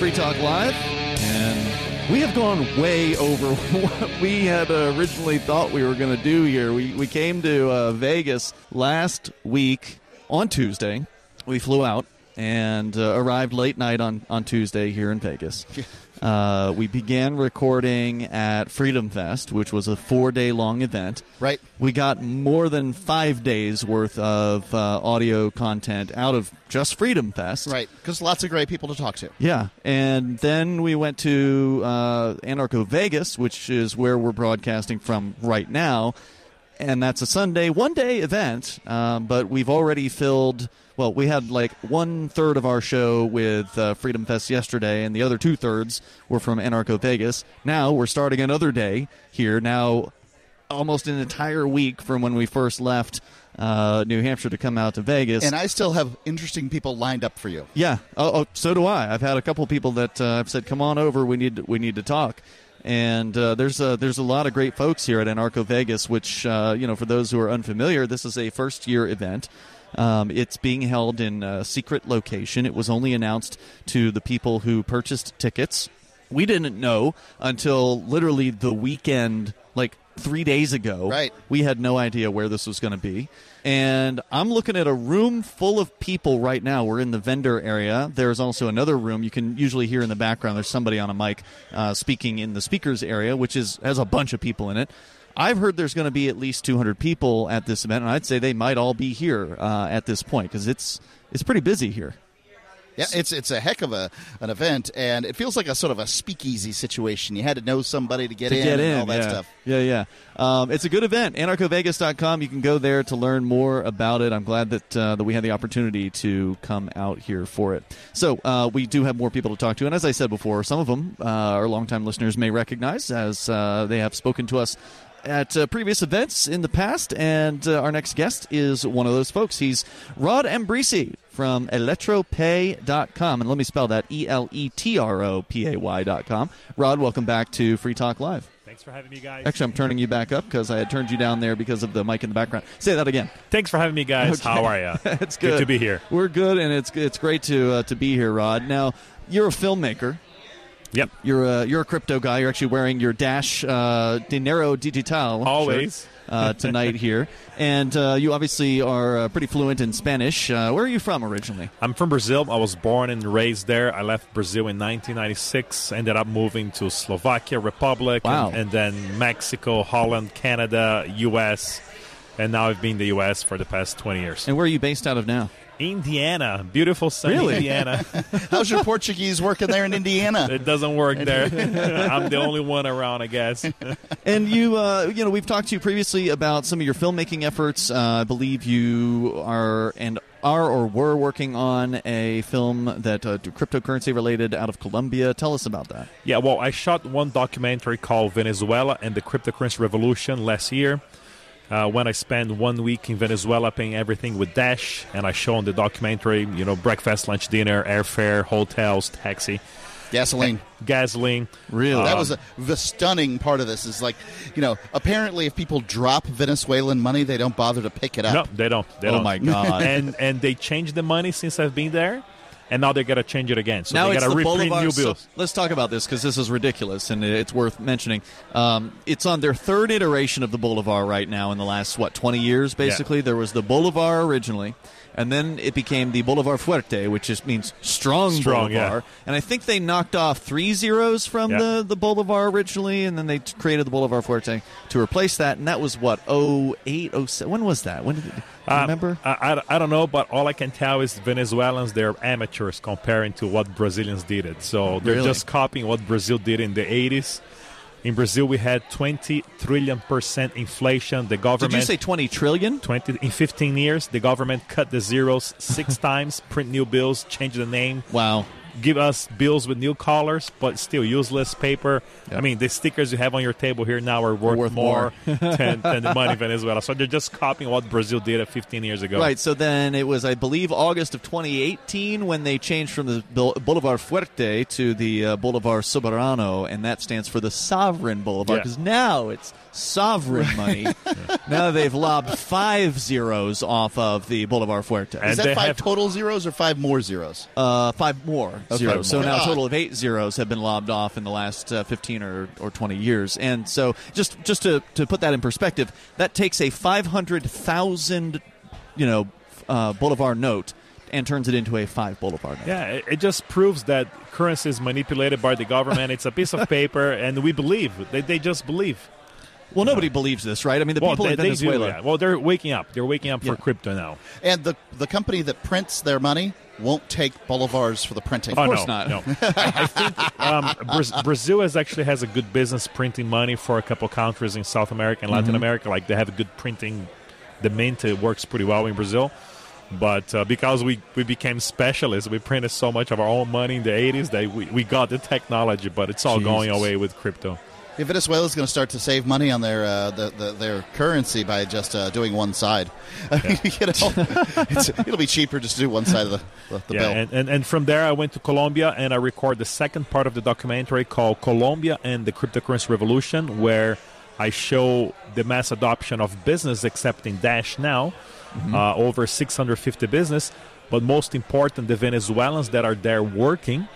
Free Talk Live, and we have gone way over what we had originally thought we were going to do here. We, we came to uh, Vegas last week on Tuesday. We flew out and uh, arrived late night on, on Tuesday here in Vegas. Uh, we began recording at Freedom Fest, which was a four day long event. Right. We got more than five days worth of uh, audio content out of just Freedom Fest. Right. Because lots of great people to talk to. Yeah, and then we went to uh, Anarcho Vegas, which is where we're broadcasting from right now, and that's a Sunday, one day event. Um, but we've already filled. Well, we had like one third of our show with uh, Freedom Fest yesterday, and the other two thirds were from Anarcho Vegas. Now we're starting another day here. Now, almost an entire week from when we first left uh, New Hampshire to come out to Vegas. And I still have interesting people lined up for you. Yeah. Oh, oh so do I. I've had a couple people that uh, have said, "Come on over. We need we need to talk." And uh, there's a, there's a lot of great folks here at Anarcho Vegas. Which uh, you know, for those who are unfamiliar, this is a first year event. Um, it's being held in a secret location. It was only announced to the people who purchased tickets. We didn't know until literally the weekend, like three days ago. Right. We had no idea where this was going to be. And I'm looking at a room full of people right now. We're in the vendor area. There's also another room you can usually hear in the background. There's somebody on a mic uh, speaking in the speakers area, which is has a bunch of people in it. I've heard there's going to be at least 200 people at this event, and I'd say they might all be here uh, at this point because it's it's pretty busy here. Yeah, it's it's a heck of a an event, and it feels like a sort of a speakeasy situation. You had to know somebody to get to in, get and in, all that yeah. stuff. Yeah, yeah. Um, it's a good event. AnarchoVegas.com. You can go there to learn more about it. I'm glad that uh, that we had the opportunity to come out here for it. So uh, we do have more people to talk to, and as I said before, some of them uh, our longtime listeners may recognize as uh, they have spoken to us. At uh, previous events in the past, and uh, our next guest is one of those folks. He's Rod Ambrisi from eletropay.com. And let me spell that E L E T R O P A Y.com. Rod, welcome back to Free Talk Live. Thanks for having me, guys. Actually, I'm turning you back up because I had turned you down there because of the mic in the background. Say that again. Thanks for having me, guys. Okay. How are you? it's good. to be here. We're good, and it's it's great to uh, to be here, Rod. Now, you're a filmmaker. Yep. You're a you're a crypto guy. You're actually wearing your Dash uh, Dinero Digital Always. shirt, uh, tonight here, and uh, you obviously are uh, pretty fluent in Spanish. Uh, where are you from originally? I'm from Brazil. I was born and raised there. I left Brazil in 1996. Ended up moving to Slovakia Republic, Wow. and, and then Mexico, Holland, Canada, U.S., and now I've been in the U.S. for the past 20 years. And where are you based out of now? Indiana, beautiful sunny Really? Indiana. How's your Portuguese working there in Indiana? it doesn't work there. I'm the only one around, I guess. And you, uh, you know, we've talked to you previously about some of your filmmaking efforts. Uh, I believe you are and are or were working on a film that uh, cryptocurrency related out of Colombia. Tell us about that. Yeah, well, I shot one documentary called Venezuela and the Cryptocurrency Revolution last year. Uh, when I spend one week in Venezuela paying everything with Dash, and I show in the documentary, you know, breakfast, lunch, dinner, airfare, hotels, taxi, Gasoline. gasoline. Really? That was a, the stunning part of this. Is like, you know, apparently if people drop Venezuelan money, they don't bother to pick it up. No, they don't. They Oh don't. my God. and and they changed the money since I've been there, and now they got to change it again. So now they got to the reprint new so- bills. let's talk about this because this is ridiculous and it's worth mentioning. Um, it's on their third iteration of the Bolivar right now in the last what twenty years. Basically, there was the Bolivar originally, and then it became the Bolivar Fuerte, which just means strong, Strong, Bolivar. yeah. And I think they knocked off three zeros from Yeah. the the Bolivar originally, and then they t- created the Bolivar Fuerte to replace that. And that was what 08, 07? When was that? When did it, do you Uh, remember? I, I, I don't know, but all I can tell is Venezuelans, they're amateurs comparing to what Brazilians did it. So they're Really? just copying what Brazil did in the 80s. In Brazil, we had 20 trillion percent inflation. The government. Did you say twenty trillion? 20 in 15 years the government cut the zeros six times print new bills change the name Wow. Give us bills with new colors but still useless paper Yeah. i mean the stickers you have on your table here now are worth, Worth more, than, than the money in venezuela so they're just copying what brazil did 15 years ago Right. So then it was, I believe, August of 2018 when they changed from the Bol- Bolivar Fuerte to the uh, Bolivar Soberano, and that stands for the sovereign Bolivar Yeah. because now it's sovereign money. now they've lobbed five zeros off of the Bolivar Fuerte. And Is that five have- total zeros or five more zeros? uh, five more. Zeros. So now a total of eight zeros have been lobbed off in the last uh, 15 or, or 20 years. And so just just to, to put that in perspective, that takes a 500,000 you know uh, Bolivar note and turns it into a five Bolivar note. Yeah, it, it just proves that currency is manipulated by the government. it's a piece of paper, and we believe. They, they just believe. Well, nobody believes this, right? I mean, the Well, people they, in they do, Venezuela. yeah. Well, they're waking up. They're waking up Yeah. for crypto now. And the the company that prints their money won't take bolivars for the printing. Oh, course no, not. No. I, I think um, Bra- Brazil has actually has a good business printing money for a couple countries in South America and Mm-hmm. Latin America. Like they have a good printing. The mint works pretty well in Brazil. But uh, because we, we became specialists, we printed so much of our own money in the 80s that we, we got the technology, but it's all going away with crypto. Yeah, is going to start to save money on their uh, the, the, their currency by just uh, doing one side. you know, it's, it'll be cheaper just to do one side of the, the, the yeah, bill. and, and, and from there I went to Colombia and I recorded the second part of the documentary called Colombia and the Cryptocurrency Revolution, where I show the mass adoption of business accepting Dash now, uh, over 650 business, but most important, the Venezuelans that are there working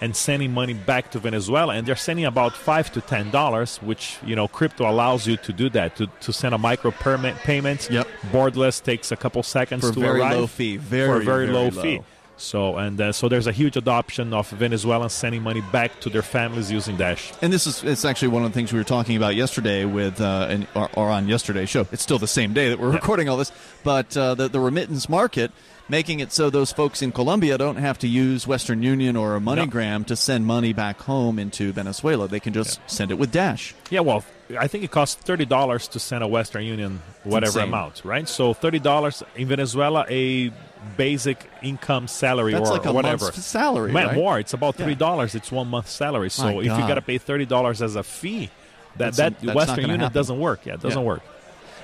and sending money back to Venezuela, and they're sending about five to ten dollars, which you know crypto allows you to do that to, to send a micro permit payment. Yep. Borderless takes a couple seconds For to very arrive low fee. Very, for a very, very low, low. fee. So and uh, so there's a huge adoption of Venezuelans sending money back to their families using Dash. And this is it's actually one of the things we were talking about yesterday with uh, and, or, or on yesterday's show. It's still the same day that we're recording all this, but uh, the, the remittance market making it so those folks in Colombia don't have to use Western Union or a MoneyGram to send money back home into Venezuela. They can just send it with Dash. Yeah, well, I think it costs thirty dollars to send a Western Union whatever amount, right? So thirty dollars in Venezuela, a basic income salary That's or like a whatever. month's salary, Man, right? more. It's about three dollars. It's one month's salary. So My if you got to pay thirty dollars as a fee, that That's- that that's Western Union happen. doesn't work. Yeah, it doesn't Yeah. work.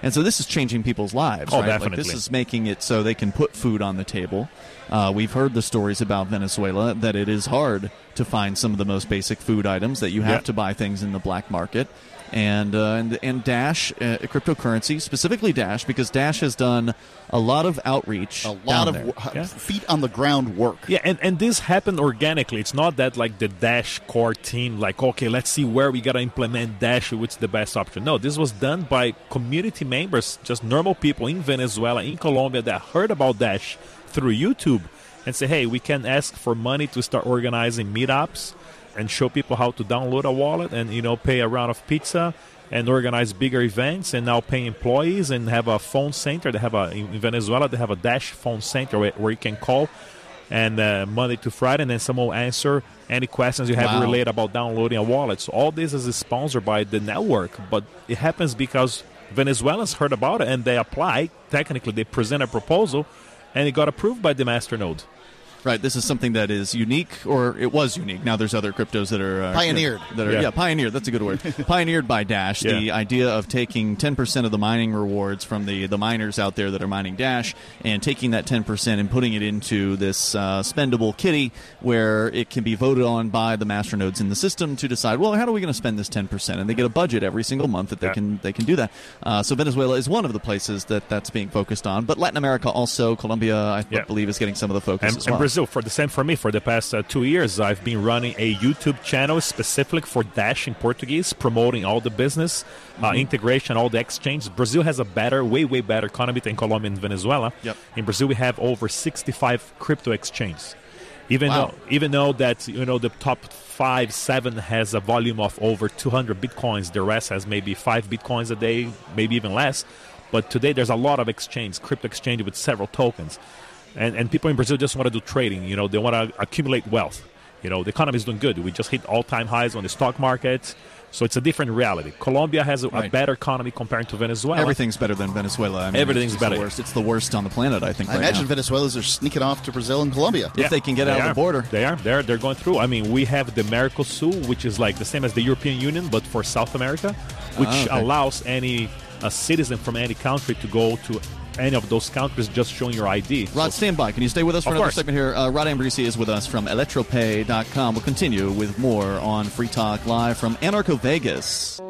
And so this is changing people's lives. Oh, right? Like definitely. this is making it so they can put food on the table. Uh, we've heard the stories about Venezuela that it is hard to find some of the most basic food items that you have Yeah. to buy things in the black market. And uh, and, and Dash uh, cryptocurrency specifically Dash because Dash has done a lot of outreach. a lot of there. w- Yeah. feet on the ground work. Yeah, and, and this happened organically. It's not that like the Dash core team, like, okay, let's see where we gotta implement Dash, which is the best option. No, this was done by community members, just normal people in Venezuela, in Colombia that heard about Dash through YouTube and say, hey, we can ask for money to start organizing meetups and show people how to download a wallet and you know pay a round of pizza and organize bigger events and now pay employees and have a phone center. They have a in Venezuela they have a Dash phone center where, where you can call and uh, Monday to Friday, and then someone will answer any questions you have Wow. related about downloading a wallet. So all this is sponsored by the network, but it happens because Venezuelans heard about it and they apply. Technically, they present a proposal, and it got approved by the masternode. Right. This is something that is unique, or it was unique. Now there's other cryptos that are uh, Pioneered. That are Yeah. yeah, pioneered. That's a good word. pioneered by Dash. The idea of taking 10% of the mining rewards from the the miners out there that are mining Dash and taking that 10% and putting it into this uh, spendable kitty where it can be voted on by the masternodes in the system to decide. Well, how are we going to spend this 10%? And they get a budget every single month that they Yeah. can they can do that. Uh, so Venezuela is one of the places that that's being focused on. But Latin America also, Colombia, I Yeah. believe, is getting some of the focus And, as and well. Brazil, for the same for me, for the past uh, two years, I've been running a YouTube channel specifically for Dash in Portuguese, promoting all the business uh, integration, all the exchange. Brazil has a better, way, way better economy than Colombia and Venezuela. Yep. In Brazil, we have over 65 crypto exchanges. Even Wow. though, even though that you know the top five, seven has a volume of over 200 bitcoins, the rest has maybe five bitcoins a day, maybe even less. But today, there's a lot of exchange, crypto exchange with several tokens and and people in Brazil just want to do trading. You know, they want to accumulate wealth. You know, the economy is doing good. We just hit all time highs on the stock market, so it's a different reality. Colombia has a, a better economy compared to Venezuela. Everything's better than Venezuela. I mean, Everything's it's better. The worst. It's the worst on the planet, I think. I right imagine now. Venezuelans are sneaking off to Brazil and Colombia. if they can get out They of the border. They are. They're they're going through. I mean, we have the Mercosur, which is like the same as the European Union, but for South America, which Ah, okay. allows any a citizen from any country to go to any of those countries just showing your ID. Rod, So- stand by. Can you stay with us for another course. segment here? Uh, Rod Ambrisi is with us from ElectroPay.com. We'll continue with more on Free Talk Live from Anarcho Vegas.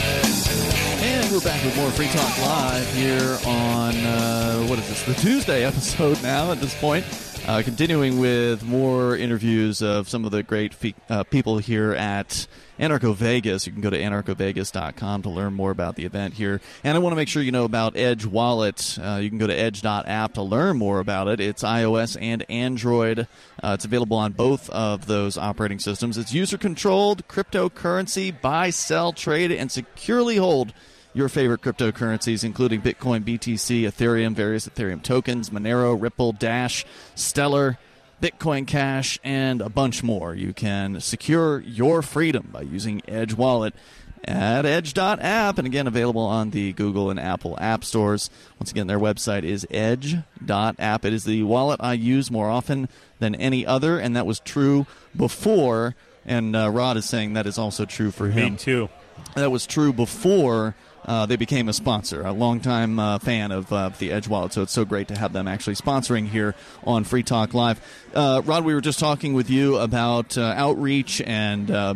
And we're back with more Free Talk Live here on, uh, what is this, the Tuesday episode now at this point. Uh, continuing with more interviews of some of the great fe- uh, people here at Anarcho Vegas. You can go to anarchovegas.com to learn more about the event here. And I want to make sure you know about Edge Wallet. Uh, you can go to edge.app to learn more about it. It's iOS and Android. Uh, it's available on both of those operating systems. It's user controlled cryptocurrency, buy, sell, trade, and securely hold your favorite cryptocurrencies, including Bitcoin, BTC, Ethereum, various Ethereum tokens, Monero, Ripple, Dash, Stellar. Bitcoin Cash, and a bunch more. You can secure your freedom by using Edge Wallet at edge.app and again available on the Google and Apple app stores. Once again, their website is edge.app. It is the wallet I use more often than any other, and that was true before. And uh, Rod is saying that is also true for him. Me too. That was true before uh, they became a sponsor, a longtime uh, fan of uh, the Edge Wallet. So it's so great to have them actually sponsoring here on Free Talk Live. Uh, Rod, we were just talking with you about uh, outreach and uh,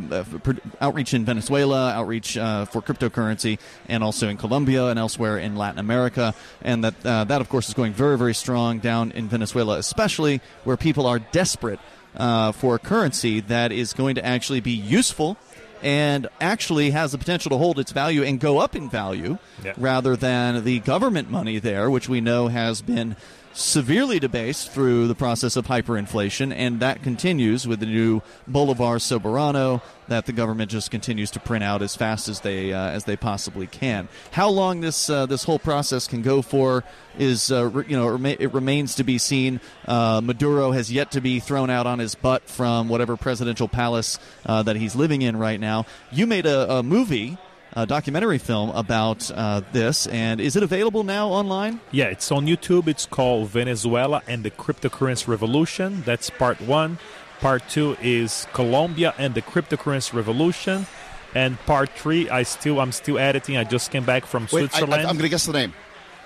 outreach in Venezuela, outreach for cryptocurrency, and also in Colombia and elsewhere in Latin America. And that that of course is going very very strong down in Venezuela, especially where people are desperate for a currency that is going to actually be useful and actually has the potential to hold its value and go up in value yeah. rather than the government money there, which we know has been severely debased through the process of hyperinflation, and that continues with the new Bolivar Soberano that the government just continues to print out as fast as they uh, as they possibly can. How long this uh, this whole process can go for is uh, re- you know it remains to be seen. Uh, Maduro has yet to be thrown out on his butt from whatever presidential palace uh, that he's living in right now. You made a, a movie a documentary film about uh, this. And is it available now online? Yeah, it's on YouTube. It's called Venezuela and the Cryptocurrency Revolution. That's part one. Part two is Colombia and the Cryptocurrency Revolution. And part three, I still I'm still editing. I just came back from Wait, Switzerland. I, am going to guess the name.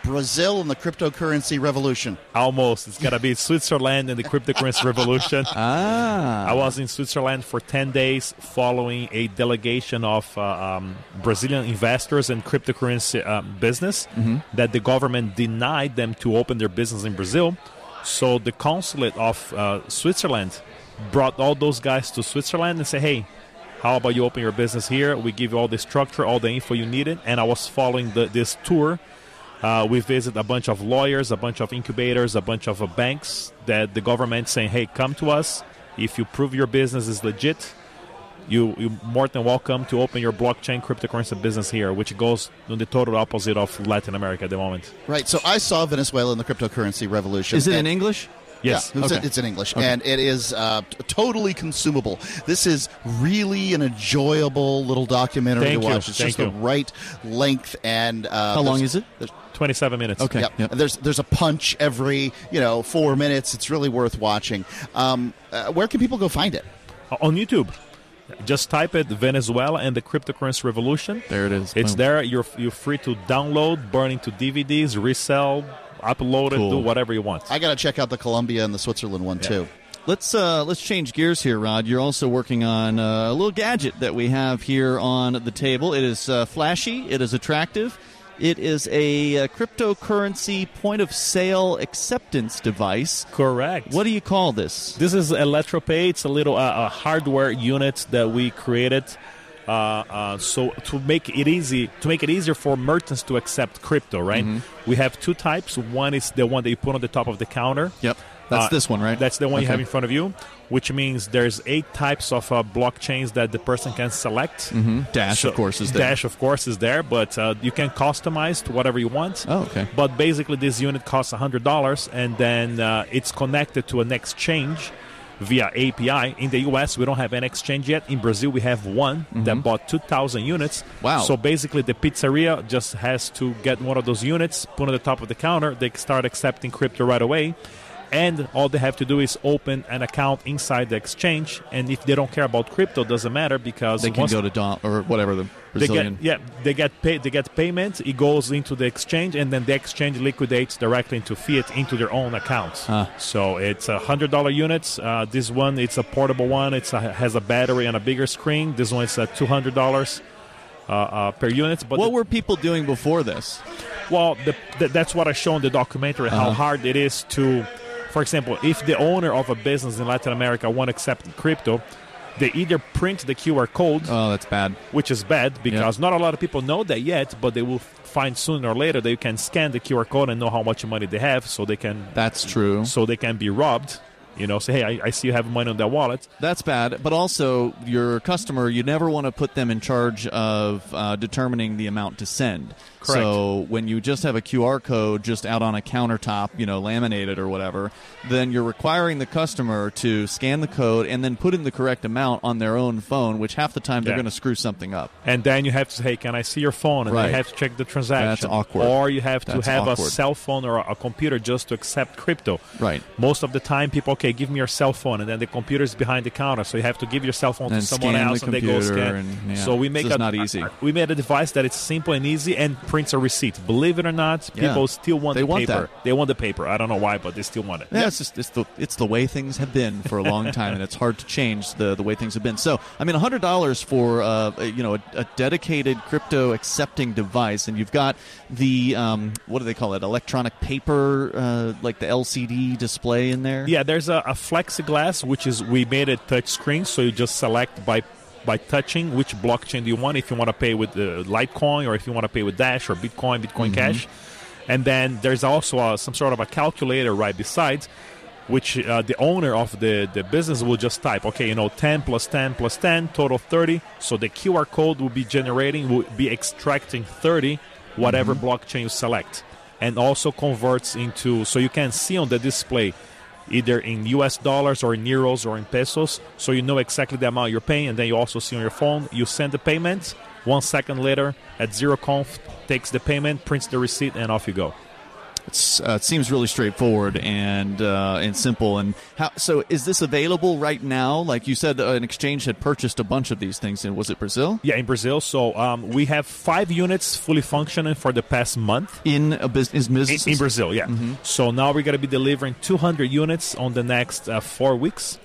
Brazil and the cryptocurrency revolution. Almost. It's gonna be Switzerland and the cryptocurrency revolution. Ah. I was in Switzerland for ten days, following a delegation of uh, um, Brazilian investors and cryptocurrency uh, business mm-hmm. that the government denied them to open their business in Brazil. So the consulate of uh, Switzerland brought all those guys to Switzerland and said, "Hey, how about you open your business here? We give you all the structure, all the info you needed." And I was following the, this tour uh, we visit a bunch of lawyers, a bunch of incubators, a bunch of uh, banks that the government saying, "Hey, come to us. If you prove your business is legit, you you more than welcome to open your blockchain cryptocurrency business here," which goes in the total opposite of Latin America at the moment. Right. So I saw Venezuela in the cryptocurrency revolution. Is it in English? Yes, yeah, it's, okay. it's, in English, okay. and it is uh, t- totally consumable. This is really an enjoyable little documentary Thank to you. watch. It's Thank just you. the right length and uh, How long is it? There's- Twenty-seven minutes. Okay. Yep. Yep. There's there's a punch every you know four minutes. It's really worth watching. Um, uh, where can people go find it? on YouTube. Just type it Venezuela and the cryptocurrency revolution. There it is. It's Boom. there. You're you're free to download, burn into DVDs, resell, upload it, do whatever you want. I got to check out the Colombia and the Switzerland one Yeah. too. Let's uh, let's change gears here, Rod. You're also working on uh, a little gadget that we have here on the table. It is uh, flashy. It is attractive. It is a uh, cryptocurrency point of sale acceptance device. Correct. What do you call this? This is ElectroPay. It's a little uh, a hardware unit that we created. Uh, uh, so to make it easy, to make it easier for merchants to accept crypto, right? Mm-hmm. We have two types. One is the one that you put on the top of the counter. Yep, that's Uh, this one, right? That's the one you have in front of you, which means there's eight types of uh, blockchains that the person can select. hmm Dash, So- of course, is there. Dash, of course, is there, but uh, you can customize to whatever you want. Oh, okay. But basically, this unit costs $100, and then uh, it's connected to an exchange via API. In the US, we don't have an exchange yet. In Brazil, we have one that bought 2,000 units. Mm-hmm. Wow. So basically, the pizzeria just has to get one of those units, put on the top of the counter. They start accepting crypto right away. And all they have to do is open an account inside the exchange. And if they don't care about crypto, doesn't matter because They can go to Dom or whatever the they Brazilian. get yeah they get pay, they get payment it goes into the exchange and then the exchange liquidates directly into fiat into their own accounts Ah. so it's a hundred dollar units uh, this one it's a portable one it has a battery and a bigger screen this one is a two hundred dollars uh, uh, per unit. But What the- were people doing before this? well, the, the, that's what I show in the documentary. How Uh-huh. hard it is to, for example, if the owner of a business in Latin America want to accept crypto, they either print the QR code, Oh, that's bad. which is bad because not a lot of people know that yet, but they will find sooner or later that you can scan the QR code and know how much money they have, so they can That's true. so they can be robbed. You know, say, hey, I, I see you have money on that wallet. That's bad. But also, your customer, you never want to put them in charge of uh, determining the amount to send. Correct. So when you just have a QR code just out on a countertop, you know, laminated or whatever, then you're requiring the customer to scan the code and then put in the correct amount on their own phone, which half the time they're Yeah. going to screw something up. And then you have to say, hey, can I see your phone? And Right. you have to check the transaction. That's awkward. Or you have to That's have awkward. a cell phone or a computer just to accept crypto. Right. Most of the time, people, okay, give me your cell phone, and then the computer is behind the counter, so you have to give your cell phone And to someone scan the else, and they go scan. and- yeah, so we make a, not easy. We made a device that it's simple and easy and prints a receipt. Believe it or not, Yeah. people still want They the want paper. that. They want the paper. I don't know why, but they still want it. Yeah, it's just it's the it's the way things have been for a long time, and it's hard to change the the way things have been. So, I mean, hundred dollars for uh, a- you know a, a dedicated crypto accepting device, and you've got the um, what do they call it? Electronic paper, uh, like the LCD display in there. Yeah, there's a, a flexiglass, which is we made it touch screen, so you just select by by touching which blockchain do you want. If you want to pay with uh, Litecoin, or if you want to pay with Dash or Bitcoin, Bitcoin Cash, and then there's also uh some sort of a calculator right beside. Which uh, the owner of the, the business will just type, okay, you know, 10 plus 10 plus 10, total 30. So the QR code will be generating, will be extracting 30, whatever blockchain you select. And also converts into, so you can see on the display either in US dollars or in euros or in pesos. So you know exactly the amount you're paying, and then you also see on your phone. You send the payment. One second later, at zero conf, takes the payment, prints the receipt, and off you go. Uh, it seems really straightforward and uh, and simple. And how? So, is this available right now? Like you said, uh, an exchange had purchased a bunch of these things. And was it Brazil? Yeah, in Brazil. So um, we have five units fully functioning for the past month. In a business, In, in Brazil, yeah. So now we're going to be delivering 200 units on the next uh, four weeks.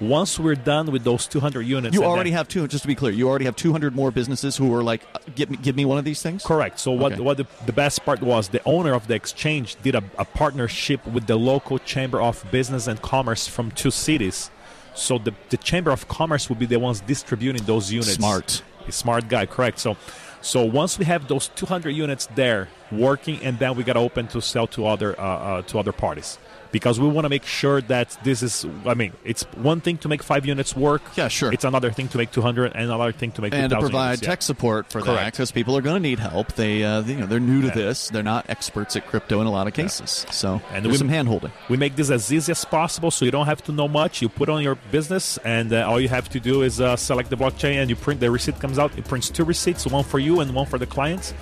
Once we're done with those 200 units, You already then- have two. Just to be clear, you already have 200 more businesses who are like, uh, give me, give me one of these things. Correct. So what Okay. what the, the best part was the owner of the exchange did a, a partnership with the local chamber of business and commerce from two cities. So the the chamber of commerce will be the ones distributing those units. Smart. A smart guy, correct. So so once we have those 200 units there working, and then we got open to sell to other uh, uh, to other parties because we want to make sure that this is. I mean, it's one thing to make five units work. Yeah, sure. It's another thing to make 200, and another thing to make and to provide units, yeah. tech support for that Correct. because people are going to need help. They, uh, you know, they're new to Yeah. this. They're not experts at crypto in a lot of cases. So And there's we- some hand holding. We make this as easy as possible, so you don't have to know much. You put on your business, and uh, all you have to do is uh, select the blockchain, and you print the receipt comes out. It prints two receipts, one for you and one for the clients.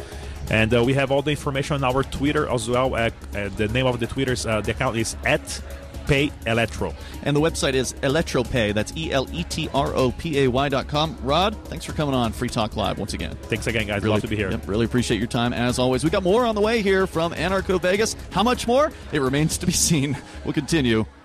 And uh, we have all the information on our Twitter as well. Uh, uh, the name of the Twitter's uh, the account is at Pay Electro. And the website is ElectroPay. That's E L E T R O P A Y dot com. Rod, thanks for coming on Free Talk Live once again. Thanks again, guys. Really, Love to be here. Yep, really appreciate your time as always. We got more on the way here from Anarcho Vegas. How much more? It remains to be seen. We'll continue.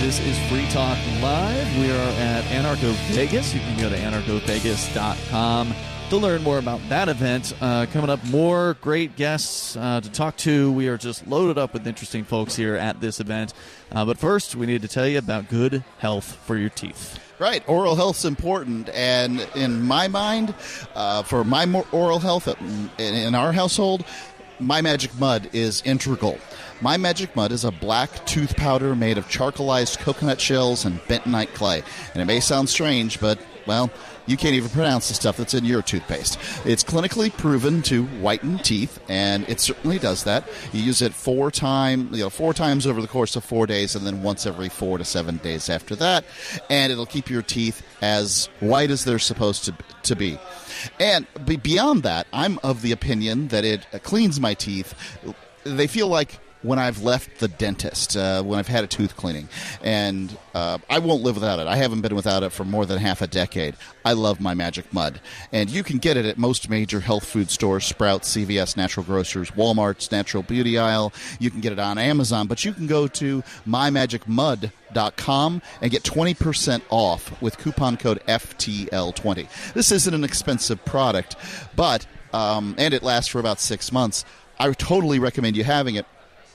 This is Free Talk Live. We are at Anarcho Vegas. You can go to anarchovegas.com to learn more about that event. Uh, coming up, more great guests uh, to talk to. We are just loaded up with interesting folks here at this event. Uh, but first, we need to tell you about good health for your teeth. Right, oral health's important, and in my mind, uh, for my oral health in our household, my magic mud is integral. My magic mud is a black tooth powder made of charcoalized coconut shells and bentonite clay, and it may sound strange, but well, you can't even pronounce the stuff that's in your toothpaste. It's clinically proven to whiten teeth, and it certainly does that. You use it four time, you know, four times over the course of four days, and then once every four to seven days after that, and it'll keep your teeth as white as they're supposed to to be. And be- beyond that, I'm of the opinion that it cleans my teeth. They feel like when I've left the dentist, uh, when I've had a tooth cleaning, and uh, I won't live without it. I haven't been without it for more than half a decade. I love my Magic Mud, and you can get it at most major health food stores: Sprouts, CVS, Natural Grocers, Walmart's Natural Beauty Aisle. You can get it on Amazon, but you can go to mymagicmud.com and get 20% off with coupon code FTL20. This isn't an expensive product, but um, and it lasts for about six months. I totally recommend you having it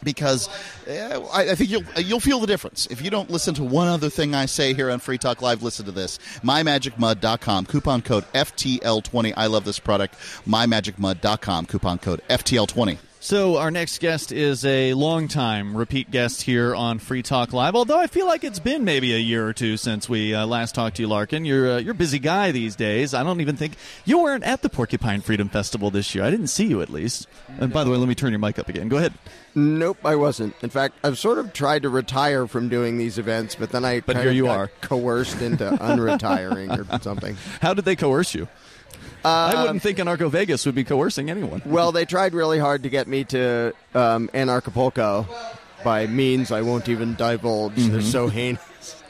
because uh, I, I think you'll you'll feel the difference if you don't listen to one other thing I say here on Free Talk Live. Listen to this: mymagicmud.com coupon code FTL20. I love this product. Mymagicmud.com coupon code FTL20. So our next guest is a longtime repeat guest here on Free Talk Live. Although I feel like it's been maybe a year or two since we uh, last talked to you, Larken. You're uh, you're a busy guy these days. I don't even think you weren't at the Porcupine Freedom Festival this year. I didn't see you at least. And by the way, let me turn your mic up again. Go ahead. Nope, I wasn't. In fact, I've sort of tried to retire from doing these events, but then I But kind here of you got are. coerced into unretiring or something. How did they coerce you? I wouldn't think Anarcho Vegas would be coercing anyone. Well, they tried really hard to get me to um, Anarchapulco by means I won't even divulge. They're so heinous.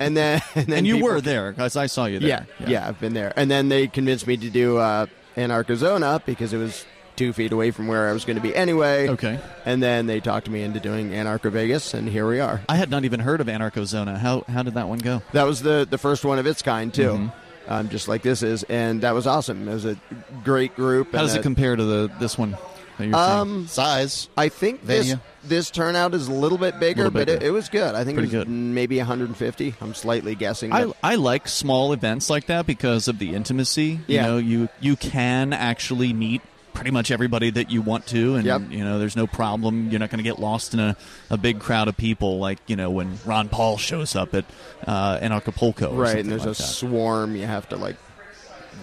and then, and then Mm-hmm. And you people- were there because I saw you there. Yeah, there. yeah, I've been there. And then they convinced me to do uh, Anarchozona because it was two feet away from where I was going to be anyway. Okay. And then they talked me into doing Anarcho Vegas, and here we are. I had not even heard of Anarcho Zona. How how did that one go? That was the the first one of its kind too, Mm-hmm. Um, just like this is, and that was awesome. It was a great group. How does it a- compare to the this one that you're? Um, Size. I think this Venue? this turnout is a little bit bigger, Little but it, it was good. I think Pretty it was good. maybe 150. I'm slightly guessing. I, I like small events like that because of the intimacy. Yeah. You know, you you can actually meet pretty much everybody that you want to and Yep. you know there's no problem you're not going to get lost in a, a big crowd of people like you know when ron paul shows up at uh, Anarchapulco right, and there's like a that. swarm you have to like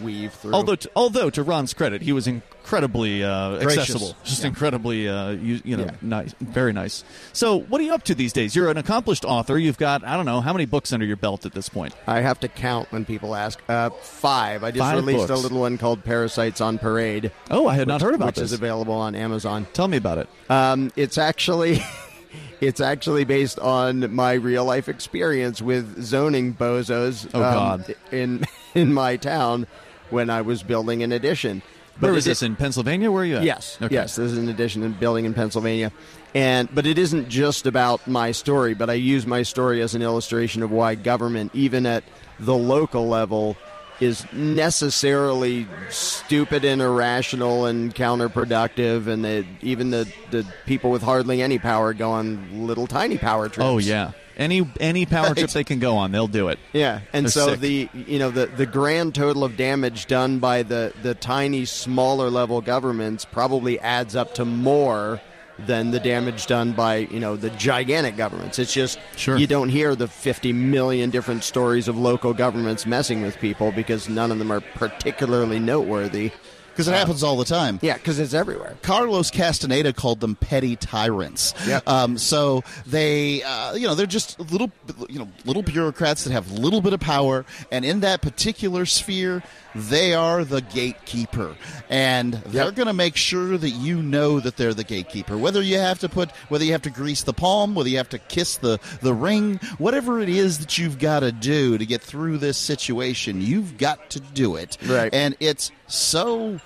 weave through. although to, although to ron's credit he was incredibly uh, accessible just incredibly uh, you, you know Yeah. nice very nice so what are you up to these days you're an accomplished author you've got i don't know how many books under your belt at this point I have to count when people ask. Uh, five. I just Five released books. a little one called Parasites on Parade. oh i had not heard about which this is available on Amazon. tell me about it Um, it's actually it's actually based on my real life experience with zoning bozos. Oh, um, God. In in my town when I was building an addition. where it is this in pennsylvania where are you at Yes, okay. yes. This is an addition in building in Pennsylvania, and but it isn't just about my story. But I use my story as an illustration of why government, even at the local level, is necessarily stupid and irrational and counterproductive, and that even the the people with hardly any power go on little tiny power trips. Oh yeah. Any any power trip they can go on, they'll do it. Yeah, and They're so sick. the you know the the grand total of damage done by the the tiny smaller level governments probably adds up to more than the damage done by you know the gigantic governments. It's just Sure. you don't hear the 50 million different stories of local governments messing with people because none of them are particularly noteworthy. Because it happens all the time. Yeah, because it's everywhere. Carlos Castaneda called them petty tyrants. Yep. Um, so they, uh, you know, they're just little, you know, little bureaucrats that have a little bit of power, and in that particular sphere, they are the gatekeeper, and they're going to make sure that you know that they're the gatekeeper. Whether you have to put, whether you have to grease the palm, whether you have to kiss the the ring, whatever it is that you've got to do to get through this situation, you've got to do it. Right. And it's so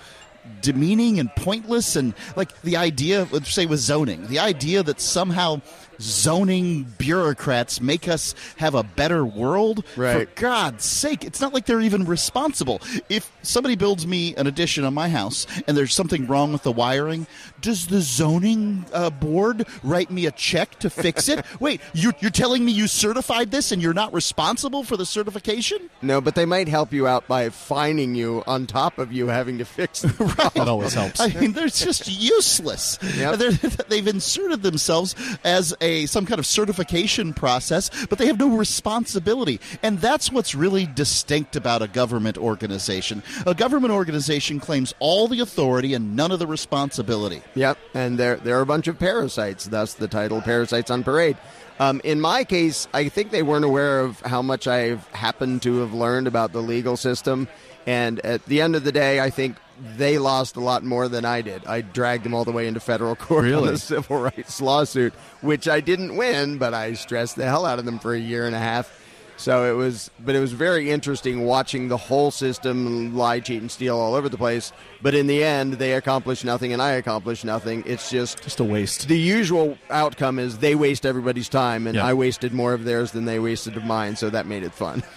demeaning and pointless and like the idea let's say with zoning the idea that somehow zoning bureaucrats make us have a better world Right. for god's sake it's not like they're even responsible if somebody builds me an addition on my house and there's something wrong with the wiring does the zoning uh, board write me a check to fix it wait you're, you're telling me you certified this and you're not responsible for the certification No, but they might help you out by fining you on top of you having to fix the That always helps. I mean, they're just useless. Yep. They're, they've inserted themselves as a some kind of certification process, but they have no responsibility. And that's what's really distinct about a government organization. A government organization claims all the authority and none of the responsibility. Yep, and they're they're a bunch of parasites. Thus, the title "Parasites on Parade." Um, in my case, I think they weren't aware of how much I've happened to have learned about the legal system. And at the end of the day, I think they lost a lot more than I did. I dragged them all the way into federal court on a civil rights lawsuit, which I didn't win, but I stressed the hell out of them for a year and a half. So it was, but it was very interesting watching the whole system lie, cheat, and steal all over the place. But in the end, they accomplished nothing, and I accomplished nothing. It's just Just a waste. the usual outcome is they waste everybody's time, and Yeah. I wasted more of theirs than they wasted of mine. So that made it fun.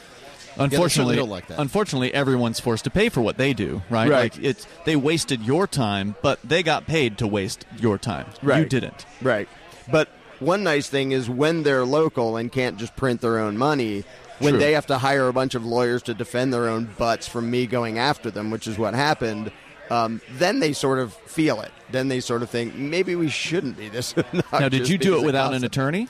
Unfortunately, don't like unfortunately, everyone's forced to pay for what they do, right? Right. Like it's they wasted your time, but they got paid to waste your time. You didn't. Right. But one nice thing is when they're local and can't just print their own money, when True. they have to hire a bunch of lawyers to defend their own butts from me going after them, which is what happened, um, then they sort of feel it. Then they sort of think maybe we shouldn't be this. Now, did you do it without an attorney,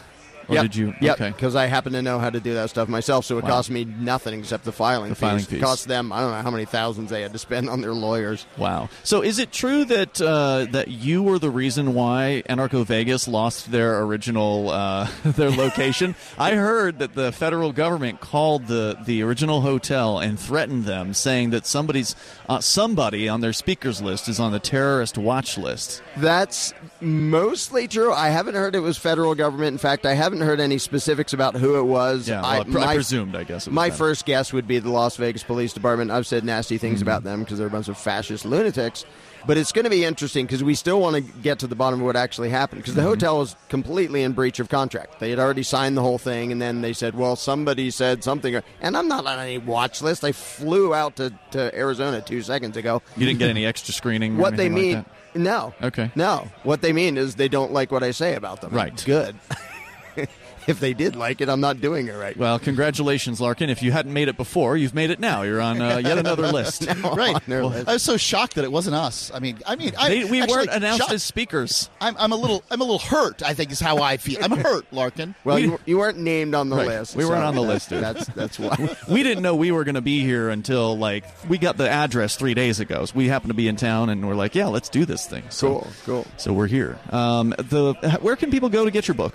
or Yep. did you? Okay. Because I happen to know how to do that stuff myself, so it Wow. cost me nothing except the filing The fees. filing It fees. cost them I don't know how many thousands they had to spend on their lawyers. Wow. So, is it true that uh, that you were the reason why Anarcho Vegas lost their original uh, their location? I heard that the federal government called the the original hotel and threatened them, saying that somebody's uh, somebody on their speakers list is on the terrorist watch list. That's mostly true. I haven't heard it was federal government. In fact, I haven't heard any specifics about who it was. Yeah, well, I, I, pr- I my, presumed. I guess it was my first guess would be the Las Vegas Police Department. I've said nasty things Mm-hmm. about them because they're a bunch of fascist lunatics. But it's going to be interesting because we still want to get to the bottom of what actually happened because the Mm-hmm. hotel was completely in breach of contract. They had already signed the whole thing, and then they said, "Well, somebody said something," and I'm not on any watch list. I flew out to, to Arizona two seconds ago. You didn't get any extra screening. What they mean, like no, Okay. no. What they mean is they don't like what I say about them. Right. Good. if they did like it, I'm not doing it right. Well, congratulations, Larken. If you hadn't made it before, you've made it now. You're on uh, yet another list. Right. Well, list. I was so shocked that it wasn't us. I mean, I mean, I, They, we actually, weren't announced shocked- as speakers. I'm, I'm a little, I'm a little hurt. I think is how I feel. I'm hurt, Larken. Well, we- you, you weren't named on the Right. list. We weren't on the that- list, dude. That's that's why. we didn't know we were going to be here until like we got the address three days ago. So we happened to be in town, and we're like, "Yeah, let's do this thing." So, cool, cool. So we're here. Um, the where can people go to get your book?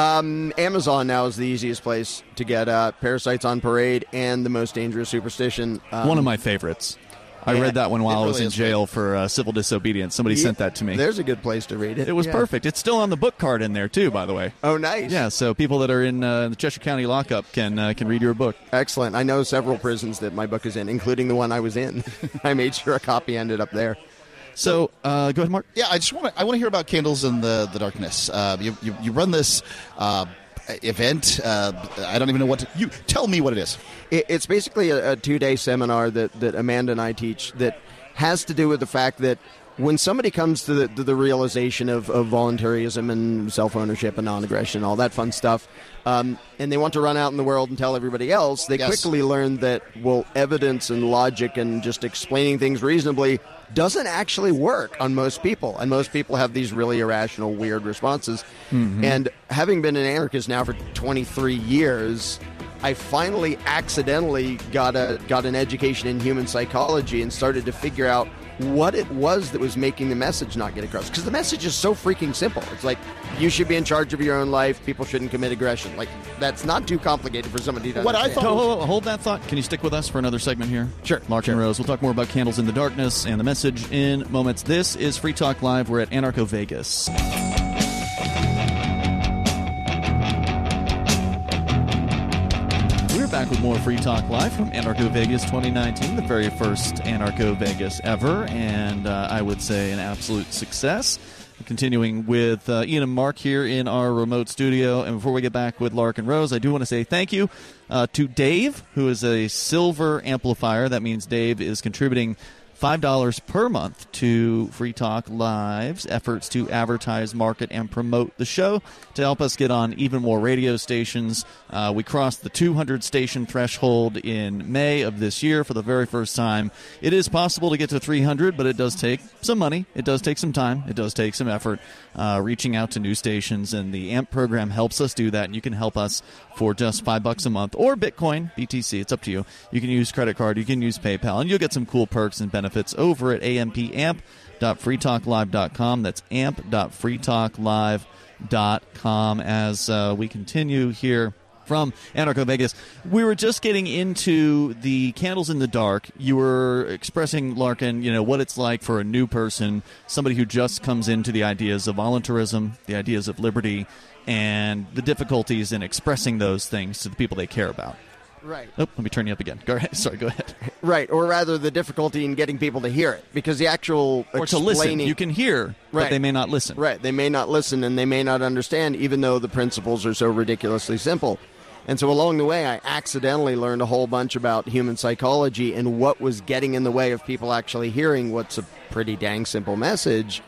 Um, Amazon now is the easiest place to get uh, Parasites on Parade and the Most Dangerous Superstition. Um, One of my favorites. I yeah, read that one while it I was in jail for uh, civil disobedience. Somebody yeah, sent that to me. There's a good place to read it. It was Yeah. perfect. It's still on the book card in there too, by the way. Oh, nice. Yeah, so people that are in uh, the Cheshire County lockup can uh, can read your book. Excellent. I know several prisons that my book is in, including the one I was in. I made sure a copy ended up there. So uh, go ahead, Mark. Yeah, I just want to. I want to hear about candles in the the darkness. Uh, you, you you run this uh, event. Uh, I don't even know what to. You tell me what it is. It, it's basically a, a two day seminar that, that Amanda and I teach that has to do with the fact that when somebody comes to the, to the realization of, of voluntarism and self ownership and non aggression, all that fun stuff, um, and they want to run out in the world and tell everybody else, they Yes. quickly learn that, well, evidence and logic and just explaining things reasonably doesn't actually work on most people. And most people have these really irrational, weird responses. Mm-hmm. And having been an anarchist now for 23 years, I finally accidentally got a got an education in human psychology and started to figure out what it was that was making the message not get across. Because the message is so freaking simple. It's like you should be in charge of your own life. People shouldn't commit aggression. Like that's not too complicated for somebody to What I understand. thought- Hold, hold- hold that thought. Can you stick with us for another segment here? Sure, Larken Rose. We'll talk more about candles in the darkness and the message in moments. This is Free Talk Live. We're at Anarcho Vegas. Back with more Free Talk Live from Anarcho Vegas 2019, the very first Anarcho Vegas ever, and uh, I would say an absolute success. Continuing with uh, Ian and Mark here in our remote studio. And before we get back with Larken Rose, I do want to say thank you uh, to Dave, who is a silver amplifier. That means Dave is contributing $5 per month to Free Talk Live's efforts to advertise, market, and promote the show to help us get on even more radio stations. Uh, we crossed the 200 station threshold in May of this year for the very first time. It is possible to get to 300, but it does take some money. It does take some time. It does take some effort uh, reaching out to new stations, and the AMP program helps us do that. And you can help us for just five bucks a month or Bitcoin, BTC. It's up to you. You can use credit card, you can use PayPal, and you'll get some cool perks and benefits over at ampamp.freetalklive.com. That's amp.freetalklive.com as uh, we continue here from Anarcho Vegas. We were just getting into the candles in the dark. You were expressing, Larken, you know, what it's like for a new person, somebody who just comes into the ideas of voluntarism, the ideas of liberty, and the difficulties in expressing those things to the people they care about. Right. Oh, let me turn you up again. Go ahead. Sorry, go ahead. Right, or rather, the difficulty in getting people to hear it because the actual Or to listen. You can hear, but Right. they may not listen. Right, they may not listen and they may not understand, even though the principles are so ridiculously simple. And so along the way, I accidentally learned a whole bunch about human psychology and what was getting in the way of people actually hearing what's a pretty dang simple message.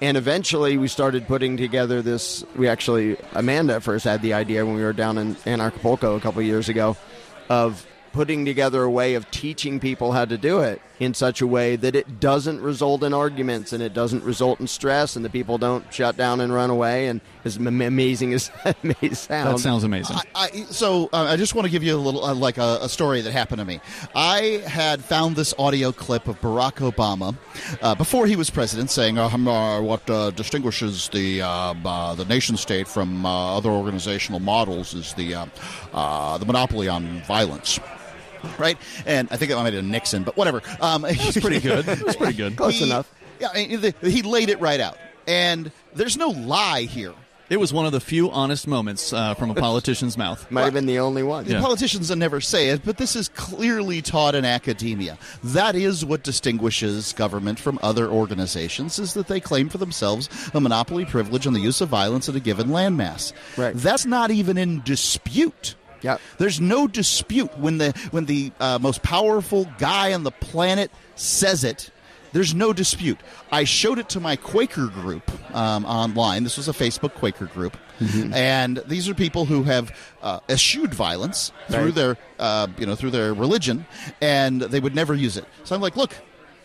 And eventually, we started putting together this. We actually, Amanda first had the idea when we were down in, in Acapulco a couple years ago of putting together a way of teaching people how to do it in such a way that it doesn't result in arguments and it doesn't result in stress and the people don't shut down and run away. And as am- amazing as that may sound, That sounds amazing. I, I, so uh, I just want to give you a little, uh, like a, a story that happened to me. I had found this audio clip of Barack Obama uh, before he was president, saying uh, uh, what uh, distinguishes the uh, uh, the nation state from uh, other organizational models is the uh, uh, the monopoly on violence. Right, and I think it might have been Nixon, but whatever. Um, That's pretty good. That's pretty good. Close he- enough. Yeah, I mean, the- he laid it right out, and there's no lie here. It was one of the few honest moments uh, from a politician's mouth. might have been the only one. Yeah. Politicians never say it, but this is clearly taught in academia. That is what distinguishes government from other organizations: is that they claim for themselves a monopoly privilege on the use of violence in a given landmass. Right. That's not even in dispute. Yep. There's no dispute when the when the uh, most powerful guy on the planet says it. There's no dispute. I showed it to my Quaker group um, online. This was a Facebook Quaker group, and these are people who have uh, eschewed violence through their uh, you know through their religion, and they would never use it. So I'm like, look,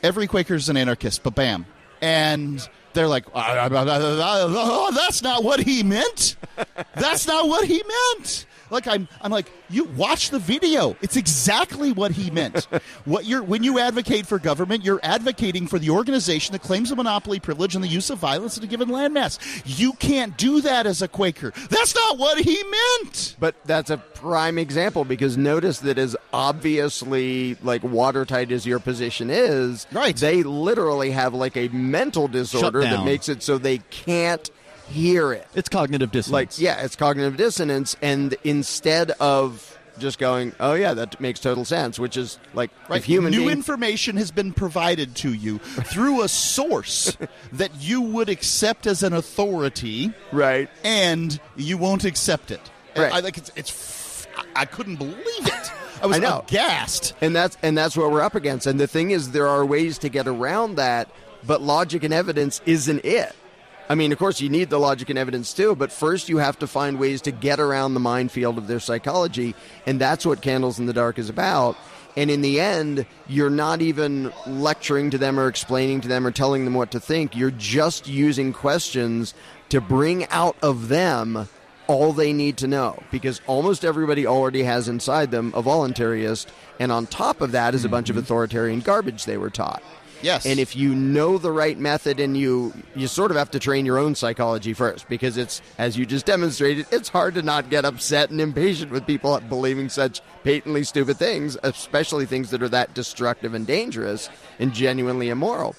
every Quaker's an anarchist, but bam, and they're like, "Ah, ah, ah, ah, ah, that's not what he meant. That's not what he meant. Like I'm, I'm like, you watch the video. It's exactly what he meant. what you're when you advocate for government, you're advocating for the organization that claims a monopoly privilege and the use of violence in a given landmass. You can't do that as a Quaker. That's not what he meant. But that's a prime example because notice that as obviously like watertight as your position is, Right. They literally have like a mental disorder that makes it so they can't hear it. It's cognitive dissonance. Like yeah, it's cognitive dissonance, and instead of just going, oh yeah, that makes total sense, which is like Right. if human New being- information has been provided to you through a source that you would accept as an authority, right. and you won't accept it. Right. I think it's, it's f- I I couldn't believe it. I was I know. aghast. And that's and that's what we're up against. And the thing is, there are ways to get around that, but logic and evidence isn't it. I mean, of course, you need the logic and evidence too, but first you have to find ways to get around the minefield of their psychology, and that's what Candles in the Dark is about. And in the end, you're not even lecturing to them or explaining to them or telling them what to think. You're just using questions to bring out of them all they need to know because almost everybody already has inside them a voluntarist, and on top of that is a bunch of mm-hmm. authoritarian garbage they were taught. Yes. And if you know the right method and you you sort of have to train your own psychology first because it's as you just demonstrated, it's hard to not get upset and impatient with people believing such patently stupid things, especially things that are that destructive and dangerous and genuinely immoral.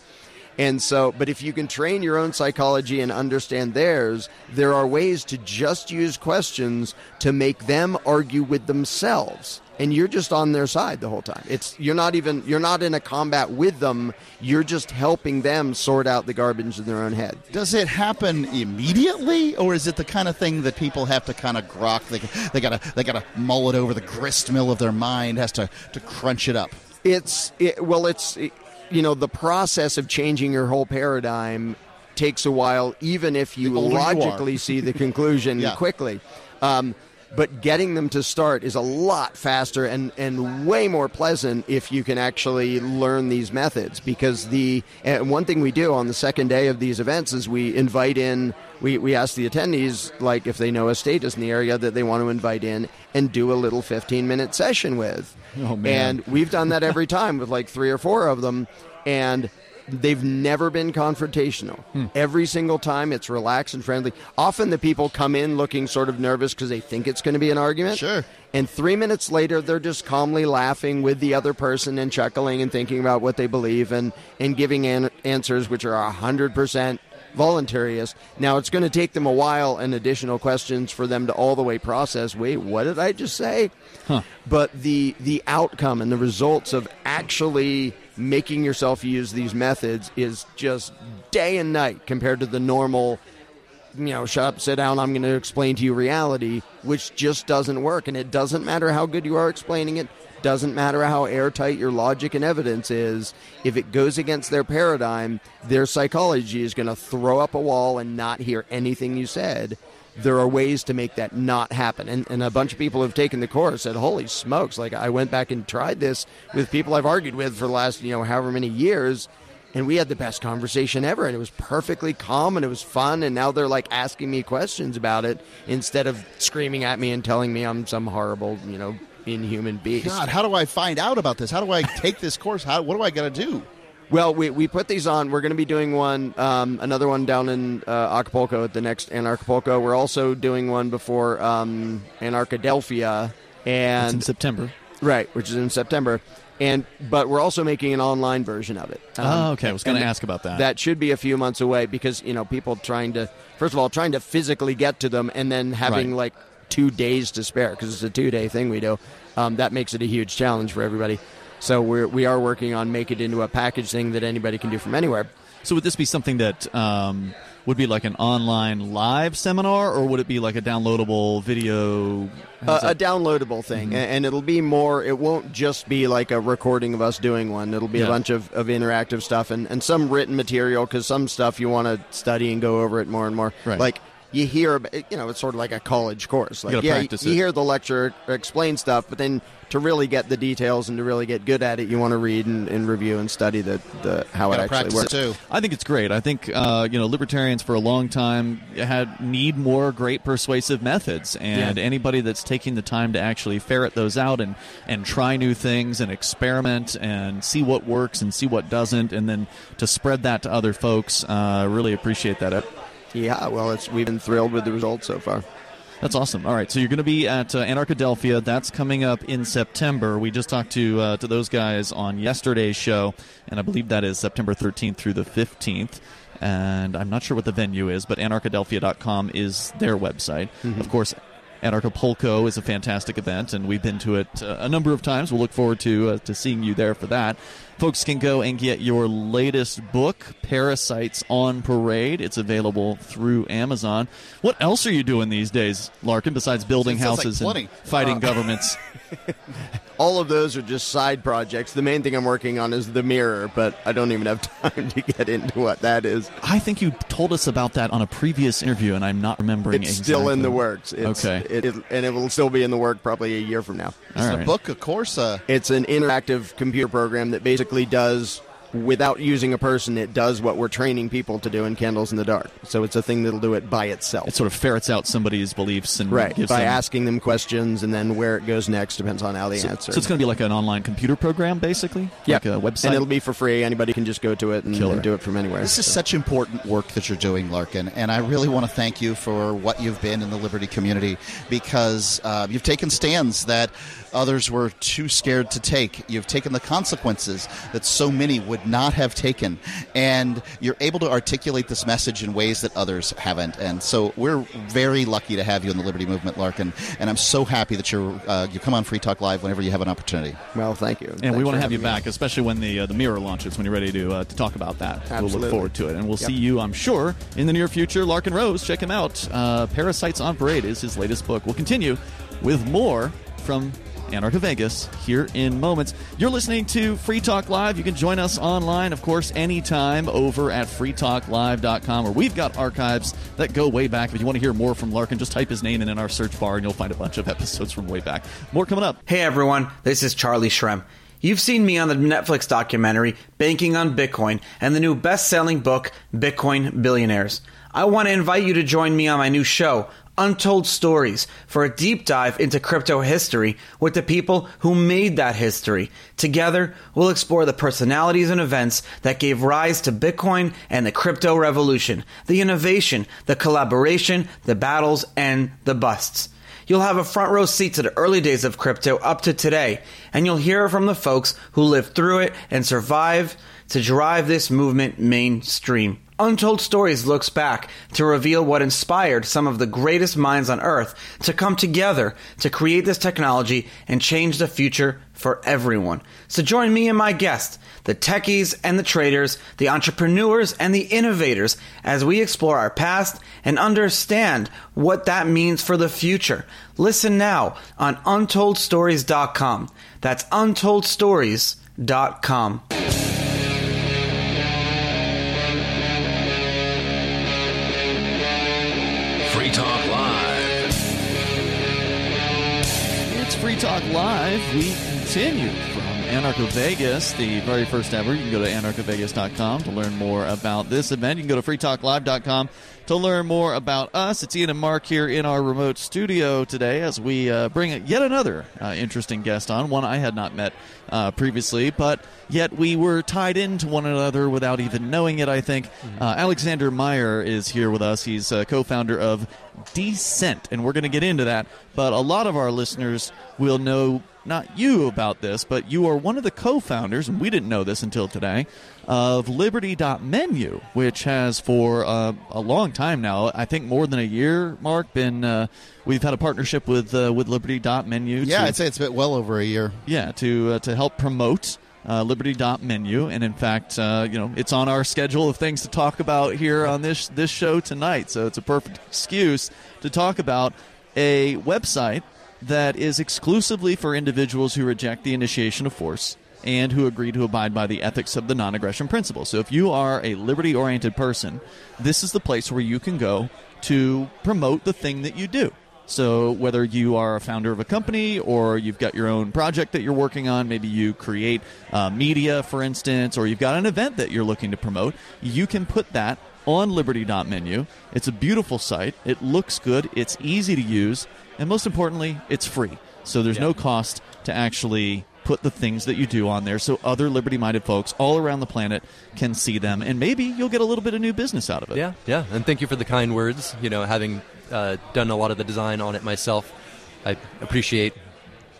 And so, but if you can train your own psychology and understand theirs, there are ways to just use questions to make them argue with themselves. And you're just on their side the whole time. It's you're not even you're not in a combat with them. You're just helping them sort out the garbage in their own head. Does it happen immediately, or is it the kind of thing that people have to kind of grok? They, they gotta they gotta mull it over the grist mill of their mind. Has to to crunch it up. It's it, well, it's it, you know, the process of changing your whole paradigm takes a while, even if you older you logically see the conclusion Yeah. quickly. Um, but getting them to start is a lot faster and, and way more pleasant if you can actually learn these methods. Because the and one thing we do on the second day of these events is we invite in, we, we ask the attendees, like if they know a statist in the area that they want to invite in and do a little 15 minute session with. Oh, man. And we've done that every time with like three or four of them. And they've never been confrontational. Hmm. Every single time it's relaxed and friendly. Often the people come in looking sort of nervous because they think it's going to be an argument. Sure. And three minutes later, they're just calmly laughing with the other person and chuckling and thinking about what they believe and, and giving an- answers which are 100% voluntarious. Now, it's going to take them a while and additional questions for them to all the way process wait, what did I just say? But the, the outcome and the results of actually making yourself use these methods is just day and night compared to the normal you know, shut up, sit down, I'm going to explain to you reality, which just doesn't work. And it doesn't matter how good you are explaining it, doesn't matter how airtight your logic and evidence is. If it goes against their paradigm, their psychology is going to throw up a wall and not hear anything you said. There are ways to make that not happen. And, and a bunch of people who've taken the course said, holy smokes, like I went back and tried this with people I've argued with for the last, you know, however many years and we had the best conversation ever and it was perfectly calm and it was fun and now they're like asking me questions about it instead of screaming at me and telling me i'm some horrible you know inhuman beast God, how do I find out about this? How do I take this course? How, what do I got to do? well we, we put these on we're going to be doing one um, another one down in uh, acapulco at the next anarchapulco we're also doing one before um, anarchadelphia It's and in September. right which is in september and but we're also making an online version of it Um, oh, okay. I was going to ask about that. That should be a few months away because you know people trying to first of all trying to physically get to them and then having Right. like two days to spare because it's a two day thing we do. Um, that makes it a huge challenge for everybody. So we're we are working on make it into a package thing that anybody can do from anywhere. So would this be something that um, would be like an online live seminar, or would it be like a downloadable video? Uh, a downloadable thing, a- and it'll be more. It won't just be like a recording of us doing one. It'll be Yeah. a bunch of, of interactive stuff and, and some written material because some stuff you want to study and go over it more and more. Right. Like you hear, you know, it's sort of like a college course. Like gotta yeah, practice you hear the lecture explain stuff, but then to really get the details and to really get good at it, you want to read and, and review and study the, the how it actually works. it too. I think it's great. I think uh, you know libertarians for a long time had need more great persuasive methods, and Yeah. anybody that's taking the time to actually ferret those out and and try new things and experiment and see what works and see what doesn't, and then to spread that to other folks. Uh, really appreciate that. Yeah, well, it's we've been thrilled with the results so far. That's awesome. All right, so you're going to be at uh, Anarchadelphia. That's coming up in September. We just talked to uh, to those guys on yesterday's show, and I believe that is September 13th through the 15th. And I'm not sure what the venue is, but anarchadelphia.com is their website. Of course, Anarchapulco is a fantastic event, and we've been to it uh, a number of times. We'll look forward to uh, to seeing you there for that. Folks can go and get your latest book, Parasites on Parade. It's available through Amazon. What else are you doing these days, Larken, besides building Sounds like houses and fighting uh, governments? All of those are just side projects. The main thing I'm working on is the mirror, but I don't even have time to get into what that is. I think you told us about that on a previous interview, and I'm not remembering. It's still in the works. It's, Okay. it, it- and it will still be in the work probably a year from now. Is All it right. a book, of course? Uh, It's an interactive computer program that basically does, without using a person, it does what we're training people to do in Candles in the Dark. So it's a thing that'll do it by itself. It sort of ferrets out somebody's beliefs and right. gives By them asking them questions, and then where it goes next depends on how they So, answer. so it's going to be like an online computer program, basically, Yeah, like a website. And it'll be for free. Anybody can just go to it and, Killer. and do it from anywhere. This is So- such important work that you're doing, Larken, and I really want to thank you for what you've been in the Liberty community because uh, you've taken stands that others were too scared to take. You've taken the consequences that so many would not have taken, and you're able to articulate this message in ways that others haven't. And so we're very lucky to have you in the Liberty movement, Larken, and I'm so happy that you're uh, you come on Free Talk Live whenever you have an opportunity. well, thank you. and Thanks we want to have you having me back, especially when the uh, the mirror launches. When you're ready to uh, to talk about that, Absolutely. we'll look forward to it, and we'll Yep. see you, I'm sure, in the near future. Larken Rose, check him out. Uh, Parasites on Parade is his latest book. We'll continue with more from Anarcho Vegas here in moments. You're listening to Free Talk Live. You can join us online, of course, anytime over at freetalklive.com, where we've got archives that go way back. If you want to hear more from Larken, just type his name in in our search bar and you'll find a bunch of episodes from way back. More coming up. Hey everyone, this is Charlie Shrem. You've seen me on the Netflix documentary Banking on Bitcoin and the new best selling book Bitcoin Billionaires. I want to invite you to join me on my new show, Untold Stories, for a deep dive into crypto history with the people who made that history. Together, we'll explore the personalities and events that gave rise to Bitcoin and the crypto revolution, the innovation, the collaboration, the battles, and the busts. You'll have a front row seat to the early days of crypto up to today, and you'll hear from the folks who lived through it and survived to drive this movement mainstream. Untold Stories looks back to reveal what inspired some of the greatest minds on earth to come together to create this technology and change the future for everyone. So join me and my guests, the techies and the traders, the entrepreneurs and the innovators, as we explore our past and understand what that means for the future. Listen now on UntoldStories.com. That's UntoldStories.com. Live. We continue from Anarcho Vegas, the very first ever. You can go to anarchovegas.com to learn more about this event. You can go to freetalklive.com to learn more about us. It's Ian and Mark here in our remote studio today as we uh, bring yet another uh, interesting guest on, one I had not met uh, previously, but yet we were tied into one another without even knowing it, I think. Uh, Alexander Meyer is here with us. He's uh, co founder of Descent, and we're going to get into that. But a lot of our listeners will know not you about this, but you are one of the co founders, and we didn't know this until today, of Liberty.menu, which has for uh, a long time now, I think more than a year, Mark, been. Uh, we've had a partnership with uh, with Liberty.menu. Yeah, to- I'd say it's been well over a year. yeah, to uh, to help promote uh, Liberty.menu, and in fact, uh, you know, it's on our schedule of things to talk about here on this this show tonight. So it's a perfect excuse to talk about a website that is exclusively for individuals who reject the initiation of force and who agree to abide by the ethics of the non-aggression principle. So if you are a liberty-oriented person, this is the place where you can go to promote the thing that you do. So, whether you are a founder of a company or you've got your own project that you're working on, maybe you create uh, media, for instance, or you've got an event that you're looking to promote, you can put that on Liberty.menu. It's a beautiful site. It looks good. It's easy to use. And most importantly, it's free. So, there's no cost to actually put the things that you do on there so other liberty minded folks all around the planet can see them. And maybe you'll get a little bit of new business out of it. Yeah, yeah, and thank you for the kind words. You know, having uh, done a lot of the design on it myself, I appreciate.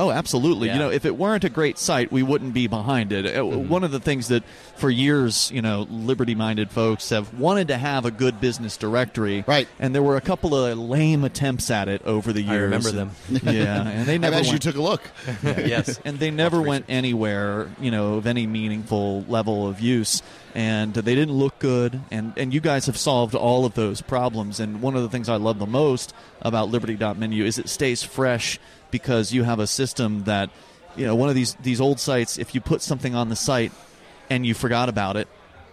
Oh, absolutely. Yeah. You know, if it weren't a great site, we wouldn't be behind it. Uh, Mm-hmm. One of the things that, for years, you know, liberty-minded folks have wanted to have a good business directory, Right. And there were a couple of lame attempts at it over the years. I remember them. yeah, and they I never bet you took a look. yes, and they never went anywhere, you know, of any meaningful level of use. And they didn't look good, and, and you guys have solved all of those problems. And one of the things I love the most about Liberty.menu is it stays fresh because you have a system that, you know, one of these, these old sites, if you put something on the site and you forgot about it,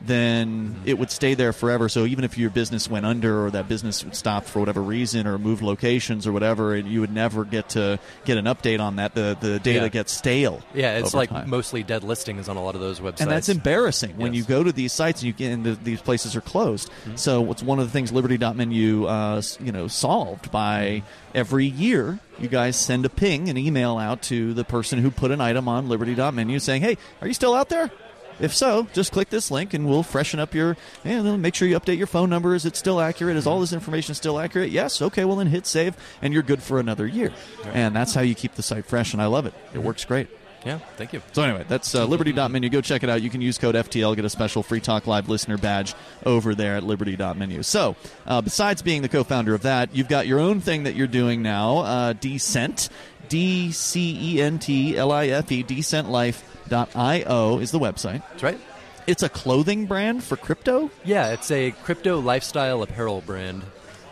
then it would stay there forever. So even if your business went under or that business would stop for whatever reason or move locations or whatever, and you would never get to get an update on that. The the data Yeah. gets stale. yeah. It's like time. mostly dead listings on a lot of those websites, And that's embarrassing when you go to these sites and you get and the, these places are closed. Mm-hmm. So it's one of the things Liberty.menu, uh, you know, solved by every year. You guys send a ping, an email out to the person who put an item on Liberty.menu saying, "Hey, are you still out there?" If so, just click this link and we'll freshen up your and then make sure you update your phone number. Is it still accurate? Is all this information still accurate? Yes. Okay. Well, then hit save, and you're good for another year. And that's how you keep the site fresh. And I love it. It works great. Yeah, thank you. So anyway, that's uh, liberty.menu. Go check it out. You can use code FTL, get a special Free Talk Live listener badge over there at liberty.menu. So uh, besides being the co-founder of that, you've got your own thing that you're doing now, uh, Decent, D C E N T L I F E, decentlife.io is the website. That's right. It's a clothing brand for crypto. Yeah, it's a crypto lifestyle apparel brand.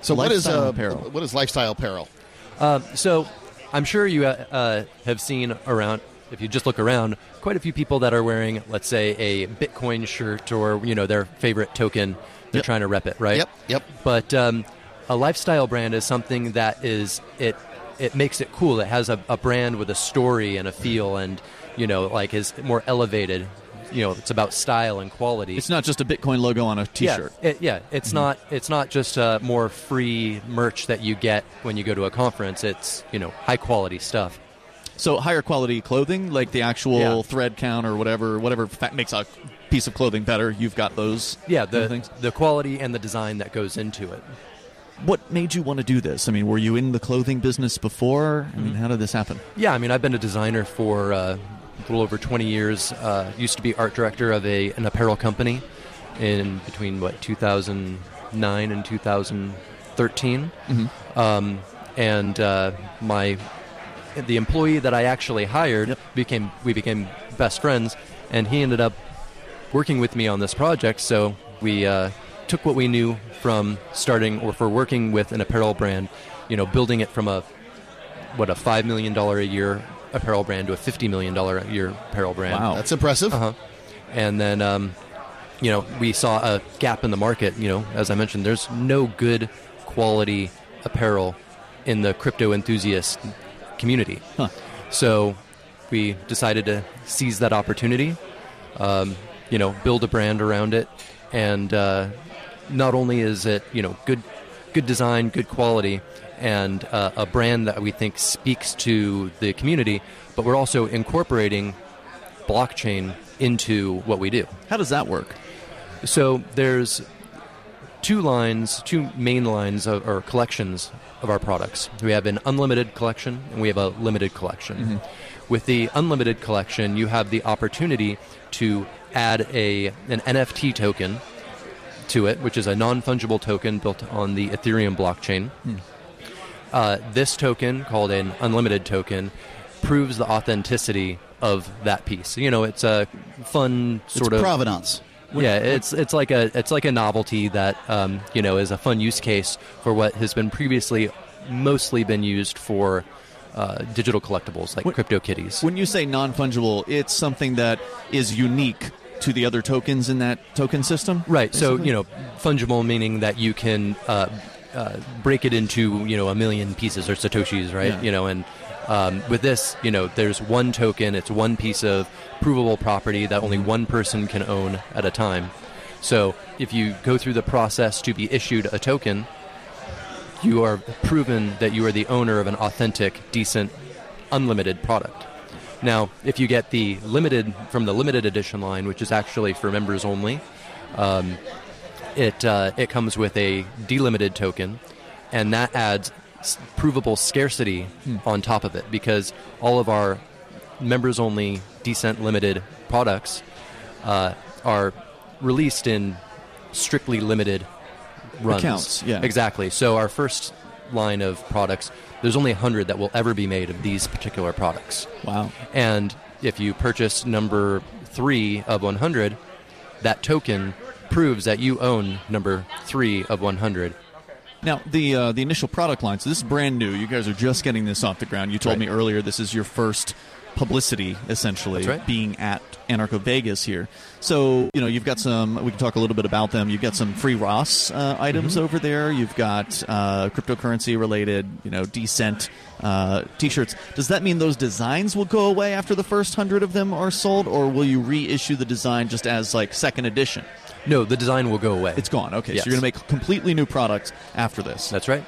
So what is Lifestyle uh, apparel. what is lifestyle apparel? Uh, so I'm sure you uh, uh, have seen around. If you just look around, quite a few people that are wearing, let's say, a Bitcoin shirt or you know their favorite token. They're Yep. trying to rep it, right? Yep, yep. But um, a lifestyle brand is something that is it. It makes it cool. It has a, a brand with a story and a feel, and you know, like is more elevated. You know, it's about style and quality. It's not just a Bitcoin logo on a T-shirt. Yeah, it, yeah it's Mm-hmm. not. It's not just uh, more free merch that you get when you go to a conference. It's you know high quality stuff. So higher quality clothing, like the actual Yeah. thread count or whatever, whatever fa- makes a piece of clothing better. You've got those. Yeah, kind of the things. the quality and the design that goes into it. What made you want to do this? I mean, were you in the clothing business before? I Mm-hmm. mean, how did this happen? Yeah, I mean, I've been a designer for uh, a little over 20 years. Uh, used to be art director of a an apparel company in between what 2009 and 2013. Um, and uh, my the employee that I actually hired Yep. became we became best friends, and he ended up working with me on this project. So we uh, took what we knew from starting or for working with an apparel brand, you know, building it from a what a five million dollar a year apparel brand to a fifty million dollar a year apparel brand. Wow. That's impressive. Uh huh. And then, um, you know, we saw a gap in the market. You know, as I mentioned, there's no good quality apparel in the crypto enthusiast community. Huh. So we decided to seize that opportunity. Um, you know, build a brand around it, and uh, not only is it you know good, good design, good quality, and uh, a brand that we think speaks to the community, but we're also incorporating blockchain into what we do. How does that work? So there's two lines, two main lines of, or collections of our products. We have an unlimited collection and we have a limited collection. With the unlimited collection, you have the opportunity to add a an NFT token to it, which is a non-fungible token built on the Ethereum blockchain. Uh, this token, called an unlimited token, proves the authenticity of that piece. You know, it's a fun sort it's of provenance. yeah, it's it's like a it's like a novelty that um, you know is a fun use case for what has been previously mostly been used for uh, digital collectibles like When- CryptoKitties. When you say non-fungible, it's something that is unique to the other tokens in that token system. Right. So you know, fungible meaning that you can uh, uh, break it into you know a million pieces or satoshis, right? Yeah. You know, and um, with this, you know, there's one token. It's one piece of provable property that only one person can own at a time. So if you go through the process to be issued a token, you are proven that you are the owner of an authentic, decent, unlimited product. Now, if you get the limited from the limited edition line, which is actually for members only, um, it uh, it comes with a delimited token, and that adds s- provable scarcity on top of it because all of our members only decent limited products uh, are released in strictly limited runs. Accounts, yeah. Exactly. So our first line of products, there's only 100 that will ever be made of these particular products. Wow. And if you purchase number three of 100, that token proves that you own number three of 100. Now the uh, the initial product line. So this is brand new. You guys are just getting this off the ground. You told Right. me earlier this is your first publicity, essentially, right. being at Anarcho Vegas here. So you know you've got some. We can talk a little bit about them. You've got some free Ross uh, items Mm-hmm. over there. You've got uh, cryptocurrency related, you know, decent uh, T-shirts. Does that mean those designs will go away after the first hundred of them are sold, or will you reissue the design just as like second edition? No, the design will go away. It's gone. Okay, Yes. so you're going to make completely new products after this. That's right.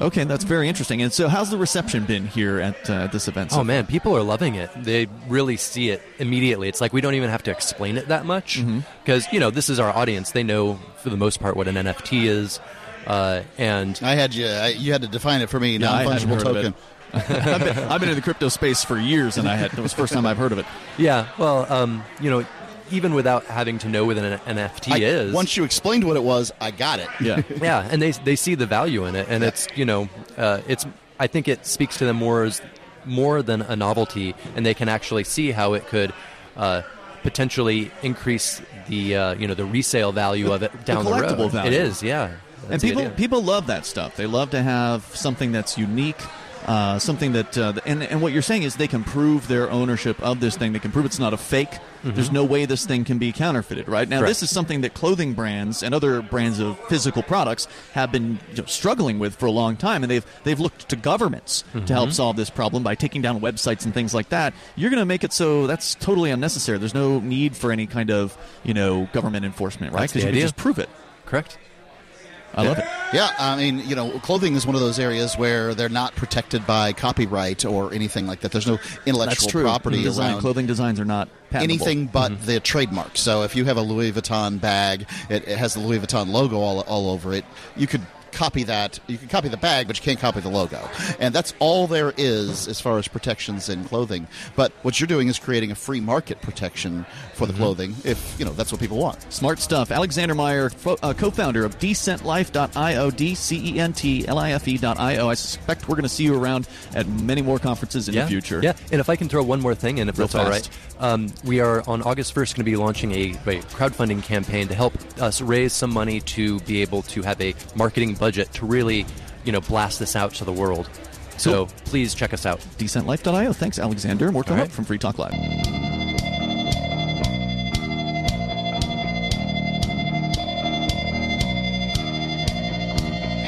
Okay, that's very interesting. And so, how's the reception been here at uh, this event? so Oh man, people are loving it. They really see it immediately. It's like we don't even have to explain it that much Mm-hmm. because you know this is our audience. They know for the most part what an NFT is, uh, and I had you. I, you had to define it for me. Yeah, I hadn't Non-fungible heard of it. token. I've, been, I've been in the crypto space for years, and I had it was the first time I've heard of it. yeah, well, um, you know, even without having to know what an NFT I- is, Once you explained what it was, I got it. Yeah, yeah, and they they see the value in it, and it's you know, uh, it's I think it speaks to them more as more than a novelty, and they can actually see how it could uh, potentially increase the uh, you know the resale value of it down the, collectible road. value. It is, yeah. and That's the people people love that stuff. They love to have something that's unique uh, something that uh, and and what you're saying is they can prove their ownership of this thing. They can prove it's not a fake. There's no way this thing can be counterfeited, right? Now, Correct. this is something that clothing brands and other brands of physical products have been you know, struggling with for a long time, and they've they've looked to governments to help solve this problem by taking down websites and things like that. You're going to make it so that's totally unnecessary. There's no need for any kind of you know government enforcement, right? Because you can just prove it. Correct. I love it. Yeah, I mean, you know, clothing is one of those areas where they're not protected by copyright or anything like that. There's no intellectual property Design, around clothing designs are not patentable. anything but mm-hmm. the trademark. So if you have a Louis Vuitton bag, it, it has the Louis Vuitton logo all, all over it. You could copy that. You can copy the bag, but you can't copy the logo. And that's all there is as far as protections in clothing. But what you're doing is creating a free market protection for the clothing, if you know that's what people want. Smart stuff. Alexander Meyer, fo- uh, co-founder of DecentLife.io, D-C-E-N-T-L-I-F-E.io. I suspect we're going to see you around at many more conferences in yeah. the future. Yeah, and if I can throw one more thing in, if Real that's all fast. right, um, we are on August 1st going to be launching a, a crowdfunding campaign to help us raise some money to be able to have a marketing budget to really, you know, blast this out to the world. So Cool. please check us out. DecentLife.io. Thanks, Alexander. More coming All up from Free Talk Live.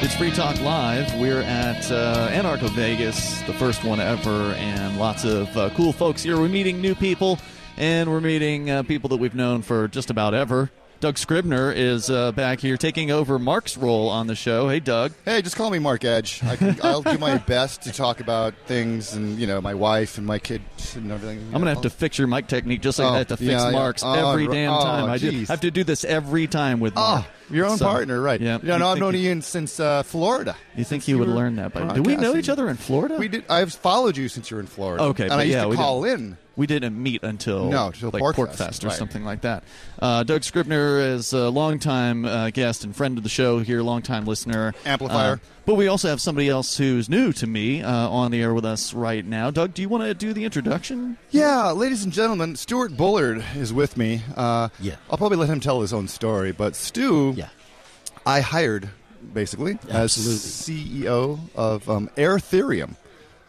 It's Free Talk Live. We're at uh, Anarcho Vegas, the first one ever, and lots of uh, cool folks here. We're meeting new people, and we're meeting uh, people that we've known for just about ever. Doug Scribner is uh, back here taking over Mark's role on the show. Hey, Doug. Hey, just call me Mark Edge. I can, I'll do my best to talk about things and you know my wife and my kids and everything. I'm gonna have to fix your mic technique just like Oh, that to fix yeah, yeah. marks Oh, every damn oh, time. I do. I have to do this every time with Mark. Oh, your own So, partner, right? Yeah. Yeah, no, I've known you- Ian since uh, Florida. You think he would learn that? By, do we know each other in Florida? We did. I've followed you since you were in Florida. Okay, and but I used yeah, to call didn't- in. We didn't meet until No, till like PorcFest, PorcFest or right. something like that. Uh, Doug Scribner is a longtime uh, guest and friend of the show here, longtime listener. Amplifier. Uh, but we also have somebody else who's new to me uh, on the air with us right now. Doug, do you want to do the introduction? Yeah, ladies and gentlemen, Stuart Bullard is with me. Uh, Yeah. I'll probably let him tell his own story, but Stu, Yeah. I hired basically as CEO of um, Airtherium,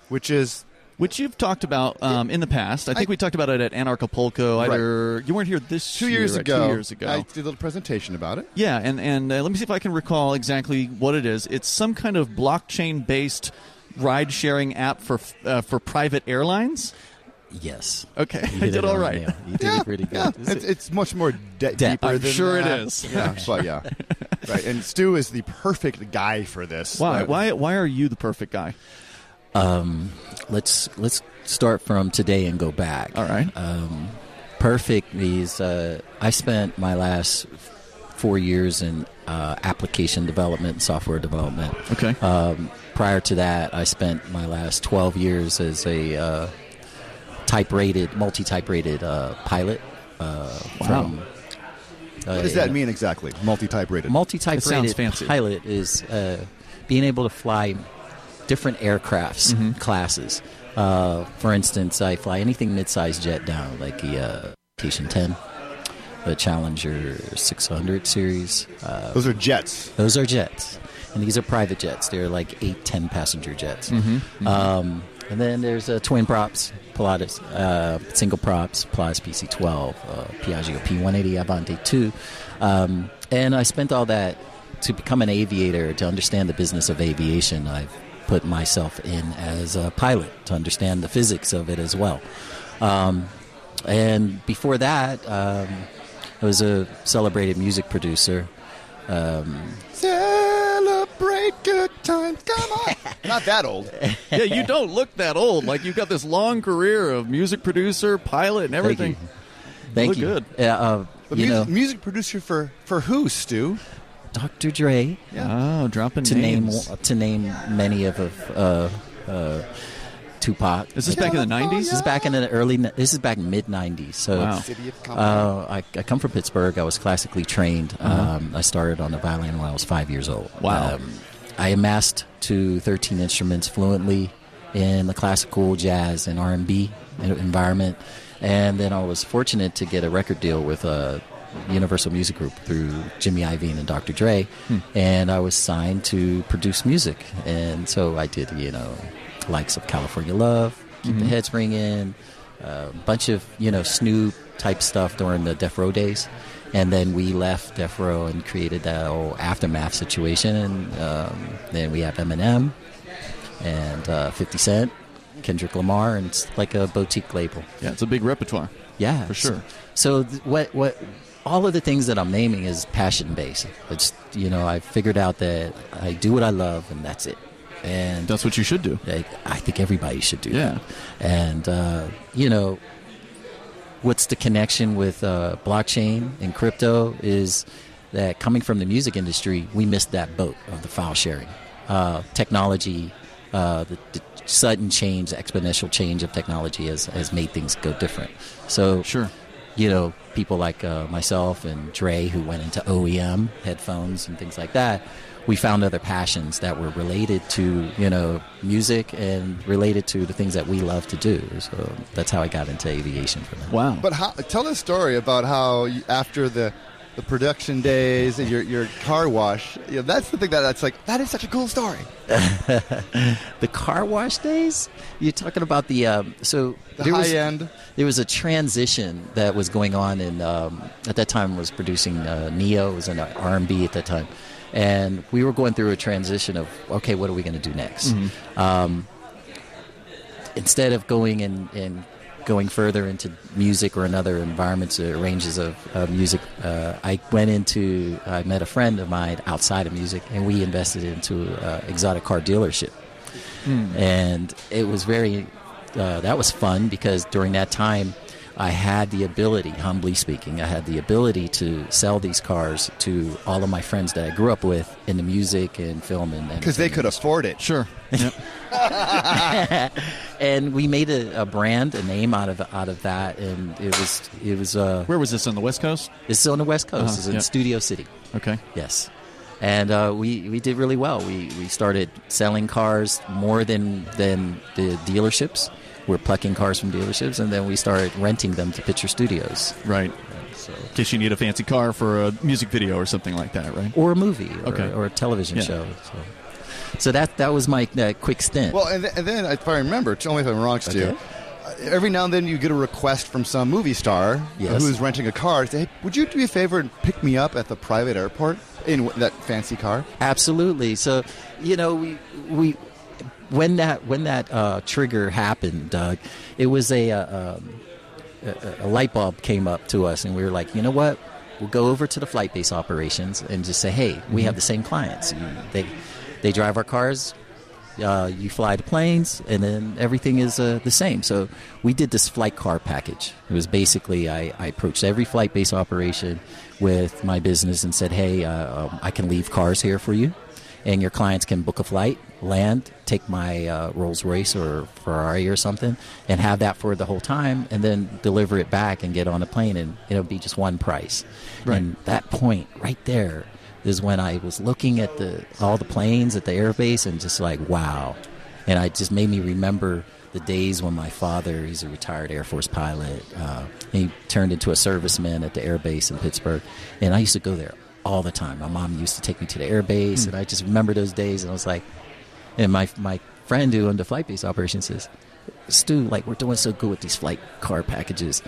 which is Which you've talked about um, in the past. I think I- we talked about it at Anarchapulco. Either you weren't here this two year, years ago. Two years ago. I did a little presentation about it. Yeah, and and uh, let me see if I can recall exactly what it is. It's some kind of blockchain-based ride-sharing app for uh, for private airlines. Yes. Okay, You I did it all on the right. nail. You did yeah, pretty good. yeah. It's, it's much more de- Depth. deeper I'm than sure it that. is. Yeah, but yeah, right. And Stu is the perfect guy for this. Why why why are you the perfect guy? Um, let's let's start from today and go back. All right. Um, perfect is uh, I spent my last four years in uh, application development and software development. Okay. Um, prior to that, I spent my last 12 years as a uh, type rated, multi type rated uh, pilot. Uh, Wow. From, uh, What does that mean exactly? Multi-type rated. Multi type It sounds rated fancy. pilot is uh, being able to fly different aircrafts Mm-hmm. classes. Uh, for instance, I fly anything mid-sized jet down, like the uh, Citation 10, the Challenger 600 series. Uh, Those are jets. those are jets, and these are private jets. They're like eight, ten passenger jets. Um, and then there's uh, twin props, Pilatus, uh, single props, Pilatus PC12, uh, Piaggio P180 Avanti 2. Um, and I spent all that to become an aviator, to understand the business of aviation. I've put myself in as a pilot to understand the physics of it as well. Um, and before that, um, I was a celebrated music producer. Um, Celebrate good times. Come on. Not that old. yeah, you don't look that old. Like you've got this long career of music producer, pilot, and everything. Thank you. look you. good. Yeah, uh, you music, know, music producer for for who, Stu? Dr. Dre. Oh, dropping To names. name to name many of of, uh, uh, Tupac. Is this back in the nineties? This is back in the early. This is back mid '90s. So, Wow. City of Company. uh, I, I come from Pittsburgh. I was classically trained. Um, I started on the violin when I was five years old. Wow. Um, I amassed to 13 instruments fluently in the classical, jazz, and R&B environment, and then I was fortunate to get a record deal with uh, Universal Music Group through Jimmy Iovine and Dr. Dre, and I was signed to produce music, and so I did, you know. likes of California Love, Keep the Heads Ringing, a bunch of you know Snoop type stuff during the Death Row days, and then we left Death Row and created that whole aftermath situation, and um, then we have Eminem and uh, 50 Cent, Kendrick Lamar, and it's like a boutique label. Yeah, it's a big repertoire. Yeah, For sure. So, so th- what what all of the things that I'm naming is passion based. It's you know I figured out that I do what I love and that's it. And That's what you should do. I, I think everybody should do Yeah. that. And uh, you know, what's the connection with uh, blockchain and crypto is that coming from the music industry, we missed that boat of the file sharing. Uh, technology, uh, the, the sudden change, exponential change of technology has, has made things go different. So Sure. You know, people like uh, myself and Dre, who went into OEM headphones and things like that, we found other passions that were related to, you know, music and related to the things that we love to do. So that's how I got into aviation from that. Wow. But how, tell a story about how you, after the the production days and your your car wash. You know, that's the thing that that's like that is such a cool story. The car wash days? You're talking about the um, so The there high was, end. There was a transition that was going on, and um, at that time was producing uh, Neo. It was an R&B at that time, and we were going through a transition of okay, what are we going to do next? Um, instead of going and, and going further into music or another environments or ranges of uh, music, uh, I went into I met a friend of mine outside of music, and we invested into uh, exotic car dealership, and it was very uh, that was fun because during that time. I had the ability, humbly speaking, I had the ability to sell these cars to all of my friends that I grew up with in the music and film and Because they could afford it. Sure. Yep. and we made a, a brand, a name out of out of that, and it was it was uh, Where was this on the West Coast? it's still on the West Coast, Uh-huh, it's in. Studio City, Okay. yes, and uh, we we did really well. We we started selling cars more than than the dealerships. We're plucking cars from dealerships, and then we started renting them to Picture Studios. Right. So. In case you need a fancy car for a music video or something like that, right? Or a movie, or, Okay. or a television Yeah. show. So, so that that was my uh, quick stint. Well, and, th- and then if I remember, tell me if I'm wrong, Stu. Okay. uh, Every now and then you get a request from some movie star Yes. who's renting a car. Say, hey, would you do me a favor and pick me up at the private airport in w- that fancy car? Absolutely. So, you know, we we when that when that uh, trigger happened, Doug, it was a, uh, um, a a light bulb came up to us, and we were like, you know what? We'll go over to the flight base operations and just say, hey, we have the same clients. They they drive our cars. Uh, you fly the planes, and then everything is uh, the same. So we did this flight car package. It was basically I, I approached every flight base operation with my business and said, "Hey, uh, um, I can leave cars here for you, and your clients can book a flight, land, take my uh, Rolls Royce or Ferrari or something, and have that for the whole time, and then deliver it back and get on a plane, and it'll be just one price." Right. And that point right there is when I was looking at the all the planes at the airbase and just like wow, and it just made me remember the days when my father, he's a retired Air Force pilot, uh, he turned into a serviceman at the airbase in Pittsburgh, and I used to go there all the time. My mom used to take me to the airbase, and I just remember those days, and I was like, and my my friend who owned the flight base operation says, Stu, like we're doing so good with these flight car packages.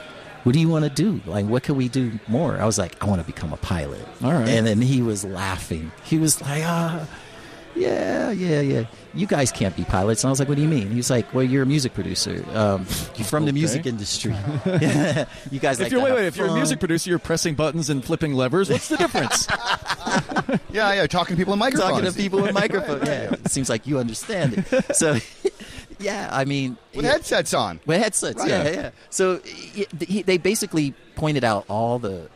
What do you want to do? Like, what can we do more? I was like, I want to become a pilot. All right. And then he was laughing. He was like, ah, yeah, yeah, yeah. You guys can't be pilots. And I was like, what do you mean? He was like, well, you're a music producer. Um, you're from the Okay. music industry. you guys like if you're to wait, wait, if you're a music producer, you're pressing buttons and flipping levers. What's the difference? Yeah, yeah, talking to people in microphones. talking to people with microphones. Yeah, it seems like you understand it. So, yeah, I mean, with yeah. headsets on. With headsets, Right. yeah, yeah. So he, he, they basically pointed out all the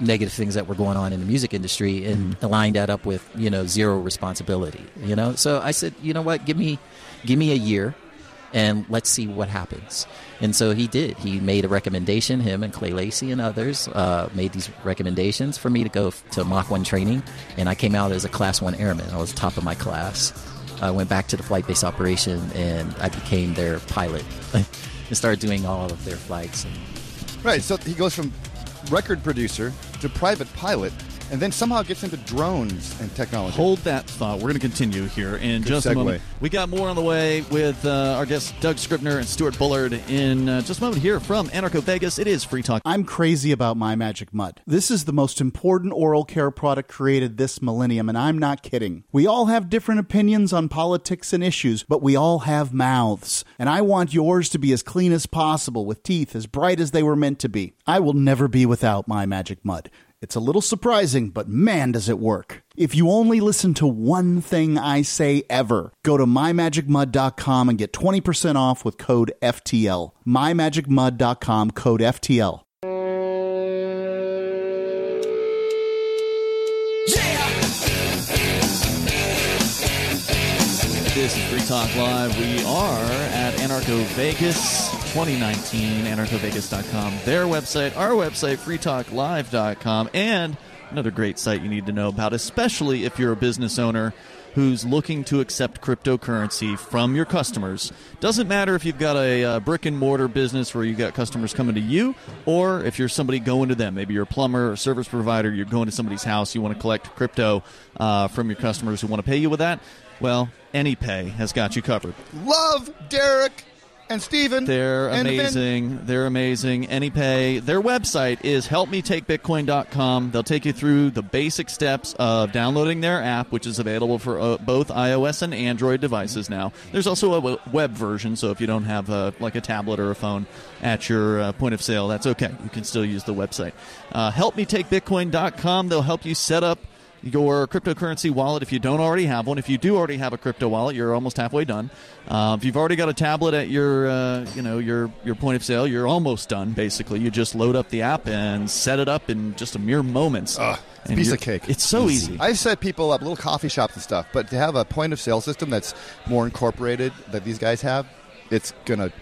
negative things that were going on in the music industry and aligned that up with you know zero responsibility. You know, so I said, you know what, give me, give me a year, and let's see what happens. And so he did. He made a recommendation. Him and Clay Lacy and others uh, made these recommendations for me to go to Mach One training, and I came out as a Class One airman. I was top of my class. I went back to the flight base operation, and I became their pilot, and started doing all of their flights. And Right, so he goes from record producer to private pilot. And then somehow gets into drones and technology. Hold that thought. We're going to continue here in Good just a moment. We got more on the way with uh, our guests Doug Scribner and Stuart Bullard in uh, just a moment here from Anarcho Vegas. It is Free Talk. I'm crazy about My Magic Mud. This is the most important oral care product created this millennium, and I'm not kidding. We all have different opinions on politics and issues, but we all have mouths. And I want yours to be as clean as possible, with teeth as bright as they were meant to be. I will never be without My Magic Mud. It's a little surprising, but man, does it work. If you only listen to one thing I say ever, go to mymagicmud.com and get 20% off with code FTL. mymagicmud.com, code FTL. This is Free Talk Live. We are at Anarcho Vegas 2019, anarchovegas.com, their website, our website, freetalklive.com, and another great site you need to know about, especially if you're a business owner who's looking to accept cryptocurrency from your customers. Doesn't matter if you've got a, uh brick and mortar business where you've got customers coming to you, or if you're somebody going to them. Maybe you're a plumber or service provider, you're going to somebody's house, you want to collect crypto uh, from your customers who want to pay you with that. Well, AnyPay has got you covered. Love Derek and Steven. They're and Vin. amazing. They're amazing. AnyPay. Their website is helpmetakebitcoin.com. They'll take you through the basic steps of downloading their app, which is available for uh, both iOS and Android devices now. There's also a web version, so if you don't have uh, like a tablet or a phone at your uh, point of sale, that's okay. You can still use the website. Uh, helpmetakebitcoin.com. They'll help you set up your cryptocurrency wallet if you don't already have one. If you do already have a crypto wallet, you're almost halfway done. Uh, if you've already got a tablet at your, uh, you know, your your point of sale, you're almost done. Basically, you just load up the app and set it up in just a mere moments. It's a And piece of cake. It's so easy. I've set people up, little coffee shops and stuff, but to have a point of sale system that's more incorporated that these guys have, it's going to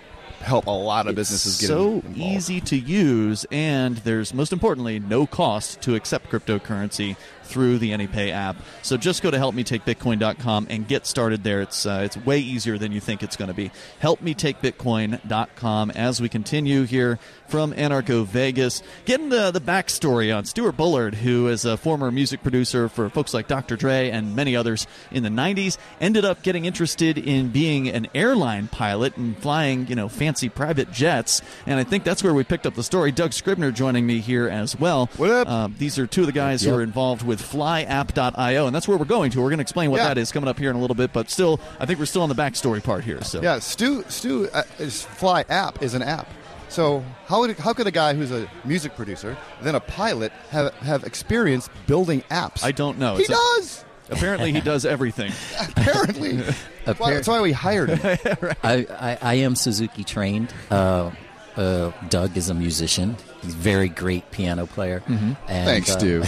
help a lot of businesses get so involved. easy to use, and there's most importantly no cost to accept cryptocurrency through the AnyPay app. So just go to helpmetakebitcoin.com and get started there. It's uh, it's way easier than you think it's going to be. Helpmetakebitcoin.com. As we continue here from Anarcho Vegas, getting the the backstory on Stuart Bullard, who is a former music producer for folks like Dr. Dre and many others in the '90s, ended up getting interested in being an airline pilot and flying, you know, fancy private jets. And I think that's where we picked up the story. Doug Scribner joining me here as well. What up? Uh, these are two of the guys who are involved with flyapp.io, and that's where we're going to. We're going to explain what Yeah. that is coming up here in a little bit, but still, I think we're still on the backstory part here. So Yeah, Stu, Stu, uh, is Fly app is an app. So how would, how could a guy who's a music producer, then a pilot, have have experience building apps? I don't know. He It's a- does. apparently, he does everything. Apparently, that's, why, Appar- that's why we hired him. I, I, I am Suzuki trained. Uh, uh, Doug is a musician. He's a very great piano player. And, Thanks, uh, Stu.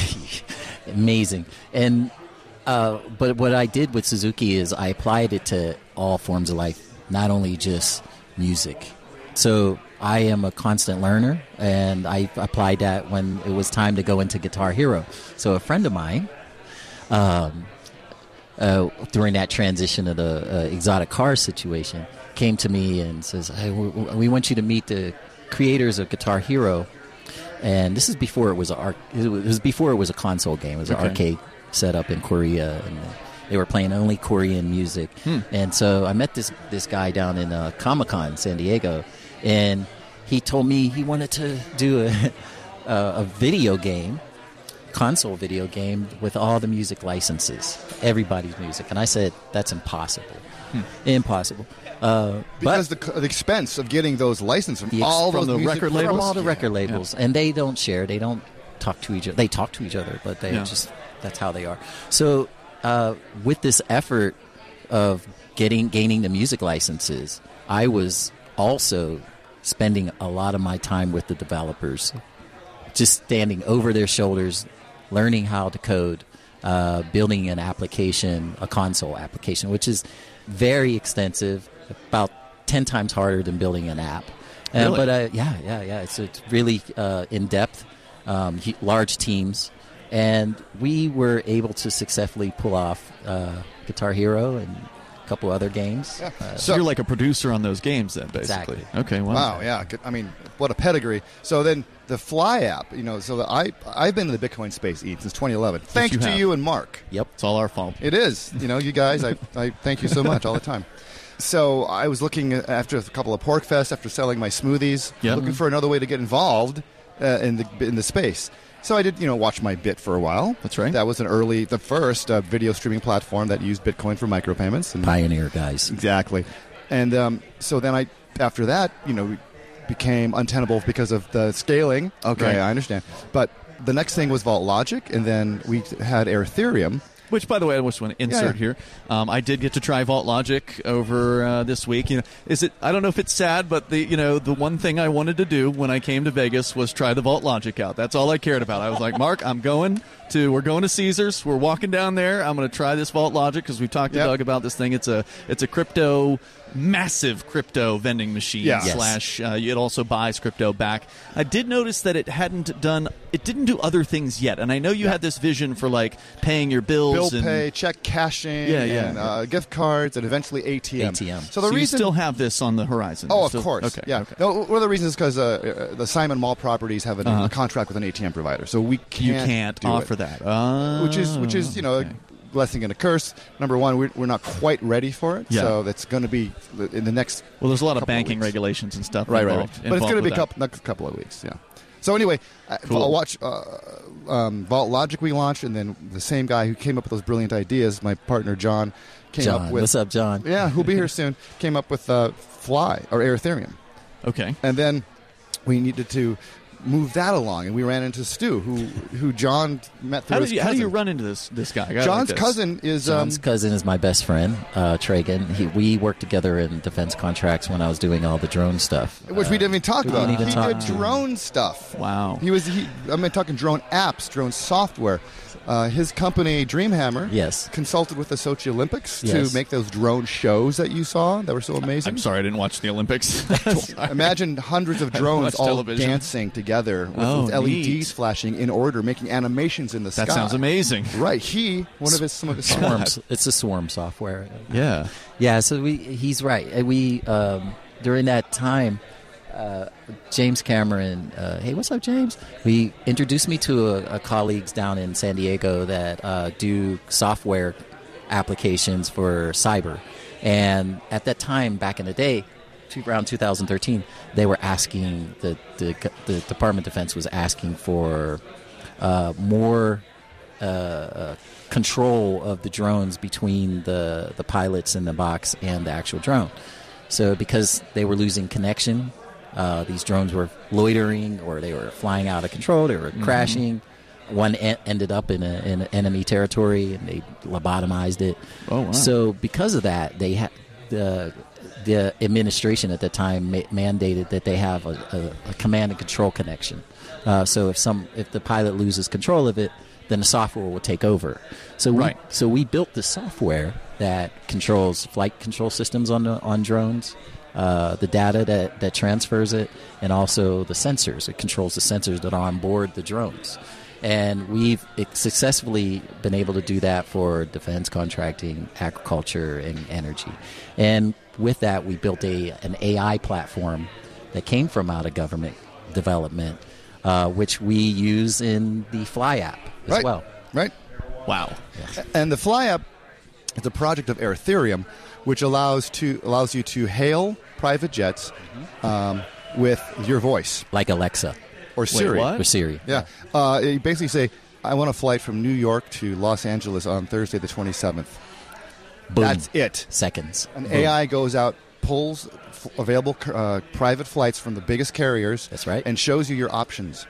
Amazing. And uh, but what I did with Suzuki is I applied it to all forms of life, not only just music. So I am a constant learner, and I applied that when it was time to go into Guitar Hero. So a friend of mine um, uh, during that transition of the uh, exotic car situation came to me and says, hey, we, we want you to meet the creators of Guitar Hero. And this is before it was a arc- it was before it was a console game. It was an arcade set up in Korea, and they were playing only Korean music. And so I met this this guy down in uh, Comic Con, San Diego, and he told me he wanted to do a a, a video game console video game with all the music licenses, everybody's music. And I said, that's impossible. Impossible. Uh, Because but the, the expense of getting those licenses from ex- all from those the music record from labels? all the record labels, and they don't share. They don't talk to each other. They talk to each other, but they Yeah. just that's how they are. So uh, with this effort of getting gaining the music licenses, I was also spending a lot of my time with the developers, just standing over their shoulders, learning how to code, uh, building an application, a console application, which is very extensive, about ten times harder than building an app. Uh, Really? but uh, yeah, yeah, yeah, it's it's really uh, in depth, um, hu- large teams, and we were able to successfully pull off uh, Guitar Hero and a couple other games. Yeah. Uh, So, you're like a producer on those games, then, basically. Exactly. Okay. Wow. Wow, yeah. I mean, what a pedigree. So then the Fly app, you know, so the, I I've been in the Bitcoin space Eve, since 2011. Thanks you to have. you and Mark. yep. It's all our fault. It is. You know, you guys, I, I thank you so much all the time. So I was looking after a couple of PorcFest, after selling my smoothies, Yep. looking for another way to get involved uh, in the in the space. So I did, you know, watch my Bit for a while. That's right. That was an early, the first uh, video streaming platform that used Bitcoin for micropayments. And Pioneer guys. Exactly. And um, so then I, after that, you know, became untenable because of the scaling. Okay, Right. I understand. But the next thing was Vault Logic, and then we had Ethereum. Which, by the way, I just want to insert yeah. here. Um, I did get to try Vault Logic over uh, this week. You know, is it? I don't know if it's sad, but the you know the one thing I wanted to do when I came to Vegas was try the Vault Logic out. That's all I cared about. I was like, Mark, I'm going to. We're going to Caesars. We're walking down there. I'm going to try this Vault Logic because we've talked to Yep. Doug about this thing. It's a it's a crypto massive crypto vending machine Yeah. Yes. slash uh, it also buys crypto back i did notice that it hadn't done it didn't do other things yet and i know you had this vision for like paying your bills bill and pay, check cashing, Yeah, yeah. and uh, gift cards, and eventually ATM. ATM. So the so you still have this on the horizon. oh, You of course, Okay. yeah. okay. No, one of the reasons is because uh, uh, the Simon Mall properties have an, Uh-huh. a contract with an ATM provider, so we can't you can't do offer it. That. Oh, which is which is you know okay. a blessing and a curse. Number one, we're, we're not quite ready for it, Yeah. so that's going to be in the next well, there's a lot of couple of banking regulations and stuff. right, right, right. But it's going to be a couple, next couple of weeks. Yeah. So anyway, Cool. I'll watch uh, um, Vault Logic we launched, and then the same guy who came up with those brilliant ideas, my partner John, came John, up with. what's up, John? Yeah, who'll be here soon. Came up with uh, Fly or Ethereum, Okay. and then we needed to move that along, and we ran into Stu, who who John met through How his did you how do you cousin. run into this this guy? I John's like this. cousin is um, John's cousin is my best friend, uh, Tragan. He, we worked together in defense contracts when I was doing all the drone stuff. which we didn't even talk about. even he talk did drone stuff. Wow. He was. He, I mean, talking drone apps, drone software. Uh, his company Dreamhammer, Yes. consulted with the Sochi Olympics Yes. to make those drone shows that you saw that were so amazing. I'm sorry, I didn't watch the Olympics. Imagine hundreds of drones all television. dancing together with, Oh, with LEDs neat. flashing in order, making animations in the sky. that sounds amazing. Right. He, one of his, some of his Swarm. It's a swarm software. Yeah. Yeah, so we he's right. We um, during that time, uh, James Cameron. Uh, hey, what's up, James? He introduced me to a, a colleagues down in San Diego that uh, do software applications for cyber, and at that time, back in the day. Around 2013, they were asking the, the the Department of Defense was asking for uh, more uh, uh, control of the drones between the, the pilots in the box and the actual drone. So because they were losing connection, uh, these drones were loitering or they were flying out of control. They were crashing. One e- ended up in, a, in enemy territory and they lobotomized it. Oh, wow. So because of that, they had the the administration at the time ma- mandated that they have a, a, a command and control connection. Uh, so if some if the pilot loses control of it, then the software will take over. So we, Right. so we built the software that controls flight control systems on the, on drones, uh, the data that, that transfers it, and also the sensors. It controls the sensors that are on board the drones. And we've successfully been able to do that for defense contracting, agriculture, and energy. And with that, we built a an AI platform that came from out of government development, uh, which we use in the Fly app as right. well. Right. Wow. And the Fly app is a project of Ethereum, which allows to allows you to hail private jets um, with your voice Like Alexa or Siri. what? or Siri. Yeah. Uh, you basically say, "I want a flight from New York to Los Angeles on Thursday, the twenty seventh. Boom. That's it. Seconds. An Boom. AI goes out, pulls f- available uh, private flights from the biggest carriers. That's right. And shows you your options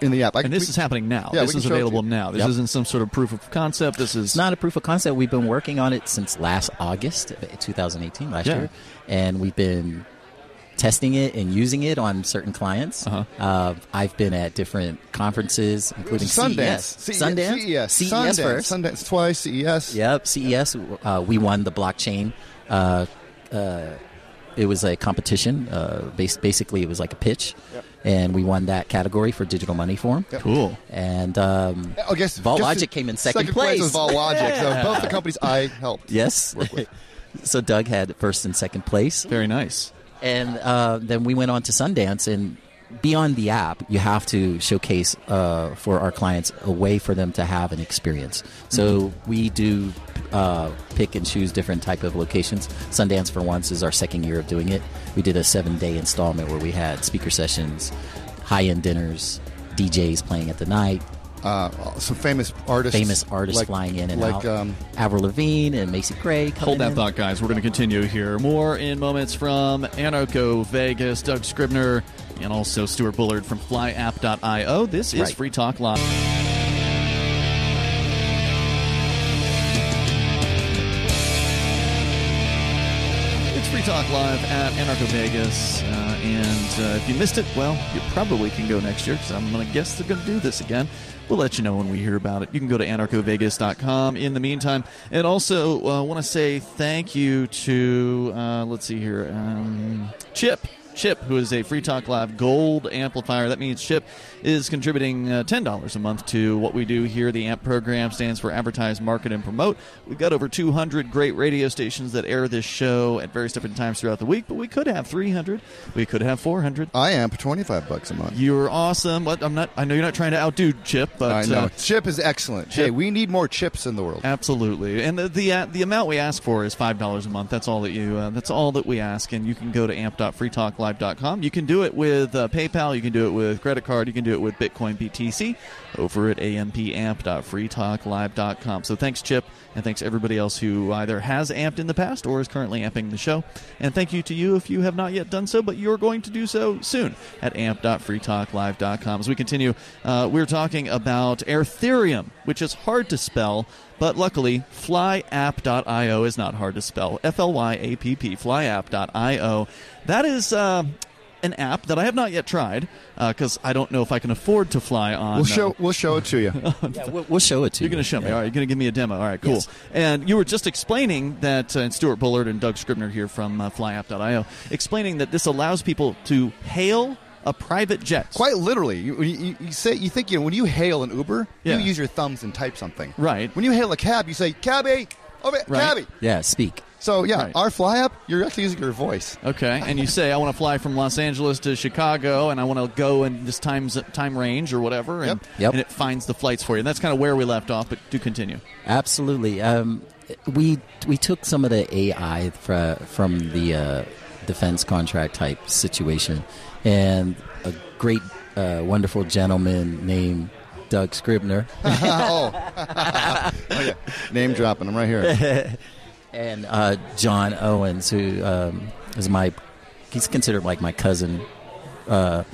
in the app. I And this we- is happening now. Yeah, this is show it to available now. This Yep. isn't some sort of proof of concept. This is It's not a proof of concept. We've been working on it since last August, uh, 2018, last Yeah. year, and we've been testing it and using it on certain clients. Uh-huh. Uh, I've been at different conferences, including Sundance. CES, CES, Sundance, CES, CES Sundance, first. Sundance twice, E CES. Yep, CES. Uh, we won the blockchain. Uh, uh, it was a competition. Uh, bas- basically, it was like a pitch, and we won that category for digital money form. cool. And um, I guess Vault just Logic came in second place. place. with Vault Logic. So both the companies I helped. Yes. Work with. so Doug had first and second place. Very nice. And uh, then we went on to Sundance, and beyond the app, you have to showcase uh, for our clients a way for them to have an experience. So we do uh, pick and choose different type of locations. Sundance, for once, is our second year of doing it. We did a seven day installment where we had speaker sessions, high end dinners, DJs playing at the night, Uh, some famous artists, famous artists like- flying in and like, out. Um, Avril Lavigne and Macy Gray. Hold that in. thought, guys. We're going to continue here. More in moments from Anarcho Vegas, Doug Scribner, and also Stuart Bullard from flyapp.io. This is Right. Free Talk Live. It's Free Talk Live at Anarcho Vegas. Uh, and uh, if you missed it, well, you probably can go next year because I'm going to guess they're going to do this again. We'll let you know when we hear about it. You can go to anarchovegas.com in the meantime. And also, uh, want to say thank you to, uh, let's see here, um, Chip. Chip, who is a Free Talk Live Gold amplifier. That means Chip is contributing uh, $10 a month to what we do here. The AMP program stands for Advertise, Market, and Promote. We've got over 200 great radio stations that air this show at various different times throughout the week, but we could have 300. We could have 400. I am for twenty five bucks a month. You're awesome. What I'm not. I know you're not trying to outdo Chip, but I know uh, chip is excellent. Chip- Hey, we need more chips in the world. Absolutely, and the the, uh, the amount we ask for is five dollars a month. That's all that you. Uh, that's all that we ask, and you can go to amp.freetalklive.com. You can do it with uh, PayPal. You can do it with credit card. You can do it with Bitcoin BTC over at ampamp.freetalklive.com. So thanks, Chip, and thanks everybody else who either has amped in the past or is currently amping the show. And thank you to you if you have not yet done so, but you're going to do so soon at amp.freetalklive.com. As we continue, uh, we're talking about Ethereum, which is hard to spell. But luckily, flyapp.io is not hard to spell. F L Y A P P, flyapp.io. That is uh, an app that I have not yet tried because I don't know if I can afford to fly on. We'll uh, show we'll show it to you. Yeah, we'll, we'll show it to you. You're you. going to show me. Yeah. All right, you're going to give me a demo. All right, cool. Yes. And you were just explaining that, uh, and Stuart Bullard and Doug Scribner here from uh, flyapp.io, explaining that this allows people to hail a private jet. Quite literally, you, you, you say you think you know when you hail an Uber, Yeah. you use your thumbs and type something. Right. When you hail a cab, you say "cabby," over Right. cabby. Yeah, speak. So yeah, Right. our fly app, you're actually using your voice. Okay, and you say I want to fly from Los Angeles to Chicago, and I want to go in this time time range or whatever, and, Yep. Yep. and it finds the flights for you. And that's kind of where we left off, but do continue. Absolutely. Um, we we took some of the AI fra- from the uh, defense contract type situation, and a great, uh, wonderful gentleman named Doug Scribner oh. oh yeah, name dropping. I'm right here. and uh, John Owens, who um, is my he's considered like my cousin. Uh,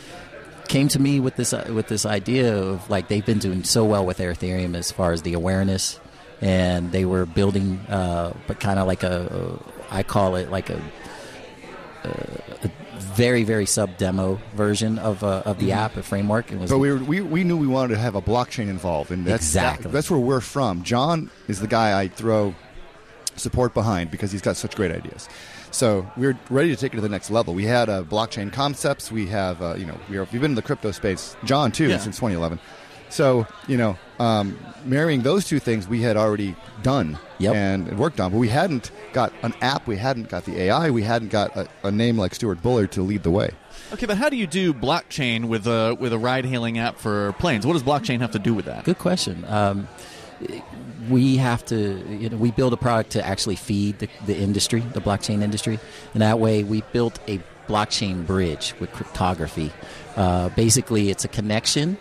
came to me with this uh, with this idea of like they've been doing so well with Ethereum as far as the awareness, and they were building, uh, but kind of like a, I call it like a, a very very sub demo version of uh, of the app, a framework. It was But we, were, we we knew we wanted to have a blockchain involved, and that's Exactly. that- that's where we're from. John is the guy I throw support behind because he's got such great ideas. So we're ready to take it to the next level. We had uh, blockchain concepts. We have uh, you know we are, we've been in the crypto space. John too Yeah. since 2011. So you know um, marrying those two things we had already done Yep. and worked on, but we hadn't got an app. We hadn't got the AI. We hadn't got a, a name like Stuart Bullard to lead the way. Okay, but how do you do blockchain with a with a ride hailing app for planes? What does blockchain have to do with that? Good question. Um, we have to, you know, we build a product to actually feed the, the industry, the blockchain industry, and that way we built a blockchain bridge with cryptography. Uh, basically, it's a connection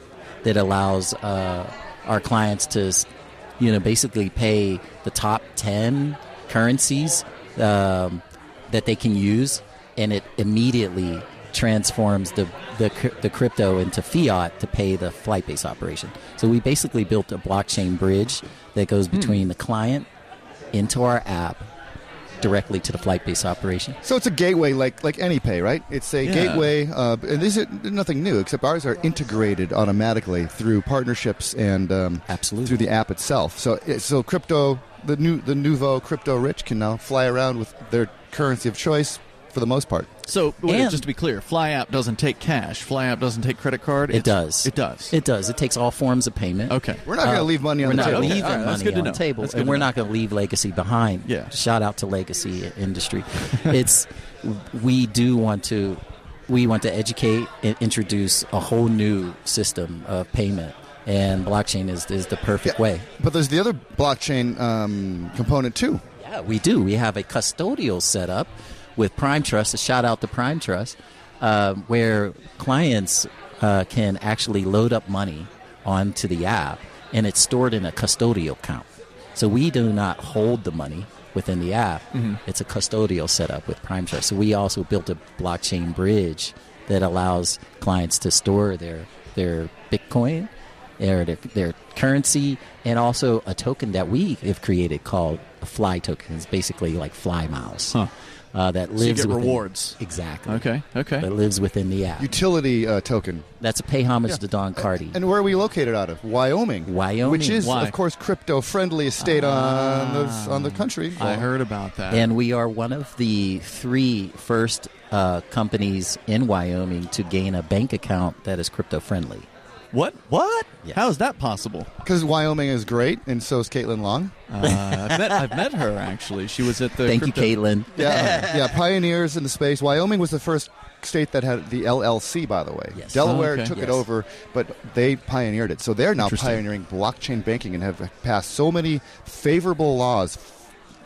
that allows uh, our clients to, you know, basically pay the top ten currencies um, that they can use, and it immediately transforms the, the the crypto into fiat to pay the flight base operation. So we basically built a blockchain bridge that goes between the client into our app directly to the flight base operation. So it's a gateway, like like AnyPay, right? It's a Yeah. gateway, uh, and these are nothing new except ours are integrated automatically through partnerships and um, Absolutely. through the app itself. So so crypto, the new the nouveau crypto rich can now fly around with their currency of choice, for the most part. So, wait, just to be clear, FlyApp doesn't take cash. FlyApp doesn't take credit card. It It's- does. It does. It does. It takes all forms of payment. Okay. We're not going to Uh, leave money on we're the not table. Okay. leaving that's money good to on know. the table, and we're know. not going to leave legacy behind. Yeah. Shout out to legacy industry. it's we do want to we want to educate and introduce a whole new system of payment, and blockchain is is the perfect Yeah. way. But there's the other blockchain um, component too. Yeah, we do. We have a custodial setup with Prime Trust. A shout out to Prime Trust, uh, where clients uh, can actually load up money onto the app, and it's stored in a custodial account. So we do not hold the money within the app. It's a custodial setup with Prime Trust. So we also built a blockchain bridge that allows clients to store their their Bitcoin their, their their currency and also a token that we have created called a fly token. It's basically like fly miles Huh. Uh, that lives So you get within- rewards. exactly Okay. Okay. that lives within the app. Utility uh, token. That's a pay homage to Don Cardi. And where are we located out of? Wyoming. Wyoming. Which is, Why? of course, crypto friendly state on the on the country. I heard about that. and we are one of the three first uh, companies in Wyoming to gain a bank account that is crypto friendly. What? What? Yes. How is that possible? Because Wyoming is great, and so is Caitlin Long. Uh, I've met I've met her actually. She was at the. Thank crypto- you, Caitlin. Yeah, yeah, pioneers in the space. Wyoming was the first state that had the LLC, by the way. Yes. Delaware Oh, okay. took it over, but they pioneered it. So they're now pioneering blockchain banking and have passed so many favorable laws.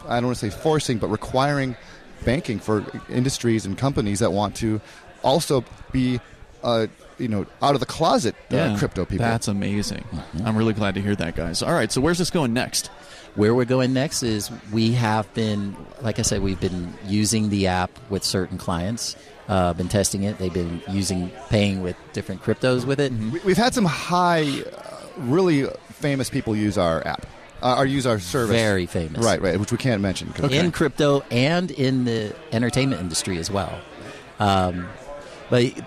I don't want to say forcing, but requiring banking for industries and companies that want to also be, uh, you know, out of the closet uh, Yeah, crypto people. That's amazing. Mm-hmm. I'm really glad to hear that, guys. All right, so where's this going next? Where we're going next is we have been, like I said, we've been using the app with certain clients. Uh, been testing it. They've been using paying with different cryptos with it. We- We've had some high, uh, really famous people use our app, uh, or use our service. Very famous. Right, right, which we can't mention. 'cause- in crypto and in the entertainment industry as well. Um, but it-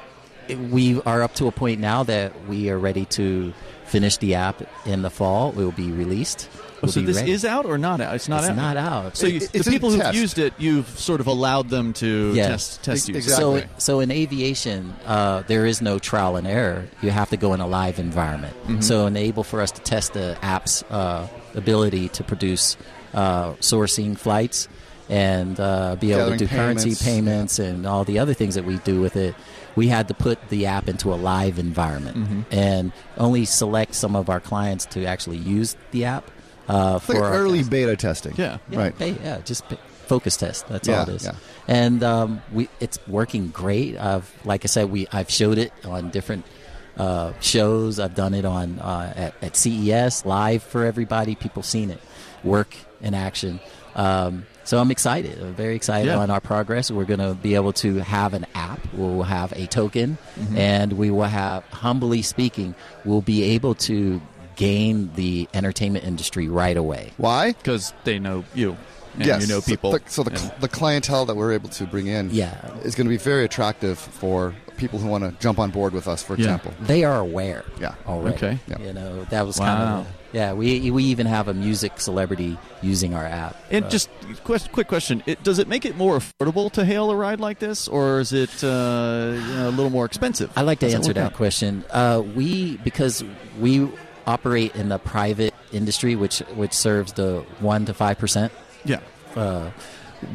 we are up to a point now that we are ready to finish the app in the fall. It will be released. Oh, We'll so be this ready. is out or not out? It's not It's out. not out. So you, It- the people who've test. used it, you've sort of allowed them to Yes. test test use. Exactly. So, so in aviation, uh, there is no trial and error. You have to go in a live environment. Mm-hmm. So, enable for us to test the app's uh, ability to produce uh, sourcing flights and uh, be able to do currency payments. payments and all the other things that we do with it. We had to put the app into a live environment Mm-hmm. and only select some of our clients to actually use the app uh, It's like for early test. beta testing. Yeah. Yeah, Right. pay- yeah, just pay, focus test. That's Yeah, all it is. yeah. And um, we, it's working great. I've, like I said, we I've showed it on different uh, shows. I've done it on uh, at, at CES live for everybody. People seen it work in action. Um, so I'm excited. I'm very excited Yeah. on our progress. We're going to be able to have an app. We'll have a token, Mm-hmm. and we will have, humbly speaking, we'll be able to gain the entertainment industry right away. Why? because they know you and yes. you know So people. the- So, the, and- the clientele that we're able to bring in Yeah. is going to be very attractive for people who want to jump on board with us, for Yeah. example. they are aware Yeah. already Okay. Yeah. you know that was Wow. kind of yeah we we even have a music celebrity using our app And Uh, just quest, quick question: it, Does it make it more affordable to hail a ride like this, or is it uh, you know, a little more expensive? i like to How's answer work that question uh, we because we operate in the private industry which which serves the 1 to 5 percent Yeah. uh,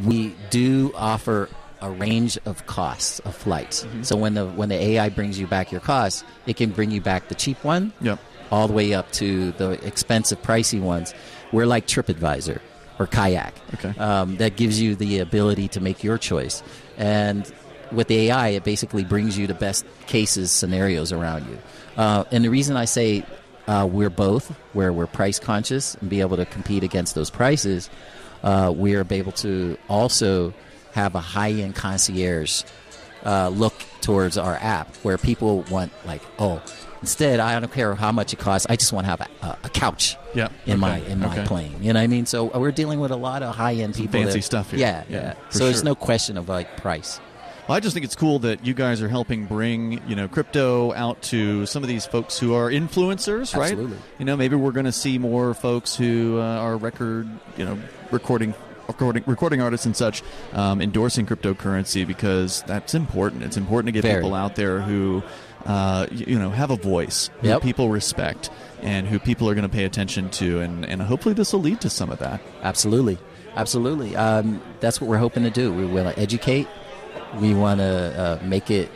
we do offer a range of costs of flights. Mm-hmm. So when the when the AI brings you back your costs, it can bring you back the cheap one, Yep. all the way up to the expensive, pricey ones. We're like TripAdvisor or Kayak. Okay. Um, that gives you the ability to make your choice, and with the AI, it basically brings you the best cases, scenarios around you. Uh, and the reason I say uh, we're both, where we're price conscious and be able to compete against those prices, uh, we are able to also have a high end concierge uh, look towards our app where people want, like, oh, instead, I don't care how much it costs, I just want to have a, a, couch Yeah. in Okay. my in my Okay. plane. You know what I mean? So uh, we're dealing with a lot of high end people. fancy that- stuff here. Yeah, Yeah, yeah. So it's sure. no question of like price. Well, I just think it's cool that you guys are helping bring you know crypto out to some of these folks who are influencers, right? Absolutely. You know, maybe we're going to see more folks who uh, are record, you know, recording recording, recording artists and such um, endorsing cryptocurrency because that's important. It's important to get Very. people out there who, uh, you know, have a voice, who Yep. people respect, and who people are going to pay attention to, and, and hopefully this will lead to some of that. Absolutely, absolutely. Um, that's what we're hoping to do. We want to educate. We want to uh, make it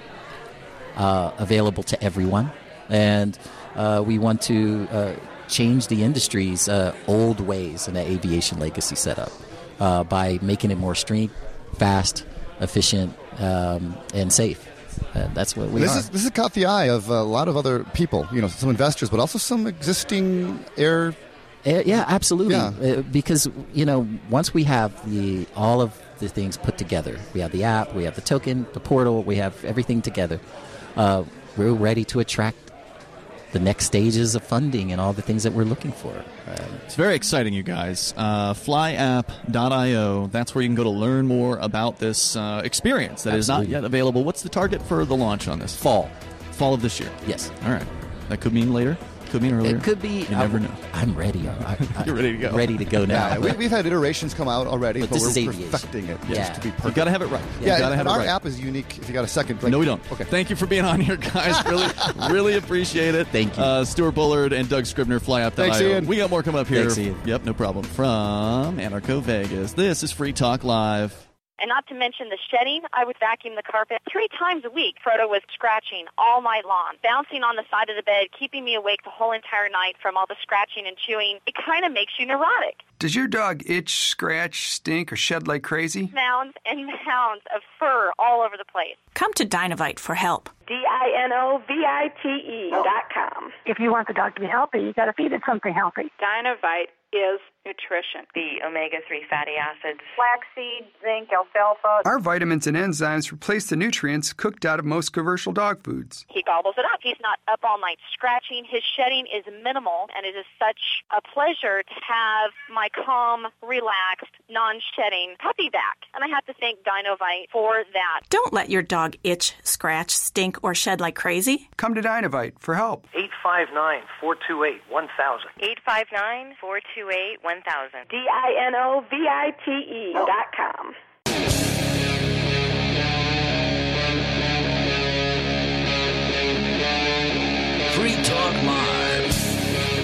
uh, available to everyone, and uh, we want to uh, change the industry's uh, old ways and the aviation legacy setup uh, by making it more stream, fast, efficient, um, and safe. Uh, that's what we this are. is this has caught the eye of a lot of other people. You know, some investors, but also some existing air. Uh, yeah, absolutely. Yeah. Uh, because you know, once we have the all of the things put together, we have the app, we have the token, the portal, we have everything together. Uh, we're ready to attract the next stages of funding and all the things that we're looking for. Uh, It's very exciting, you guys. Uh, flyapp.io, that's where you can go to learn more about this uh, experience that is not yet available. What's the target for the launch on this? fall, Fall of this year. yes. All right. That could mean later. Could mean earlier. It could be. You never I'm, know. I'm ready. I, I, You're ready to go. Ready to go now. Yeah, we, we've had iterations come out already, But but, this we're aviation. perfecting it Yeah. just to be You perfect. got to have it right. You yeah, got to have and it our right. app is unique. If you got a second, like- no, we don't. Okay. Thank you for being on here, guys. Really, really appreciate it. Thank you. Uh, Stuart Bullard and Doug Scribner, flyapp.io. Thanks, Ian. We got more coming up here. Thanks, Ian. Yep, no problem. From Anarcho Vegas. This is Free Talk Live. And not to mention the shedding, I would vacuum the carpet three times a week. Frodo was scratching all night long, bouncing on the side of the bed, keeping me awake the whole entire night from all the scratching and chewing. It kind of makes you neurotic. Does your dog itch, scratch, stink, or shed like crazy? Mounds and mounds of fur all over the place. Come to Dinovite for help. D-I-N-O-V-I-T-E E dot com. If you want the dog to be healthy, you got to feed it something healthy. Dinovite is nutrition. The omega-3 fatty acids. Flaxseed, zinc, alfalfa. Our vitamins and enzymes replace the nutrients cooked out of most commercial dog foods. He gobbles it up. He's not up all night scratching. His shedding is minimal, and it is such a pleasure to have my calm, relaxed, non-shedding puppy back. And I have to thank Dinovite for that. Don't let your dog itch, scratch, stink, or shed like crazy. Come to Dinovite for help. 859 428 1000. 859 428 1000. D-I-N-O-V-I-T-E dot com. Free Talk Live.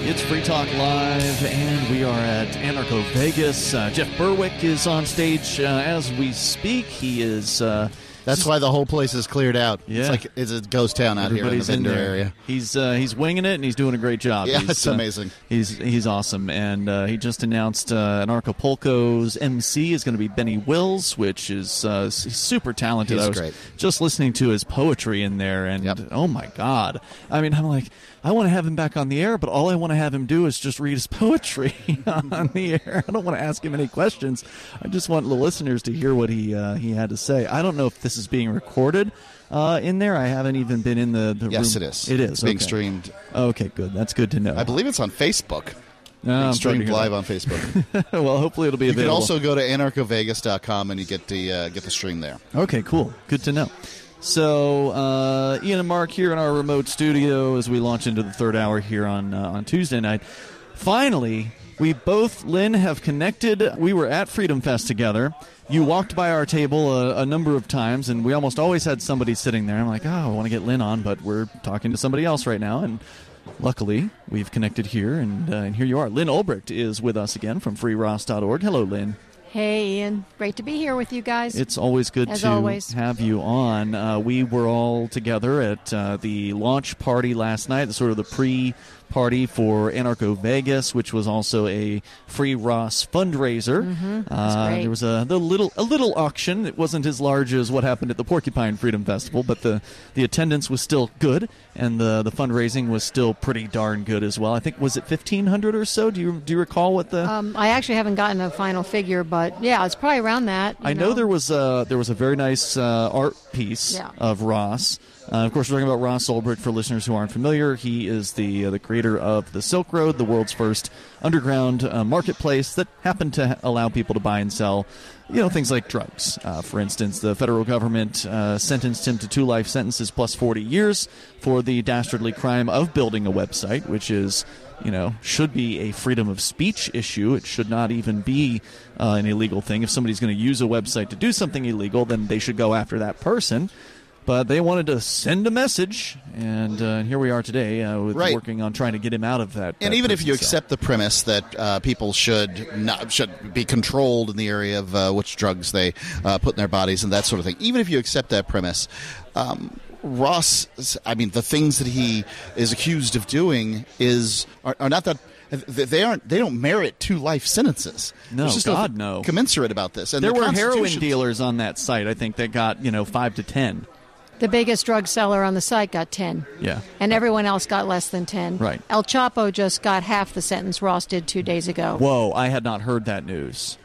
It's Free Talk Live, and we are at Anarcho Vegas. Uh, Jeff Berwick is on stage uh, as we speak. He is. Uh, That's why the whole place is cleared out. Yeah. It's like it's a ghost town out here in the Everybody's in vendor area. He's uh, he's winging it and he's doing a great job. Yeah, He's, it's uh, amazing. He's he's awesome, and uh, he just announced uh, Anarchapulco's MC is going to be Benny Wills, which is uh, super talented. He's I was great. just listening to his poetry in there, and oh my god! I mean, I'm like, I want to have him back on the air, but all I want to have him do is just read his poetry on the air. I don't want to ask him any questions. I just want the listeners to hear what he uh, he had to say. I don't know if this is being recorded. Uh, in there, I haven't even been in the, the Yes, room. it is. It is It's being okay. streamed. Okay, good. That's good to know. I believe it's on Facebook. No, I'm Being streamed live that. on Facebook. well, hopefully it'll be you can also go to anarchovegas.com and you get the uh, get the stream there. Okay, cool. Good to know. So, uh, Ian and Mark here in our remote studio as we launch into the third hour here on uh, on Tuesday night. Finally, we both, Lynn, have connected. We were at Freedom Fest together. You walked by our table a, a number of times, and we almost always had somebody sitting there. I'm like, oh, I want to get Lynn on, but we're talking to somebody else right now, and luckily we've connected here, and, uh, and here you are. Lynn Ulbricht is with us again from freeross.org. Hello, Lynn. Hey, Ian. Great to be here with you guys. It's always good As to always. have you on. Uh, we were all together at uh, the launch party last night, sort of the pre party for Anarcho Vegas, which was also a free Ross fundraiser. Mhm. That's Uh, there was a the little a little auction. It wasn't as large as what happened at the Porcupine Freedom Festival, but the the attendance was still good, and the the fundraising was still pretty darn good as well. I think was it fifteen hundred or so. Do you do you recall what the Um, I actually haven't gotten a final figure, but yeah, it's probably around that. I know, there was a there was a very nice uh, art piece Yeah. of Ross. Uh, of course, we're talking about Ross Ulbricht. For listeners who aren't familiar, he is the uh, the creator of the Silk Road, the world's first underground uh, marketplace that happened to allow people to buy and sell you know things like drugs. Uh, for instance, the federal government uh, sentenced him to two life sentences plus 40 years for the dastardly crime of building a website, which is you know should be a freedom of speech issue. It should not even be uh, an illegal thing. If somebody's going to use a website to do something illegal, then they should go after that person. But they wanted to send a message, and uh, here we are today, uh, with Right. working on trying to get him out of that. And that even if you cell. accept the premise that uh, people should not should be controlled in the area of uh, which drugs they uh, put in their bodies and that sort of thing, even if you accept that premise, um, Ross, I mean, the things that he is accused of doing is are, are not that. They aren't. They don't merit two life sentences. No, There's just God, nothing no. Commensurate about this. And there the were heroin dealers on that site. I think that got you know five to ten. The biggest drug seller on the site got 10. Yeah. And everyone else got less than 10. Right. El Chapo just got half the sentence Ross did two days ago. Whoa! I had not heard that news.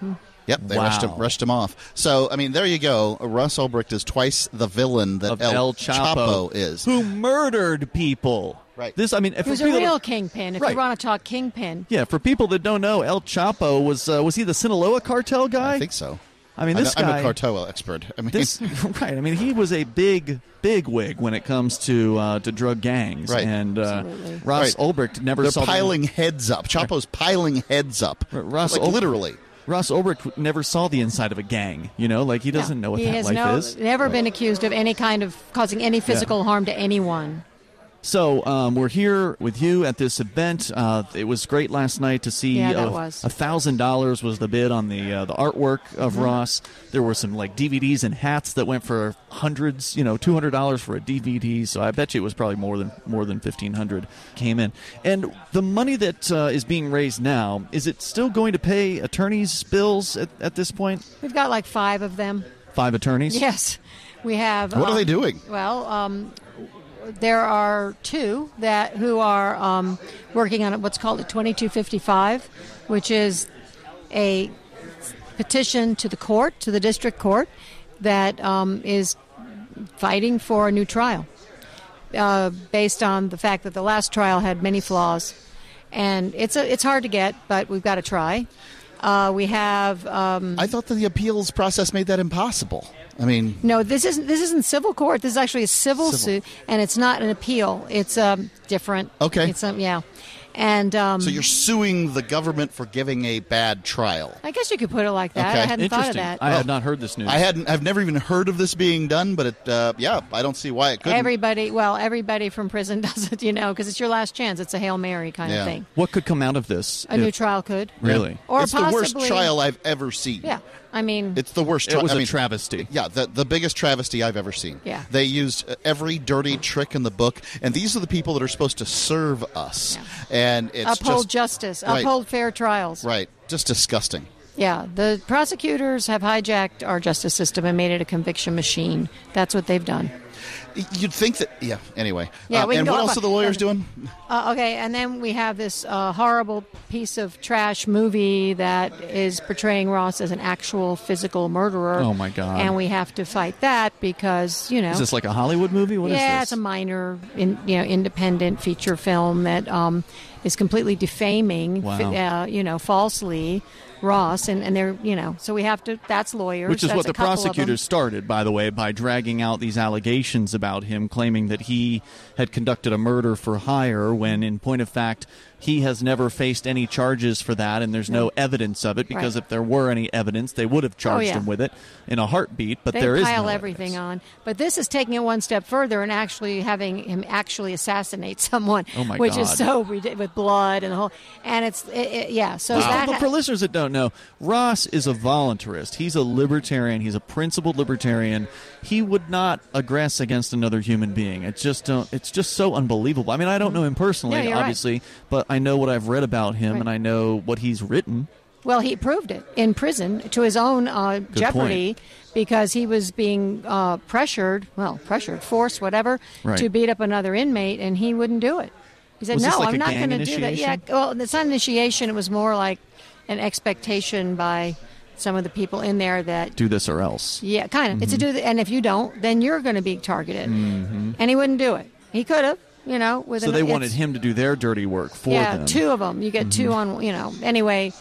Yep, they rushed him, rushed him off. So, I mean, there you go. Ross Ulbricht is twice the villain that Of El, El Chapo, is. who murdered people. Right. This, I mean, if He was a people real that- kingpin. If Right. you want to talk kingpin. yeah, for people that don't know, El Chapo was uh, was he the Sinaloa cartel guy? I think so. I mean, this I'm guy. a cartel expert. I mean, this right. I mean, he was a big, big wig when it comes to uh, to drug gangs. Right. And uh, Ross Right. Ulbricht never they're saw the- piling heads up. Chapo's piling heads up. Ross like Ulbricht- literally. Ross Ulbricht never saw the inside of a gang. You know, like he doesn't know what he that has life no, is. never been accused of any kind of causing any physical harm to anyone. So um, we're here with you at this event. Uh, it was great last night to see. Yeah, that a- was. a thousand dollars was the bid on the uh, the artwork of Mhm. Ross. There were some like DVDs and hats that went for hundreds. You know, two hundred dollars for a DVD. So I bet you it was probably more than more than fifteen hundred came in. And the money that uh, is being raised now is it still going to pay attorneys' bills at, at this point? We've got like five of them. Five attorneys. Yes, we have. What are um, they doing? Well, um, there are two that who are um, working on what's called a 2255, which is a petition to the court, to the district court, that um, is fighting for a new trial, uh, based on the fact that the last trial had many flaws, and it's a, it's hard to get, but we've got to try. Uh, we have. Um, I thought that the appeals process made that impossible. I mean, no, this isn't. This isn't civil court. This is actually a civil, Civil. suit, and it's not an appeal. It's um, different. Okay. It's um, yeah, and um, so you're suing the government for giving a bad trial. I guess you could put it like that. I Okay. hadn't thought of that. I had not heard this news. I hadn't. I've never even heard of this being done, but it. Uh, yeah, I don't see why it couldn't. Everybody, well, everybody from prison does it, you know, because it's your last chance. It's a hail mary kind Yeah. of thing. What could come out of this? A new trial could. Really? Or it's the worst trial I've ever seen. Yeah, I mean, It's the worst. It was I a mean, travesty. Yeah, the the biggest travesty I've ever seen. Yeah. they used every dirty trick in the book, and these are the people that are supposed to serve us. And it's uphold just justice, right, uphold fair trials. right, just disgusting. Yeah, the prosecutors have hijacked our justice system and made it a conviction machine. That's what they've done. You'd think that. Yeah. Anyway. Yeah, can and what else are the lawyers doing? Uh, okay, and then we have this uh, horrible piece of trash movie that is portraying Ross as an actual physical murderer. Oh, my God. And we have to fight that because you know. Is this like a Hollywood movie? What is yeah, it's a minor, in, you know, independent feature film that um, is completely defaming, Wow. uh, you know, falsely Ross, and, and they're, you know, so we have to. That's lawyers, Which is That's what the couple of them. prosecutors started, by the way, by dragging out these allegations about him, claiming that he had conducted a murder for hire, when in point of fact, he has never faced any charges for that, and there's no, No. evidence of it, because Right. if there were any evidence, they would have oh, charged yeah. him with it in a heartbeat, but they there is pile no everything on. But this is taking it one step further and actually having him actually assassinate someone, Oh, my which is so ridiculous with blood and the whole. And it's it, it- yeah. So Wow. that But for listeners that don't know, Ross is a voluntarist. He's a libertarian. He's a principled libertarian. He would not aggress against another human being. It's just don't, it's just so unbelievable. I mean, I don't know him personally, Yeah, you're right. obviously, but I know what I've read about him, Right. and I know what he's written. Well, he proved it in prison to his own uh, jeopardy because he was being uh, pressured, well, pressured, forced, whatever, Right. to beat up another inmate, and he wouldn't do it. He said, Was "No, like I'm not going to do that." Yeah, well, it's not initiation. It was more like an expectation by some of the people in there that, Do this or else. yeah, kind of. It's a do, and if you don't, then you're going to be targeted, Mhm. and he wouldn't do it. He could have, you know, with So an, they wanted him to do their dirty work for yeah, them. two of them. You get two Mhm. on, you know. Anyway,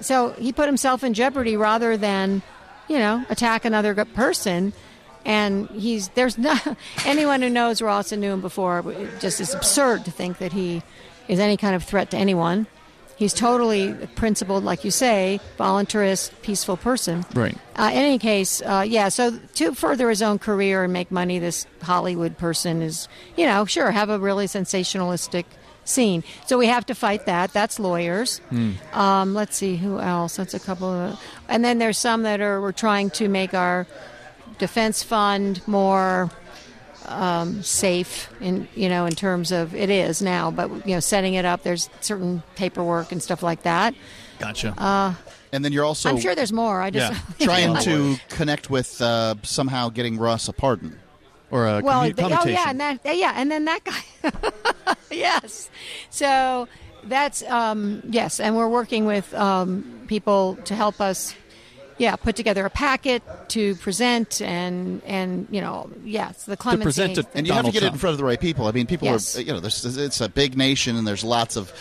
so he put himself in jeopardy rather than you know, attack another person. And he's there's no anyone who knows Ross and knew him before. It just is absurd to think that he is any kind of threat to anyone. He's totally principled, like you say, voluntarist, peaceful person. Right. Uh, in any case, uh, yeah. So to further his own career and make money, this Hollywood person is, you know, sure, have a really sensationalistic scene. So we have to fight that. That's lawyers. Hmm. Um, let's see who else. That's a couple of, and then there's some that are we're trying to make our defense fund more um, safe in you know in terms of it is now, but you know setting it up. There's certain paperwork and stuff like that. Gotcha. Uh, And then you're also I'm sure there's more. I just trying to connect with uh, somehow getting Ross a pardon or a well, th- oh yeah, and that yeah, and then that guy. yes, so that's um, yes, and we're working with um, people to help us. Yeah, put together a packet to present and and you know yes the clemency and you have to get it in front of the right people. I mean, people Yes. are you know, there's, it's a big nation, and there's lots of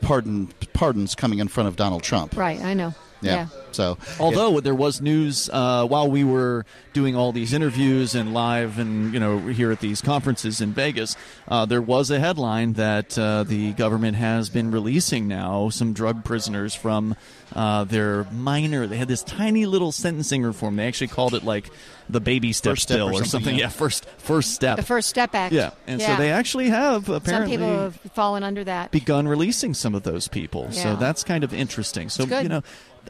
pardon pardons coming in front of Donald Trump. right. I know. Yeah. yeah. So, Although there was news uh, while we were doing all these interviews and live and you know here at these conferences in Vegas, uh, there was a headline that uh, the government has been releasing now some drug prisoners from uh, their minor. They had this tiny little sentencing reform. They actually called it like the baby steps First step bill or or something, something. yeah. Yeah, first first step. The First Step Act. Yeah, and so they actually have apparently Some people have fallen under that. begun releasing some of those people. So that's kind of interesting. So good. you know,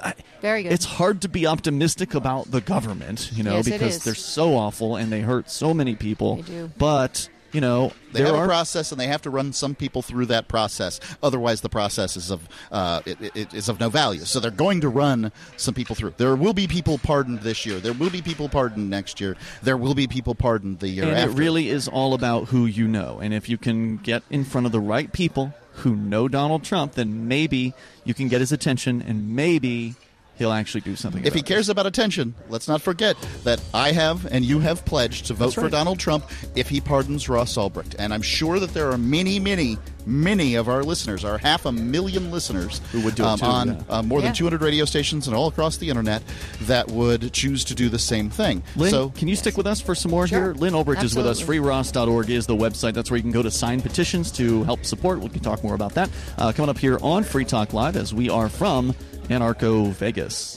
I, Very good. it's hard to be optimistic about the government, you know, Yes, because they're so awful and they hurt so many people. They do. But you know, They there have are a process, and they have to run some people through that process. Otherwise, the process is of uh, it, it is of no value. So they're going to run some people through. There will be people pardoned this year. There will be people pardoned next year. There will be people pardoned the year and after. it really is all about who you know. And if you can get in front of the right people who know Donald Trump, then maybe you can get his attention, and maybe he'll actually do something. if he cares about attention, let's not forget that I have and you have pledged to vote That's for. Donald Trump if he pardons Ross Ulbricht. And I'm sure that there are many, many, many of our listeners, our half a million listeners, Who would do it um, too, on yeah. uh, more Yeah. than 200 radio stations and all across the internet that would choose to do the same thing. Lynn, so can you stick with us for some more Sure. here? Lynn Ulbricht is with us. Absolutely. FreeRoss.org is the website. That's where you can go to sign petitions to help support. We can talk more about that uh, coming up here on Free Talk Live as we are from Anarcho Vegas.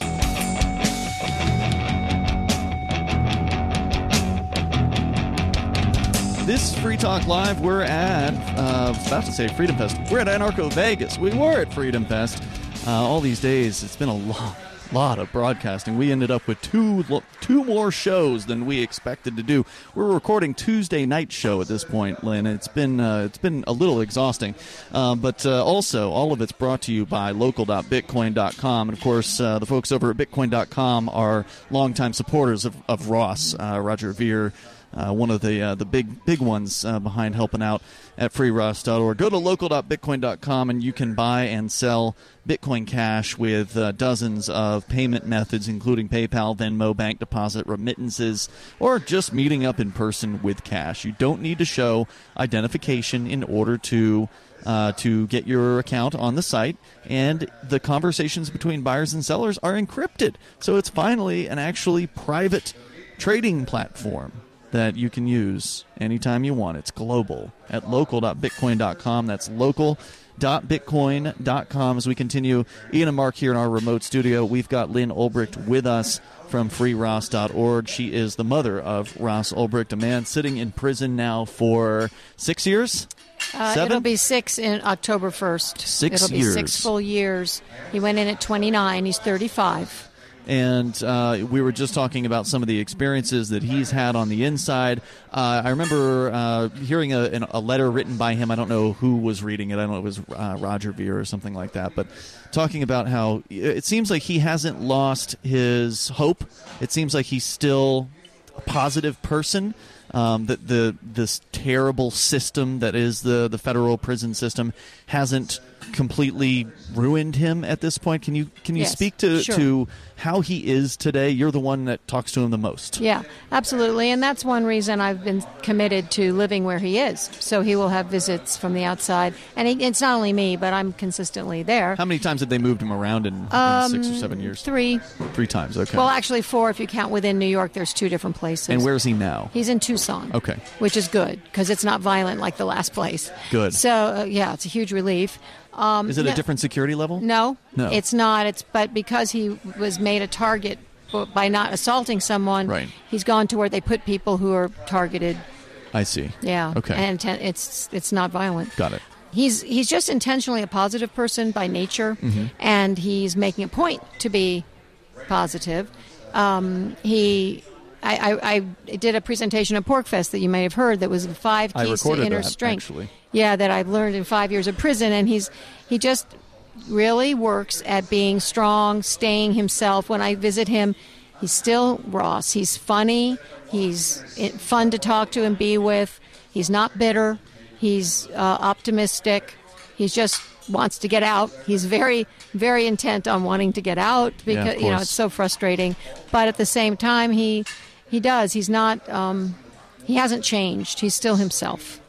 This Free Talk Live, we're at, uh, about to say Freedom Fest. We're at Anarcho Vegas. We were at Freedom Fest. Uh, all these days, it's been a lot, lot of broadcasting. We ended up with two, two more shows than we expected to do. We're recording Tuesday night show at this point, Lynn. It's been, uh, it's been a little exhausting, uh, but uh, also all of it's brought to you by local.bitcoin.com, and of course, uh, the folks over at bitcoin.com are longtime supporters of, of Ross, uh, Roger Ver uh, one of the uh, the big big ones uh, behind helping out at freeross.org. Go to local.bitcoin.com and you can buy and sell Bitcoin Cash with uh, dozens of payment methods, including PayPal, Venmo, bank deposit, remittances, or just meeting up in person with cash. You don't need to show identification in order to. Uh, to get your account on the site, and the conversations between buyers and sellers are encrypted. So it's finally an actually private trading platform that you can use anytime you want. It's global at local.bitcoin.com. That's local.bitcoin.com. As we continue, Ian and Mark here in our remote studio, we've got Lynn Ulbricht with us from freeross.org. She is the mother of Ross Ulbricht, a man sitting in prison now for six years. Uh, Seven? it'll be six in October 1st. Six it'll be years. six full years. He went in at 29. He's 35. And uh, we were just talking about some of the experiences that he's had on the inside. Uh, I remember uh, hearing a, an- a letter written by him. I don't know who was reading it. I don't know it was uh, Roger Ver or something like that, but talking about how it seems like he hasn't lost his hope. It seems like he's still a positive person. Um, that the this terrible system that is the the federal prison system hasn't completely ruined him at this point. Can you can you Yes, speak to sure. to how he is today? You're the one that talks to him the most. Yeah, absolutely. And that's one reason I've been committed to living where he is. So he will have visits from the outside. And he, it's not only me, but I'm consistently there. How many times have they moved him around in, in Um, six or seven years? Three. Three times. Okay. Well, actually, four if you count within New York. There's two different places. and where is he now? He's in Tucson. Okay. Which is good because it's not violent like the last place. Good. So, uh, yeah, it's a huge relief. Um, Is it a different security level? No, No. it's not. It's but because he was made a target by not assaulting someone, Right. he's gone to where they put people who are targeted. I see. Yeah. Okay. And it's it's not violent. Got it. He's he's just intentionally a positive person by nature, Mhm. and he's making a point to be positive. Um, he. I, I, I did a presentation at PorcFest that you may have heard that was five keys to inner that, strength. actually. Yeah, that I've learned in five years of prison, and he's he just really works at being strong, staying himself. When I visit him, he's still Ross. He's funny. He's fun to talk to and be with. He's not bitter. He's uh, optimistic. He's just wants to get out. He's very, very intent on wanting to get out Yeah, because you know it's so frustrating. But at the same time, he he does. He's not. Um, he hasn't changed. He's still himself,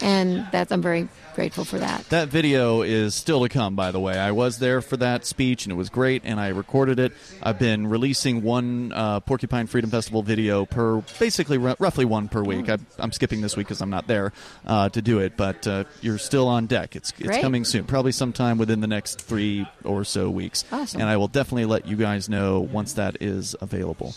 and that I'm very grateful for that. That video is still to come, by the way. I was there for that speech, and it was great, and I recorded it. I've been releasing one uh, Porcupine Freedom Festival video per, basically r- roughly one per week. I, I'm skipping this week because I'm not there uh, to do it, but uh, you're still on deck. It's it's Great. coming soon, probably sometime within the next three or so weeks. Awesome. And I will definitely let you guys know once that is available.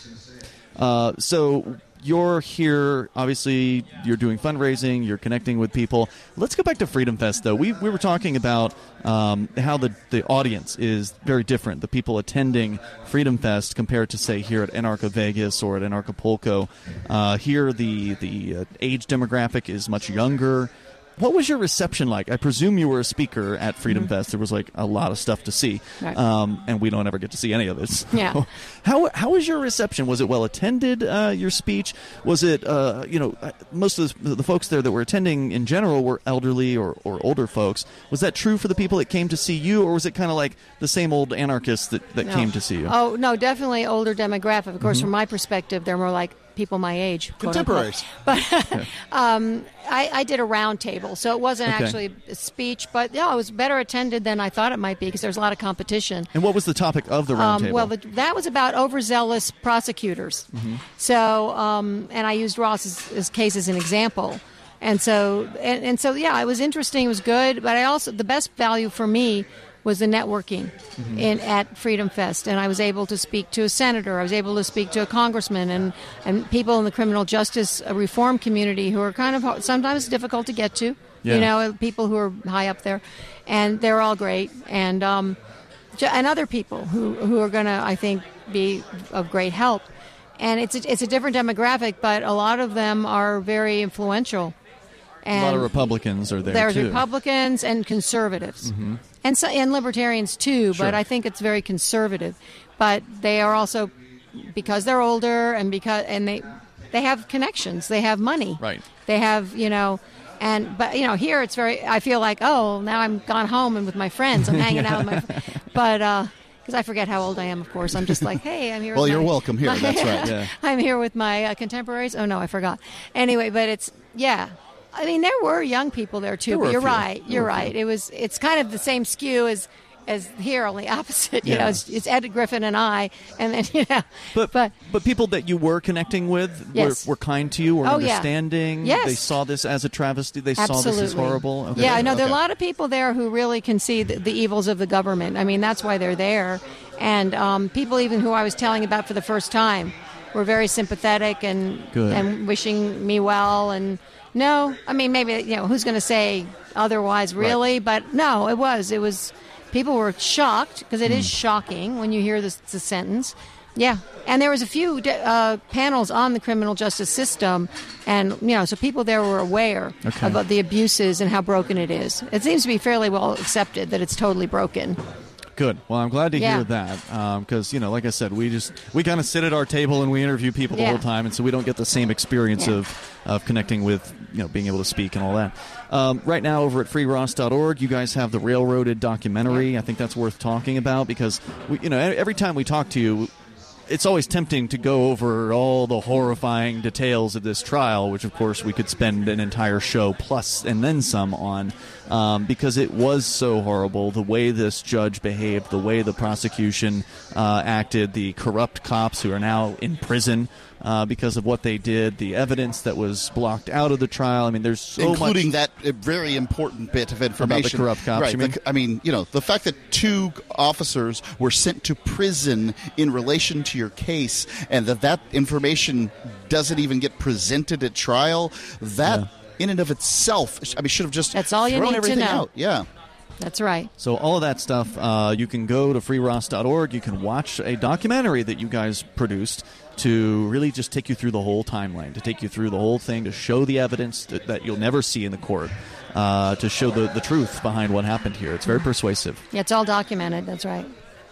Uh, so you're here. Obviously, you're doing fundraising. You're connecting with people. Let's go back to Freedom Fest, though. We we were talking about um, how the the audience is very different. The people attending Freedom Fest compared to say here at Anarcho Vegas or at Anarchapulco. Uh, here, the the uh, age demographic is much younger. What was your reception like? I presume you were a speaker at Freedom Mhm. Fest. There was like a lot of stuff to see, Right. um, and we don't ever get to see any of this. Yeah. How how was your reception? Was it well attended? Uh, your speech was it? Uh, you know, uh, most of the, the folks there that were attending in general were elderly or, or older folks. Was that true for the people that came to see you, or was it kind of like the same old anarchists that, that No. came to see you? Oh no, definitely older demographic. Of course, Mhm. from my perspective, they're more like people my age. Contemporaries. But um, I, I did a round table, so it wasn't Okay. actually a speech, but yeah, it was better attended than I thought it might be because there's a lot of competition. And what was the topic of the roundtable? Um, well, the, that was about overzealous prosecutors. Mhm. So, um, and I used Ross's his case as an example. And so, and, and so, yeah, it was interesting. It was good. But I also, the best value for me was the networking Mhm. in at Freedom Fest, and I was able to speak to a senator. I was able to speak to a congressman, and and people in the criminal justice uh, reform community who are kind of sometimes difficult to get to. Yeah. You know, people who are high up there, and they're all great. And um, and other people who who are going to, I think, be of great help. And it's a, it's a different demographic, but a lot of them are very influential. And a lot of Republicans are there there's too. Republicans and conservatives, Mhm. And so, and libertarians too. Sure. But I think it's very conservative. But they are also because they're older and because and they they have connections. They have money. Right. They have you know. And but you know here it's very I feel like oh now I'm gone home and with my friends I'm hanging out with my fr- but uh because I forget how old I am of course I'm just like hey I'm here Well, you're my- welcome here. my- That's right. Yeah. I'm here with my uh, contemporaries oh no I forgot anyway but it's yeah I mean there were young people there too There but you're few. right There you're right few. it was it's kind of the same skew as as here only opposite you know it's, it's Ed Griffin and I and then you know But, but but people that you were connecting with Yes. were, were kind to you, were Oh, yeah. understanding. Yes. They saw this as a travesty. They saw this as horrible. Okay. Yeah, I know there are a lot of people there who really can see the, the evils of the government. I mean, that's why they're there. And um, people, even who I was telling about for the first time, were very sympathetic and Good. and wishing me well. And no, I mean, maybe you know who's going to say otherwise, really? But no, it was. It was. People were shocked because it is Hmm. shocking when you hear this, the sentence. Yeah, and there was a few uh, panels on the criminal justice system, and you know, so people there were aware Okay. about the abuses and how broken it is. It seems to be fairly well accepted that it's totally broken. Good. Well, I'm glad to Yeah. hear that because you know, like I said, we just we kind of sit at our table and we interview people the Yeah. whole time, and so we don't get the same experience Yeah. of of connecting with you know being able to speak and all that. Um, right now, over at freeross.org, you guys have the railroaded documentary. I think that's worth talking about because we, you know every time we talk to you. It's always tempting to go over all the horrifying details of this trial, which, of course, we could spend an entire show plus and then some on, um, because it was so horrible. The way this judge behaved, the way the prosecution uh, acted, the corrupt cops who are now in prison uh, because of what they did, the evidence that was blocked out of the trial. I mean, there's so including much that uh, very important bit of information about the corrupt cops, Right. you the- I mean, you know, the fact that two officers were sent to prison in relation to your case, and that that information doesn't even get presented at trial. That. In and of itself, I mean, should have just That's all you thrown need to everything know. out. Yeah. That's right. So all of that stuff, uh, you can go to freeross.org. You can watch a documentary that you guys produced to really just take you through the whole timeline, to take you through the whole thing, to show the evidence that, that you'll never see in the court, uh, to show the, the truth behind what happened here. It's very persuasive. Yeah, it's all documented. That's right.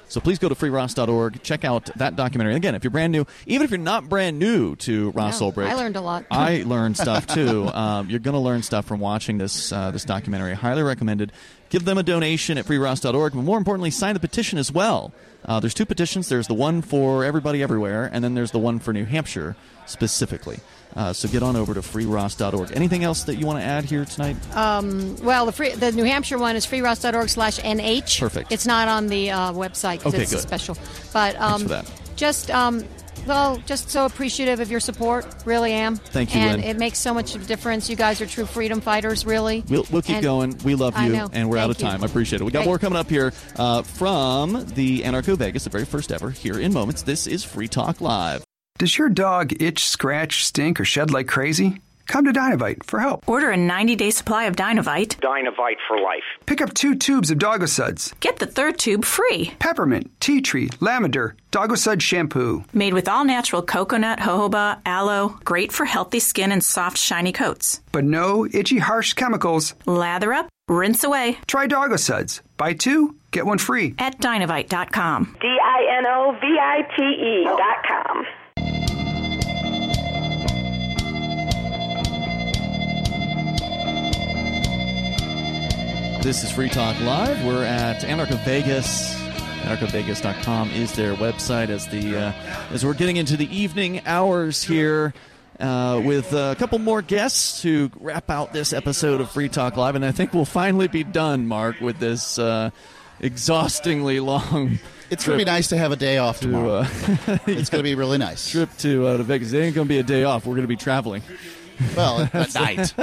So please go to freeross.org, check out that documentary. Again, if you're brand new, even if you're not brand new to Ross Yeah, Ulbricht, I learned a lot. I learned stuff too. Um, you're going to learn stuff from watching this uh, this documentary. Highly recommended. Give them a donation at freeross.org, but more importantly, sign the petition as well. Uh, there's two petitions. There's the one for everybody everywhere, and then there's the one for New Hampshire specifically. Uh, so get on over to freeross.org. Anything else that you want to add here tonight? Um, well, the free, the New Hampshire one is freeross.org slash NH. Perfect. It's not on the uh, website Okay, it's good. special. But um, for that. just um, well, just so appreciative of your support. Really am. Thank you, And Lynn. it makes so much of a difference. You guys are true freedom fighters, really. We'll, we'll keep And- going. We love you, and we're out of Thank you. time. I appreciate it. We got Thank- more coming up here uh, from the Anarcho Vegas, the very first ever, here in moments. This is Free Talk Live. Does your dog itch, scratch, stink, or shed like crazy? Come to Dinovite for help. Order a 90 day supply of Dinovite. Dinovite for life. Pick up two tubes of Doggo Suds. Get the third tube free. Peppermint, tea tree, lavender, Doggo Sud shampoo. Made with all natural coconut, jojoba, aloe, great for healthy skin and soft, shiny coats. But no itchy, harsh chemicals. Lather up, rinse away Try Doggo Suds. Buy two, get one free. at dinovite.com. D I N O V I T E This is Free Talk Live. We're at Anarcho Vegas. AnarchoVegas.com is their website as the uh, as we're getting into the evening hours here. Uh, with a couple more guests to wrap out this episode of Free Talk Live, and I think we'll finally be done, Mark, with this uh, exhaustingly long. It's going to be nice to have a day off to, tomorrow. uh, it's going to be really nice. Trip to, uh, to Vegas. It ain't going to be a day off. We're going to be traveling. Well, at night.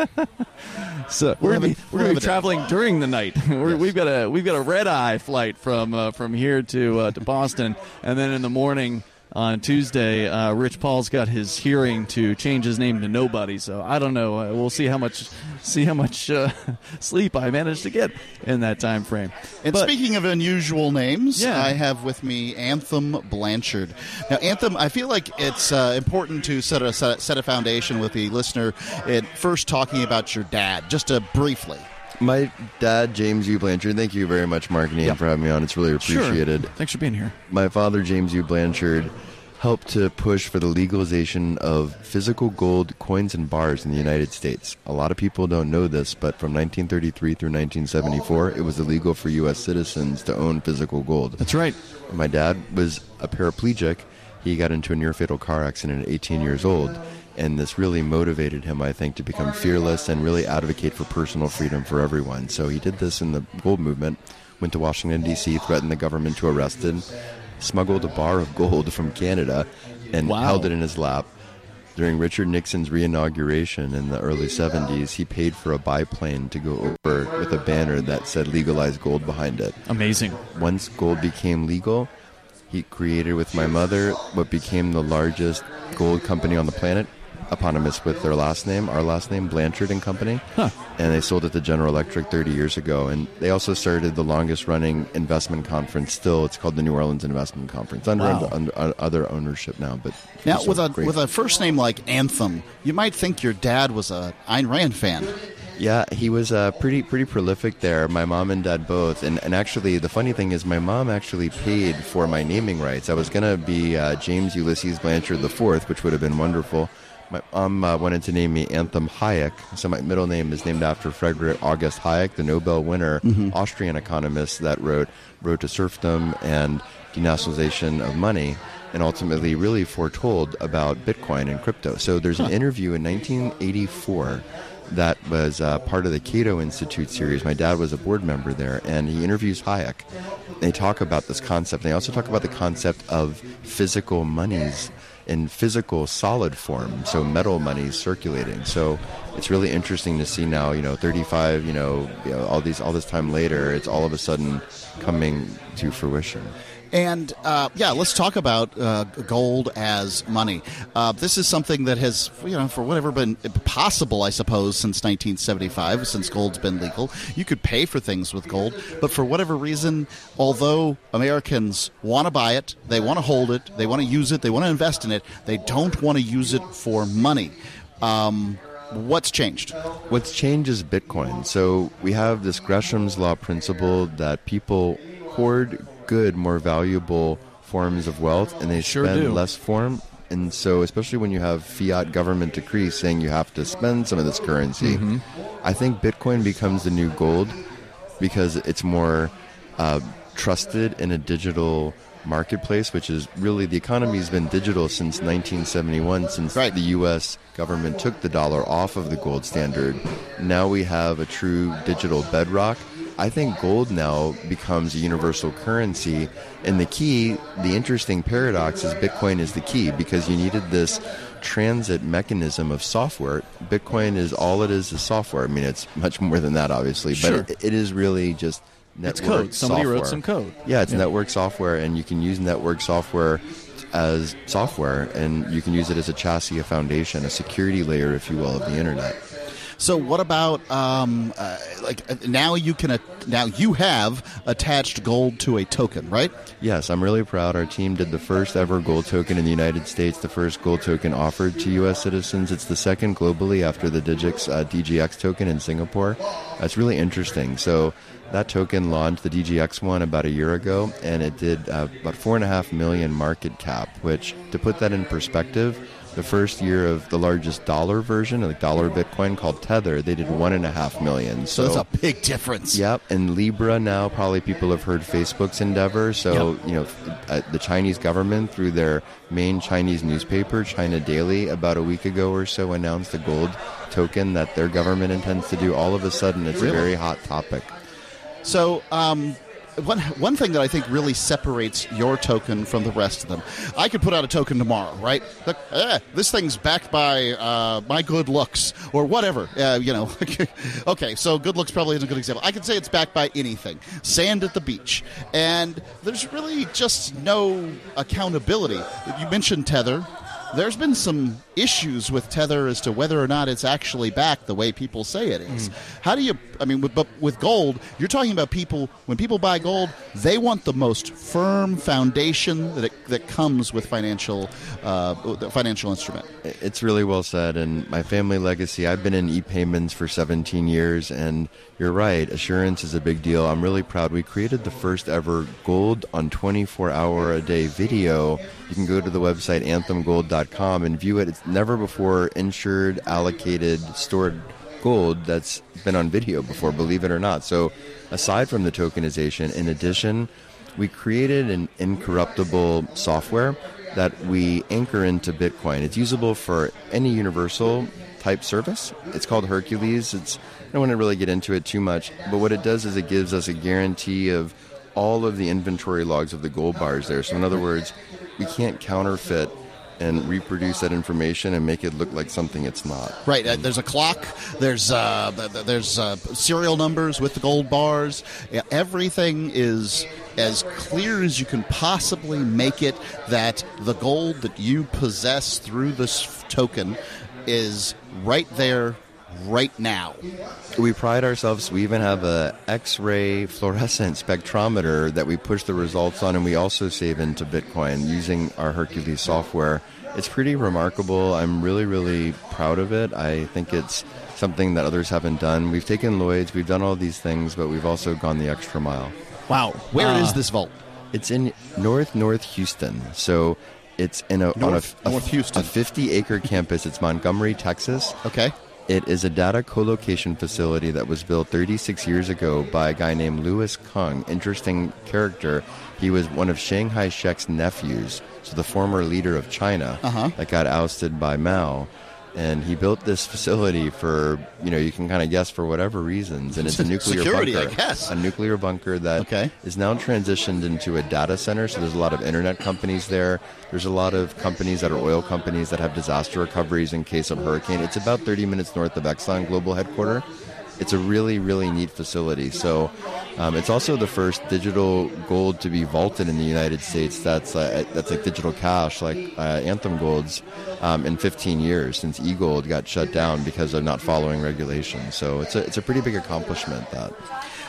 So We'll we're gonna be, we're gonna be traveling during the night. we're, We've got a we've got a red eye flight from uh, from here to uh, to Boston, and then in the morning on Tuesday, uh, Rich Paul's got his hearing to change his name to Nobody. So I don't know. Uh, we'll see how much see how much uh, sleep I managed to get in that time frame. And But- speaking of unusual names, Yeah. I have with me Anthem Blanchard. Now, Anthem, I feel like it's uh, important to set a set, a foundation with the listener. In first, talking about your dad, just uh, briefly. My dad, James U. Blanchard, thank you very much, Mark and Ian, for having me on. It's really appreciated. Sure. appreciated. Thanks for being here. My father, James U. Blanchard, helped to push for the legalization of physical gold coins and bars in the United States. A lot of people don't know this, but from 1933 through 1974, it was illegal for U.S. citizens to own physical gold. That's right. My dad was a paraplegic. He got into a near fatal car accident at 18 years old. And this really motivated him, I think, to become fearless and really advocate for personal freedom for everyone. So he did this in the gold movement, went to Washington, D.C., threatened the government to arrest him, smuggled a bar of gold from Canada, and Wow. held it in his lap. During Richard Nixon's reinauguration in the early 70s, he paid for a biplane to go over with a banner that said legalize gold behind it. Amazing. Once gold became legal, he created with my mother what became the largest gold company on the planet, eponymous with their last name, our last name, Blanchard and Company. And they sold it to General Electric 30 years ago. And they also started the longest running investment conference still. It's called the New Orleans Investment Conference, under, Wow. under, under other ownership now. But Now, with a great. with a first name like Anthem, you might think your dad was a Ayn Rand fan. Yeah, he was uh, pretty pretty prolific there. My mom and dad both, and and actually the funny thing is, my mom actually paid for my naming rights. I was gonna be uh, James Ulysses Blanchard the Fourth, which would have been wonderful, My mom uh, wanted to name me Anthem Hayek, so my middle name is named after Frederick August Hayek, the Nobel winner, Mhm. Austrian economist that wrote Road to Serfdom and Denationalization of Money, and ultimately really foretold about Bitcoin and crypto. So there's an interview in 1984 that was uh, part of the Cato Institute series. My dad was a board member there, and he interviews Hayek. They talk about this concept. They also talk about the concept of physical monies in physical solid form, so metal monies circulating. So it's really interesting to see now. You know, 35. You know, you know all these all this time later, it's all of a sudden coming to fruition. And uh, yeah, let's talk about uh, gold as money. Uh, this is something that has, you know, for whatever been possible, I suppose, since 1975, since gold's been legal. You could pay for things with gold, but for whatever reason, although Americans want to buy it, they want to hold it, they want to use it, they want to invest in it, they don't want to use it for money. Um, what's changed? What's changed is Bitcoin. So we have this Gresham's law principle that people hoard good, more valuable forms of wealth, and they Sure spend do. less form. And so, especially when you have fiat government decrees saying you have to spend some of this currency, Mhm. I think Bitcoin becomes the new gold because it's more uh, trusted in a digital marketplace, which is really the economy has been digital since 1971, since the U.S. government took the dollar off of the gold standard. Now we have a true digital bedrock. I think gold now becomes a universal currency, and the key, the interesting paradox is Bitcoin is the key because you needed this transit mechanism of software. Bitcoin is all it is is software. I mean, it's much more than that, obviously, Sure. but it, it is really just It's network code. Somebody wrote some code. Yeah, it's Yeah. network software, and you can use network software as software, and you can use it as a chassis, a foundation, a security layer, if you will, of the internet. So what about um, uh, like uh, now you can uh, now you have attached gold to a token, right? Yes, I'm really proud. Our team did the first ever gold token in the United States, the first gold token offered to U.S. citizens. It's the second globally after the Digix uh, DGX token in Singapore. That's really interesting. So that token launched the DGX one about a year ago, and it did uh, about four and a half million market cap. Which, to put that in perspective, the first year of the largest dollar version, like dollar Bitcoin called Tether, they did one and a half million. So that's a big difference. Yep, and Libra now probably people have heard Facebook's endeavor. So you know, uh, the Chinese government through their main Chinese newspaper, China Daily, about a week ago or so announced a gold token that their government intends to do. All of a sudden, it's Really? a very hot topic. So um, one one thing that I think really separates your token from the rest of them, I could put out a token tomorrow, right? Eh, this thing's backed by uh, my good looks or whatever. Uh, you know, okay. So good looks probably isn't a good example. I could say it's backed by anything. Sand at the beach, and there's really just no accountability. You mentioned Tether. There's been some issues with Tether as to whether or not it's actually back the way people say it is. How do you? I mean, with, but with gold, you're talking about people. When people buy gold, they want the most firm foundation that it, that comes with financial uh, the financial instrument. It's really well said. And my family legacy, I've been in e payments for 17 years, and you're right, assurance is a big deal. I'm really proud. We created the first ever gold on 24 hour a day video. You can go to the website anthemgold.com and view it. It's never before insured, allocated, stored gold that's been on video before, believe it or not. So, aside from the tokenization, in addition, we created an incorruptible software that we anchor into Bitcoin. It's usable for any universal type service. It's called Hercules. It's I don't want to really get into it too much, but what it does is it gives us a guarantee of all of the inventory logs of the gold bars there. So in other words, we can't counterfeit and reproduce that information and make it look like something it's not. Right. Uh, there's a clock. There's uh, th- th- there's uh, serial numbers with the gold bars. Everything is as clear as you can possibly make it. That the gold that you possess through this token is right there, right now. We pride ourselves. We even have a X-ray fluorescent spectrometer that we push the results on, and we also save into Bitcoin using our Hercules software. It's pretty remarkable. I'm really, really proud of it. I think it's something that others haven't done. We've taken Lloyd's, we've done all these things, but we've also gone the extra mile. Wow. Where is Uh, this vault? It's in North North Houston. So It's in a North- on a a, North Houston. a 50 acre campus. It's Montgomery, Texas. Okay. It is a data co-location facility that was built 36 years ago by a guy named Louis Kung. Interesting character. He was one of Chiang Kai-shek's nephews, so the former leader of China Uh-huh. that got ousted by Mao. And he built this facility for, you know, you can kind of guess for whatever reasons. And it's a nuclear Security, I bunker. guess. A nuclear bunker that is now transitioned into a data center. So there's a lot of internet companies there. There's a lot of companies that are oil companies that have disaster recoveries in case of hurricane. It's about 30 minutes north of Exxon Global Headquarters. It's a really, really neat facility. So um, it's also the first digital gold to be vaulted in the United States. That's uh, that's like digital cash, like uh, Anthem Golds, um, in 15 years since eGold got shut down because of not following regulations. So it's a it's a pretty big accomplishment. That.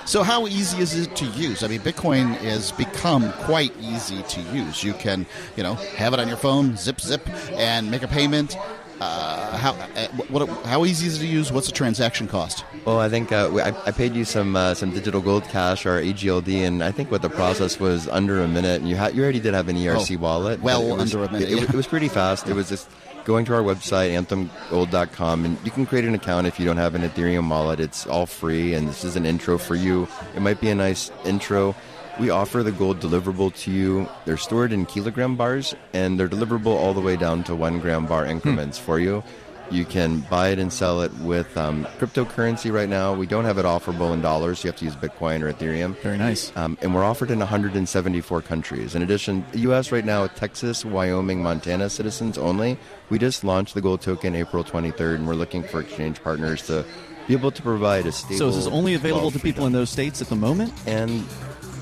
So, how easy is it to use? I mean, Bitcoin has become quite easy to use. You can, you know, have it on your phone, zip, zip, and make a payment. Uh, how uh, what, how easy is it to use? What's the transaction cost? Well, I think uh, we- I, I paid you some uh, some digital gold cash or AGLD, and I think what the process was under a minute. And you ha- you already did have an ERC Oh, wallet. well was- under a minute, It, yeah. it was pretty fast. It was just going to our website anthemgold.com, and you can create an account if you don't have an Ethereum wallet. It's all free, and this is an intro for you. It might be a nice intro. We offer the gold deliverable to you. They're stored in kilogram bars, and they're deliverable all the way down to one gram bar increments for you. You can buy it and sell it with um, cryptocurrency right now. We don't have it offerable in dollars. You have to use Bitcoin or Ethereum. Very nice. Um, and we're offered in 174 countries. In addition, the U.S. right now, Texas, Wyoming, Montana citizens only. We just launched the gold token April 23rd, and we're looking for exchange partners to be able to provide a stable. So is this only available to people in those states at the moment? And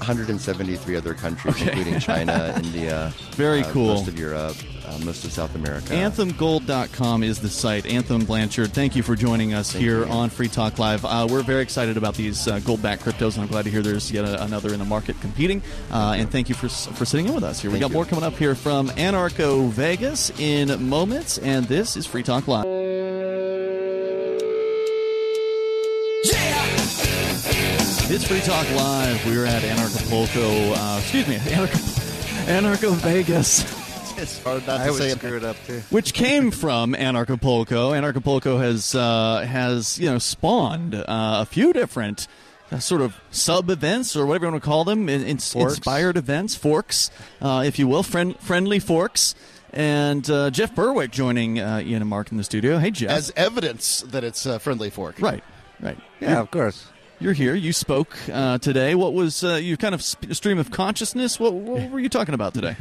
173 other countries, Okay. including China, India, Very uh, cool. most of Europe, uh, most of South America. AnthemGold.com is the site. Anthem Blanchard, thank you for joining us here on Free Talk Live. Uh, we're very excited about these uh, gold-backed cryptos, and I'm glad to hear there's yet a, another in the market competing. Uh, and thank you for for sitting in with us here. we Thank got you. more coming up here from Anarcho Vegas in moments, and this is Free Talk Live. It's Free Talk Live. We're at Anarchapulco, uh, excuse me, Anarcho, Anarcho Vegas. It's hard not I to say screw it up too. which came from Anarchapulco. Anarchapulco has uh, has you know spawned uh, a few different uh, sort of sub events or whatever you want to call them, in, in- Forks. inspired events, forks, uh, if you will, friend, friendly forks. And uh, Jeff Berwick joining uh, Ian and Mark in the studio. Hey, Jeff. As evidence that it's a friendly fork. right, right. Yeah, of course. You're here. You spoke uh, today. What was uh, your kind of sp- stream of consciousness? What, what were you talking about today?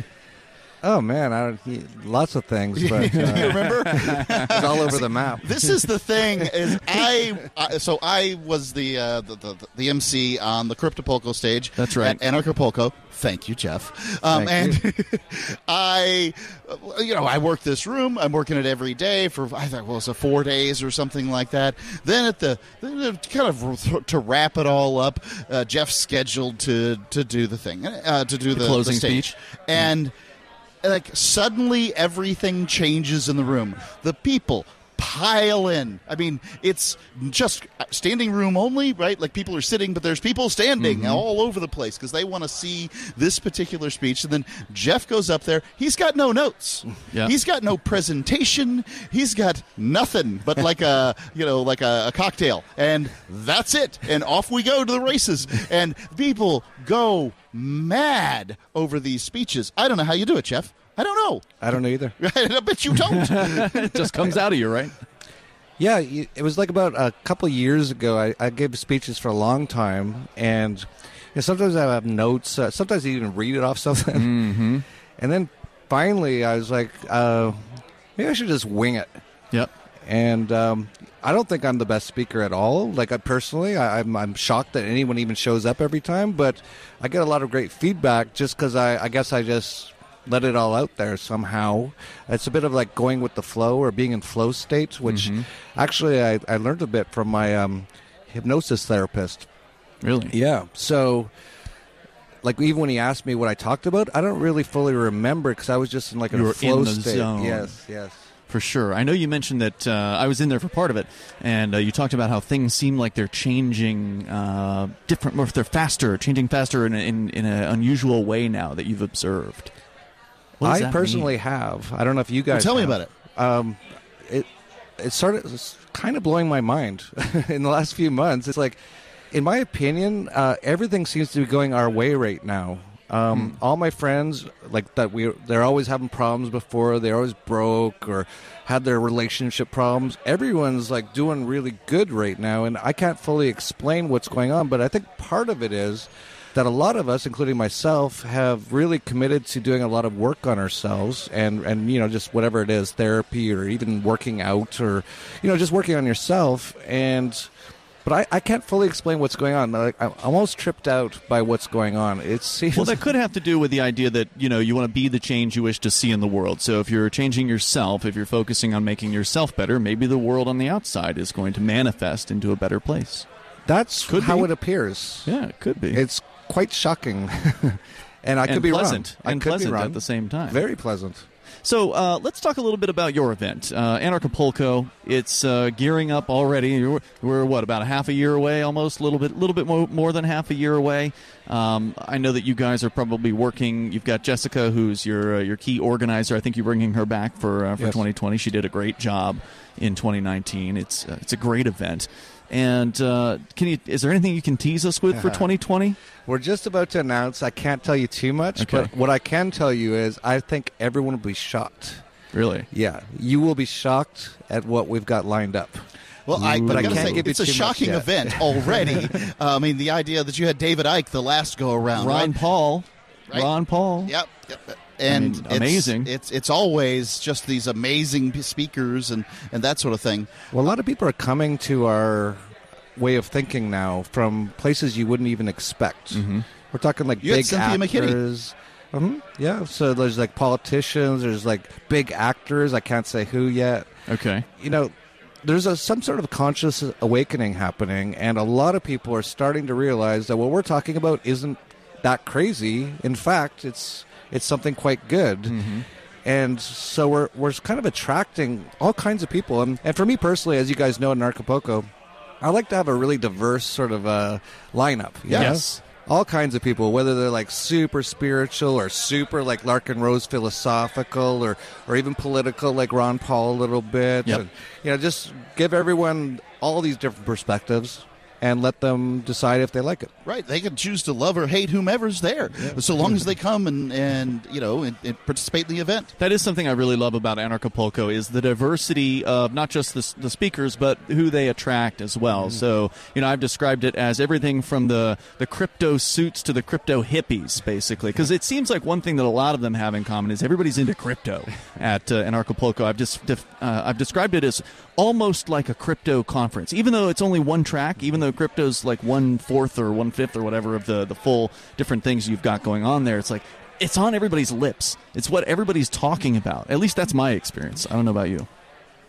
Oh man, I don't, he- lots of things, but uh, you remember? it's all over the map. This is the thing is I, I so I was the, uh, the, the the MC on the Cryptopolco stage. That's right. At Anarchapulco. Thank you, Jeff. Um, Thank and I, uh, you know, I work this room. I'm working it every day for I thought well, it was four days or something like that. Then at the then kind of to wrap it all up, uh, Jeff's scheduled to to do the thing uh, to do The the, closing stage. speech? and like suddenly everything changes in the room. The people pile in. I mean, it's just standing room only, right? Like people are sitting, but there's people standing mm-hmm. all over the place because they want to see this particular speech. And then Jeff goes up there. He's got no notes. Yeah. He's got no presentation. He's got nothing but like a you know like a, a cocktail, and that's it. And off we go to the races. And people go mad over these speeches. I don't know how you do it, Jeff. I don't know. I don't know either. I bet you don't. it just comes out of you, right? Yeah, it was like about a couple years ago. I, I gave speeches for a long time, and you know, sometimes I have notes. Uh, sometimes I even read it off something, Mm-hmm. and then finally I was like, uh, maybe I should just wing it. Yep. And um, I don't think I'm the best speaker at all. Like I personally, I, I'm I'm shocked that anyone even shows up every time. But I get a lot of great feedback just because I, I guess I just let it all out there somehow. It's a bit of like going with the flow or being in flow state, which Mhm. actually I, I learned a bit from my um, hypnosis therapist. Really? Yeah. So. Like even when he asked me what I talked about, I don't really fully remember because I was just in like You a were flow in the state. zone. Yes, yes. For sure. I know you mentioned that uh, I was in there for part of it, and uh, you talked about how things seem like they're changing uh, different, or if they're faster, changing faster in, in, in an unusual way now that you've observed. What does I that personally mean? have. I don't know if you guys. tell me about it. Um, it it started it's kind of blowing my mind in the last few months. It's like, in my opinion, uh, everything seems to be going our way right now. Um, All my friends, like that, we they're always having problems before. They're always broke or had their relationship problems. Everyone's like doing really good right now, and I can't fully explain what's going on. But I think part of it is that a lot of us, including myself, have really committed to doing a lot of work on ourselves and, and you know, just whatever it is, therapy or even working out or, you know, just working on yourself. And, but I, I can't fully explain what's going on. Like, I'm almost tripped out by what's going on. It seems. Well, that could have to do with the idea that you know you want to be the change you wish to see in the world. So if you're changing yourself, if you're focusing on making yourself better, maybe the world on the outside is going to manifest into a better place. That's Could how be. it appears. Yeah, it could be. It's quite shocking. and I could be pleasant. wrong. I And could be pleasant wrong. at the same time. Very pleasant. So uh, let's talk a little bit about your event, uh, Anarchapulco. It's uh, gearing up already. We're, we're what about a half a year away, almost a little bit, little bit more, more than half a year away. Um, I know that you guys are probably working. You've got Jessica, who's your uh, your key organizer. I think you're bringing her back for uh, for Yes. 2020. She did a great job in 2019. It's uh, it's a great event. And uh, can you? Is there anything you can tease us with for 2020? We're just about to announce. I can't tell you too much, Okay. but what I can tell you is I think everyone will be shocked. Really? Yeah, you will be shocked at what we've got lined up. Well, I, but but I I gotta can't say, give you it's a too much shocking yet. event already. uh, I mean, the idea that you had David Icke the last go around, Ron right? Paul, Right. Ron Paul. Yep. yep. And mean, it's- amazing. It's it's always just these amazing speakers and and that sort of thing. Well, a lot of people are coming to our way of thinking now from places you wouldn't even expect. Mm-hmm. We're talking like You had big Cynthia McKinney. actors. Mhm, Yeah, so there's like politicians. There's like big actors. I can't say who yet. Okay. You know, there's a, some sort of conscious awakening happening, and a lot of people are starting to realize that what we're talking about isn't that crazy. In fact, it's it's something quite good. Mm-hmm. And so we're we're kind of attracting all kinds of people. And, and for me personally, as you guys know in Acapulco, I like to have a really diverse sort of uh, lineup. know? Yes. All kinds of people, whether they're like super spiritual or super like Larken Rose philosophical or, or even political like Ron Paul a little bit. Yep. And, you know, just give everyone all these different perspectives and let them decide if they like it. Right. They can choose to love or hate whomever's there, so long as they come and and you know and, and participate in the event. That is something I really love about Anarchapulco is the diversity of not just the, the speakers but who they attract as well. Mm-hmm. So you know I've described it as everything from the the crypto suits to the crypto hippies, basically. Because it seems like one thing that a lot of them have in common is everybody's into crypto at uh, Anarchapulco. I've just def- uh, I've described it as almost like a crypto conference, even though it's only one track, even though crypto's like one fourth or one fifth or whatever of the the full different things you've got going on there. It's like it's on everybody's lips. It's what everybody's talking about. At least that's my experience. I don't know about you.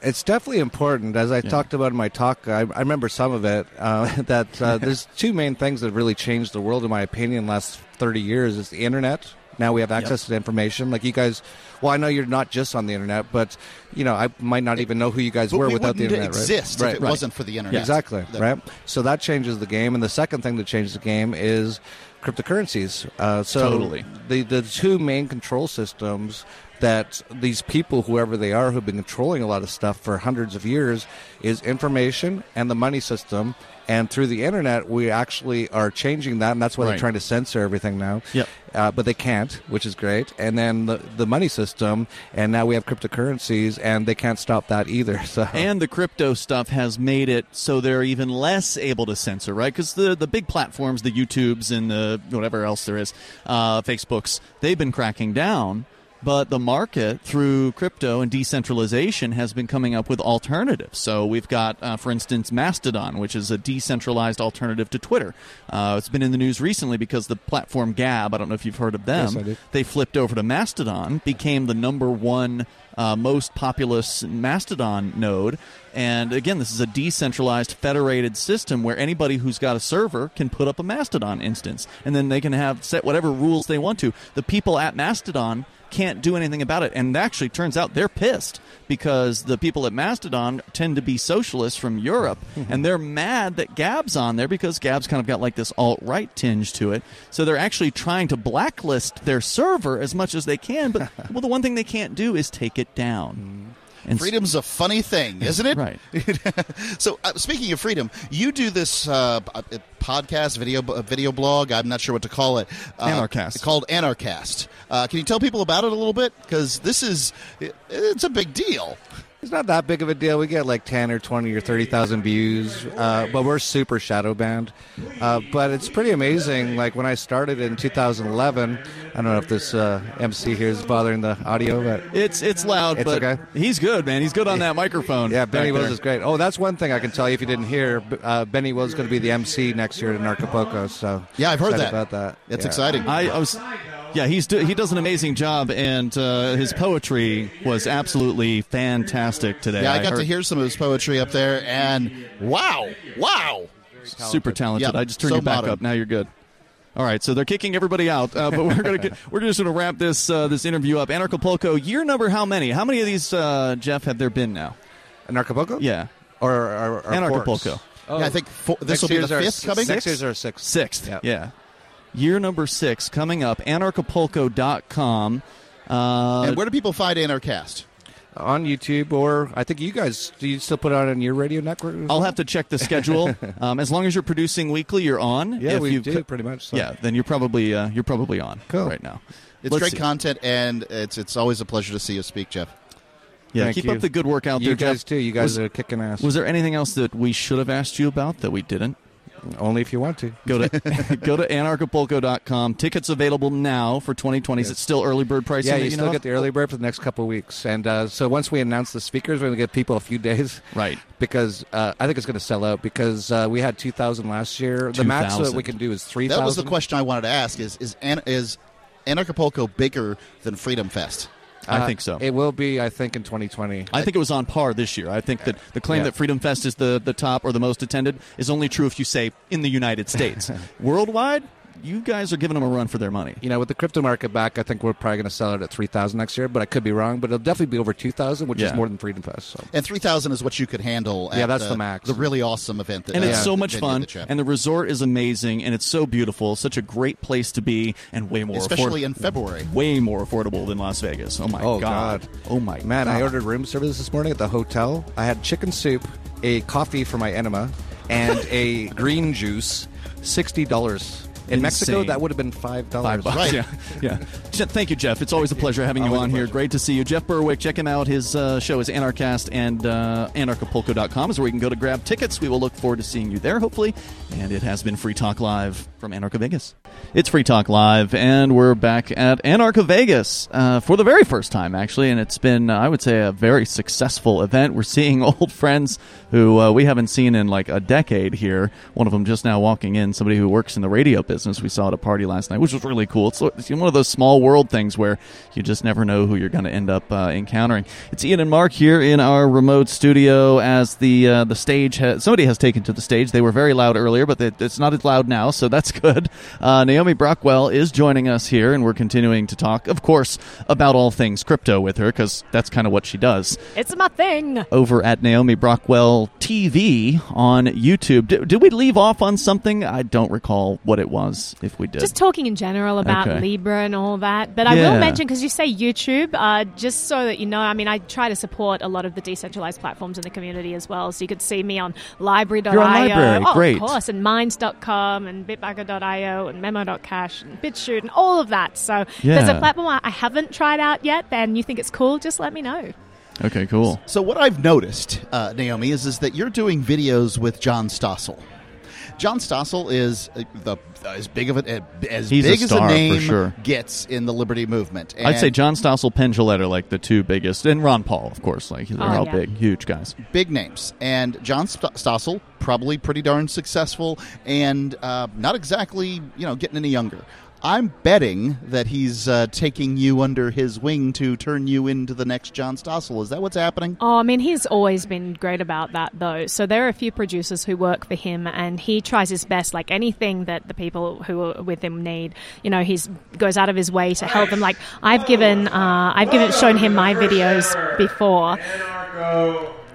It's definitely important, as I talked about in my talk. I, I remember some of it. Uh, that uh, there's two main things that have really changed the world, in my opinion, last 30 years. Is the internet. Now we have access to information. Like you guys, well, I know you're not just on the internet, but you know, I might not even know who you guys But were we without the internet. exist right? if it wasn't for the internet. Exactly. That- Right. So that changes the game, and the second thing that changes the game is cryptocurrencies. Uh, so Totally. the the two main control systems that these people, whoever they are, who've been controlling a lot of stuff for hundreds of years, is information and the money system. And through the internet, we actually are changing that, and that's why Right. they're trying to censor everything now. Yep. Uh, but they can't, which is great. And then the, the money system, and now we have cryptocurrencies, and they can't stop that either. So And the crypto stuff has made it so they're even less able to censor, right? Because the, the big platforms, the YouTubes and the whatever else there is, uh, Facebooks, they've been cracking down. But the market, through crypto and decentralization, has been coming up with alternatives. So we've got, uh, for instance, Mastodon, which is a decentralized alternative to Twitter. Uh, it's been in the news recently because the platform Gab, I don't know if you've heard of them, yes, they flipped over to Mastodon, became the number one uh, most populous Mastodon node. And again, this is a decentralized, federated system where anybody who's got a server can put up a Mastodon instance, and then they can have set whatever rules they want to. The people at Mastodon can't do anything about it. And actually, turns out they're pissed because the people at Mastodon tend to be socialists from Europe, mm-hmm. and they're mad that Gab's on there because Gab's kind of got like this alt right tinge to it. So they're actually trying to blacklist their server as much as they can. But well, the one thing they can't do is take it down. Mm-hmm. And Freedom's a funny thing, isn't it? Right. so, uh, speaking of freedom, you do this uh, podcast, video uh, video blog. I'm not sure what to call it. Uh, Anarchast. Called Anarchast. Uh, can you tell people about it a little bit? Because this is it, it's a big deal. It's not that big of a deal. We get like ten or twenty or thirty thousand views, uh, but we're super shadow banned. Uh, but it's pretty amazing. Like when I started in 2011, I don't know if this uh, MC here is bothering the audio, but It's it's loud, It's but okay. he's good, man. He's good on that microphone. Yeah, Benny back Wills there. is great. Oh, that's one thing I can tell you if you didn't hear. Uh, Benny Wills is going to be the MC next year at Anarchapulco. So Yeah, I've heard that. about that. It's Yeah. exciting. I, I was, yeah, he's do, he does an amazing job, and uh, his poetry was absolutely fantastic today. Yeah, I got to hear some of his poetry up there, and wow, wow, super talented. Yeah, I just turned so you back modern. up. Now you're good. All right, so they're kicking everybody out, uh, but we're gonna get, we're just gonna wrap this uh, this interview up. Anarchapulco, year number how many? How many of these, uh, Jeff, have there been now? Anarchapulco? Yeah, or, or, or Anarchapulco. Ports. Yeah, I think four, this Next will be the our fifth s- coming. Next year's our sixth. Sixth, Yeah. yeah. Year number six coming up. Anarchapulco.com. Uh, and where do people find Anarchast? On YouTube, or I think you guys do you still put it on on your radio network? I'll have to check the schedule. um, as long as you're producing weekly, you're on. Yeah, If we you do pretty much. So. Yeah, then you're probably uh, you're probably on Cool. right now. It's Let's great see. content, and it's it's always a pleasure to see you speak, Jeff. Yeah, Thank keep you. up the good work out You there, guys Jeff. too. You guys was, are kicking ass. Was there anything else that we should have asked you about that we didn't? Only if you want to. Go to go to anarchapulco.com. Tickets available now for 2020. Is it still early bird pricing? Yeah, you you still know get the early bird for the next couple of weeks, and uh, so once we announce the speakers, we're going to give people a few days, right? Because uh, I think it's going to sell out because uh, we had two thousand last year. The max that we can do is three That was the question I wanted to ask: is is is Anarchapulco bigger than Freedom Fest? I uh, think so. It will be, I think, in 2020. I think it was on par this year. I think that the claim Yeah. that Freedom Fest is the, the top or the most attended is only true if you say in the United States. Worldwide, you guys are giving them a run for their money. You know, with the crypto market back, I think we're probably going to sell it at three thousand next year, but I could be wrong. But it'll definitely be over two thousand, which is more than Freedom Fest. So. And three thousand is what you could handle. Yeah, at that's the max. The really awesome event, that, and it's uh, so much fun, that and the resort is amazing, and it's so beautiful, such a great place to be, and way more, Especially afford- in February. way more affordable than Las Vegas. Oh my oh god! God! Oh my man! I ordered room service this morning at the hotel. I had chicken soup, a coffee for my enema, and a green juice. Sixty dollars. In Mexico, that would have been five dollars. bucks. Yeah, yeah. Thank you, Jeff. It's always a pleasure having you Always on here. Great to see you, Jeff Berwick. Check him out. His uh, show is Anarchast, and uh, Anarchapulco.com is where you can go to grab tickets. We will look forward to seeing you there, hopefully. And it has been Free Talk Live from Anarcho Vegas. It's Free Talk Live, and we're back at Anarcho Vegas uh, for the very first time, actually. And it's been, uh, I would say, a very successful event. We're seeing old friends who uh, we haven't seen in like a decade here. One of them just now walking in, somebody who works in the radio business. We saw at a party last night, which was really cool. It's, it's one of those small world things where you just never know who you're going to end up uh, encountering. It's Ian and Mark here in our remote studio as the uh, the stage has somebody has taken to the stage. They were very loud earlier, but they, it's not as loud now, so that's good. Uh, Naomi Brockwell is joining us here, and we're continuing to talk, of course, about all things crypto with her because that's kind of what she does It's my thing. over at Naomi Brockwell TV on YouTube. Did, did we leave off on something? I don't recall what it was. If we did, Just talking in general about Okay. Libra and all that. But I Yeah. will mention, because you say YouTube, uh, just so that you know, I mean, I try to support a lot of the decentralized platforms in the community as well. So you could see me on lbry.io. You're on LBRY, oh, great. Of course, and minds.com and bitbacker.io and memo.cash and BitChute and all of that. So if there's a platform I I haven't tried out yet and you think it's cool, just let me know. okay, cool. So what I've noticed, uh, Naomi, is is that you're doing videos with John Stossel. John Stossel is uh, the as big of a as He's a big as a name sure. gets in the liberty movement. I'd say John Stossel, Penn Jillette are like the two biggest, and Ron Paul, of course. Like they're Oh, all yeah. big, huge guys. big names, and John Stossel probably pretty darn successful, and uh, not exactly you know getting any younger. I'm betting that he's uh, taking you under his wing to turn you into the next John Stossel. Is that what's happening? Oh, I mean, he's always been great about that, though. So there are a few producers who work for him, and he tries his best. Like anything that the people who are with him need, you know, he goes out of his way to help them. Like I've given, uh, I've given shown him my videos before.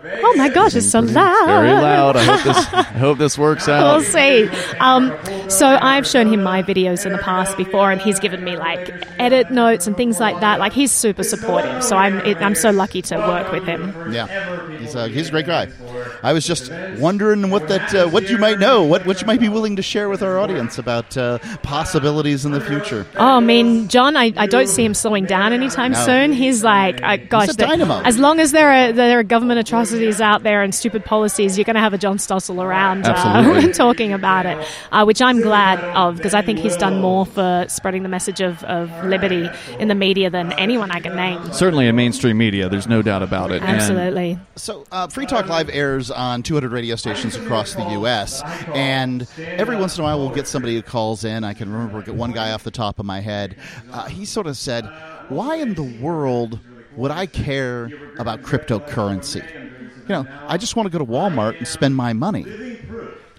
Oh my gosh, it's so loud. Very loud. I hope this, I hope this works out. We'll see. Um, so I've shown him my videos in the past before, and he's given me like edit notes and things like that. Like he's super supportive. So I'm it, I'm so lucky to work with him. Yeah, he's a, he's a great guy. I was just wondering what that uh, what you might know, what what you might be willing to share with our audience about uh, possibilities in the future. Oh, I mean, John, I, I don't see him slowing down anytime No. soon. He's like, I, gosh, He's a the- as long as there are there are government atrocities out there and stupid policies, you're going to have a John Stossel around uh, talking about it, uh, which I'm glad of because I think he's done more for spreading the message of, of liberty in the media than anyone I can name. Certainly in mainstream media, there's no doubt about it. And- Absolutely. So, uh, Free Talk Live airs on 200 radio stations across the U.S., and every once in a while we'll get somebody who calls in. I can remember one guy off the top of my head. Uh, he sort of said, "Why in the world would I care about cryptocurrency? You know, I just want to go to Walmart and spend my money."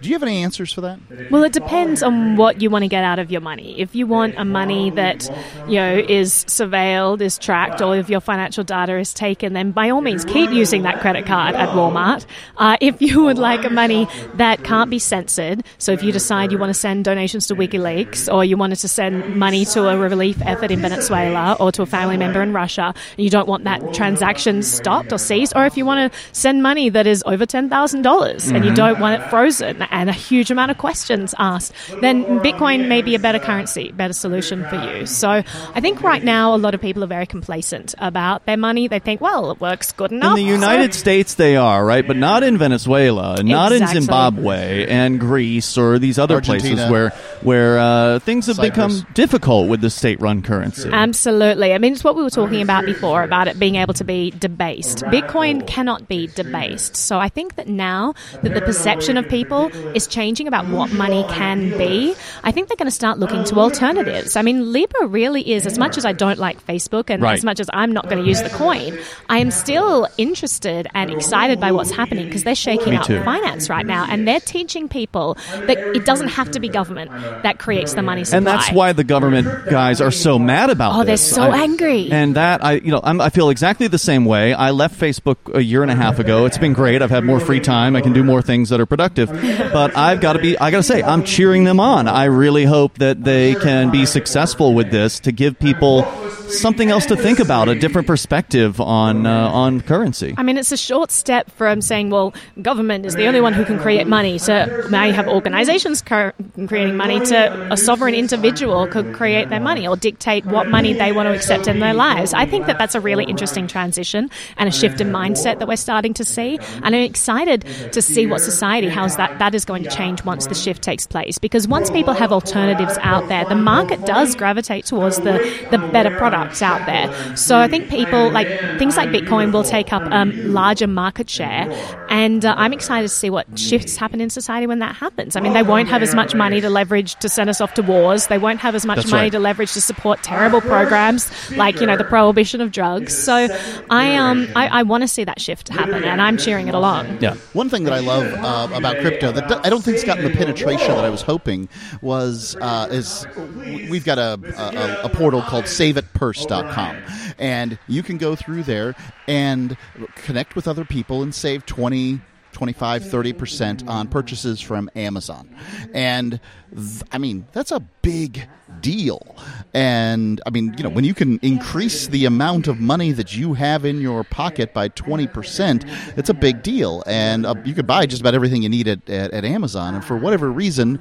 Do you have any answers for that? Well, it depends on what you want to get out of your money. If you want a money that, you know, is surveilled, is tracked, or if your financial data is taken, then by all means keep using that credit card at Walmart. Uh, if you would like a money that can't be censored, so if you decide you want to send donations to WikiLeaks, or you wanted to send money to a relief effort in Venezuela, or to a family member in Russia, and you don't want that transaction stopped or seized, or if you want to send money that is over ten thousand dollars and you Mhm. don't want it frozen and a huge amount of questions asked, then Bitcoin may be a better currency, better solution for you. So I think right now a lot of people are very complacent about their money. They think, well, it works good enough. In the United so- States, they are right, but not in Venezuela, and not Exactly. in Zimbabwe and Greece or these other places where where uh, things have Cyprus. become difficult with the state-run currency. Absolutely. I mean, it's what we were talking about before about it being able to be debased. Bitcoin cannot be debased. So I think that now that the perception of people is changing about what money can be, I think they're going to start looking to alternatives. I mean, Libra really is, as much as I don't like Facebook and Right. as much as I'm not going to use the coin, I am still interested and excited by what's happening because they're shaking Me up too. finance right now and they're teaching people that it doesn't have to be government that creates the money supply. and that's why the government guys are so mad about Oh, they're this. so angry. And that I, you know, I'm, I feel exactly the same way. I left Facebook a year and a half ago. It's been great. I've had more free time. I can do more things that are productive. But I've got to be. I got to say, I'm cheering them on. I really hope that they can be successful with this to give people something else to think about, a different perspective on uh, on currency. I mean, it's a short step from saying, well, government is the only one who can create money, to now you have organizations creating money, to a sovereign individual could create their money or dictate what money they want to accept in their lives. I think that that's a really interesting transition and a shift in mindset that we're starting to see. And I'm excited to see what society, how's that, that is going to change once the shift takes place. Because once people have alternatives out there, the market does gravitate towards the, the better products out there. So I think people, like things like Bitcoin, will take up um, larger market share. And uh, I'm excited to see what shifts happen in society when that happens. I mean, they won't have as much money to leverage to send us off to wars. They won't have as much That's money right. to leverage to support terrible programs like, you know, the prohibition of drugs. So I, um, I, I want to see that shift happen, and I'm cheering it along. Yeah. One thing that I love uh, about crypto that I don't think's gotten the penetration that I was hoping was uh, is we've got a, a, a portal called SaveItPurse.com, and you can go through there and connect with other people and save 20 25 30% on purchases from Amazon. And th- I mean, that's a big deal. And I mean, you know, when you can increase the amount of money that you have in your pocket by 20%, it's a big deal. And uh, you could buy just about everything you need at, at, at Amazon. And for whatever reason,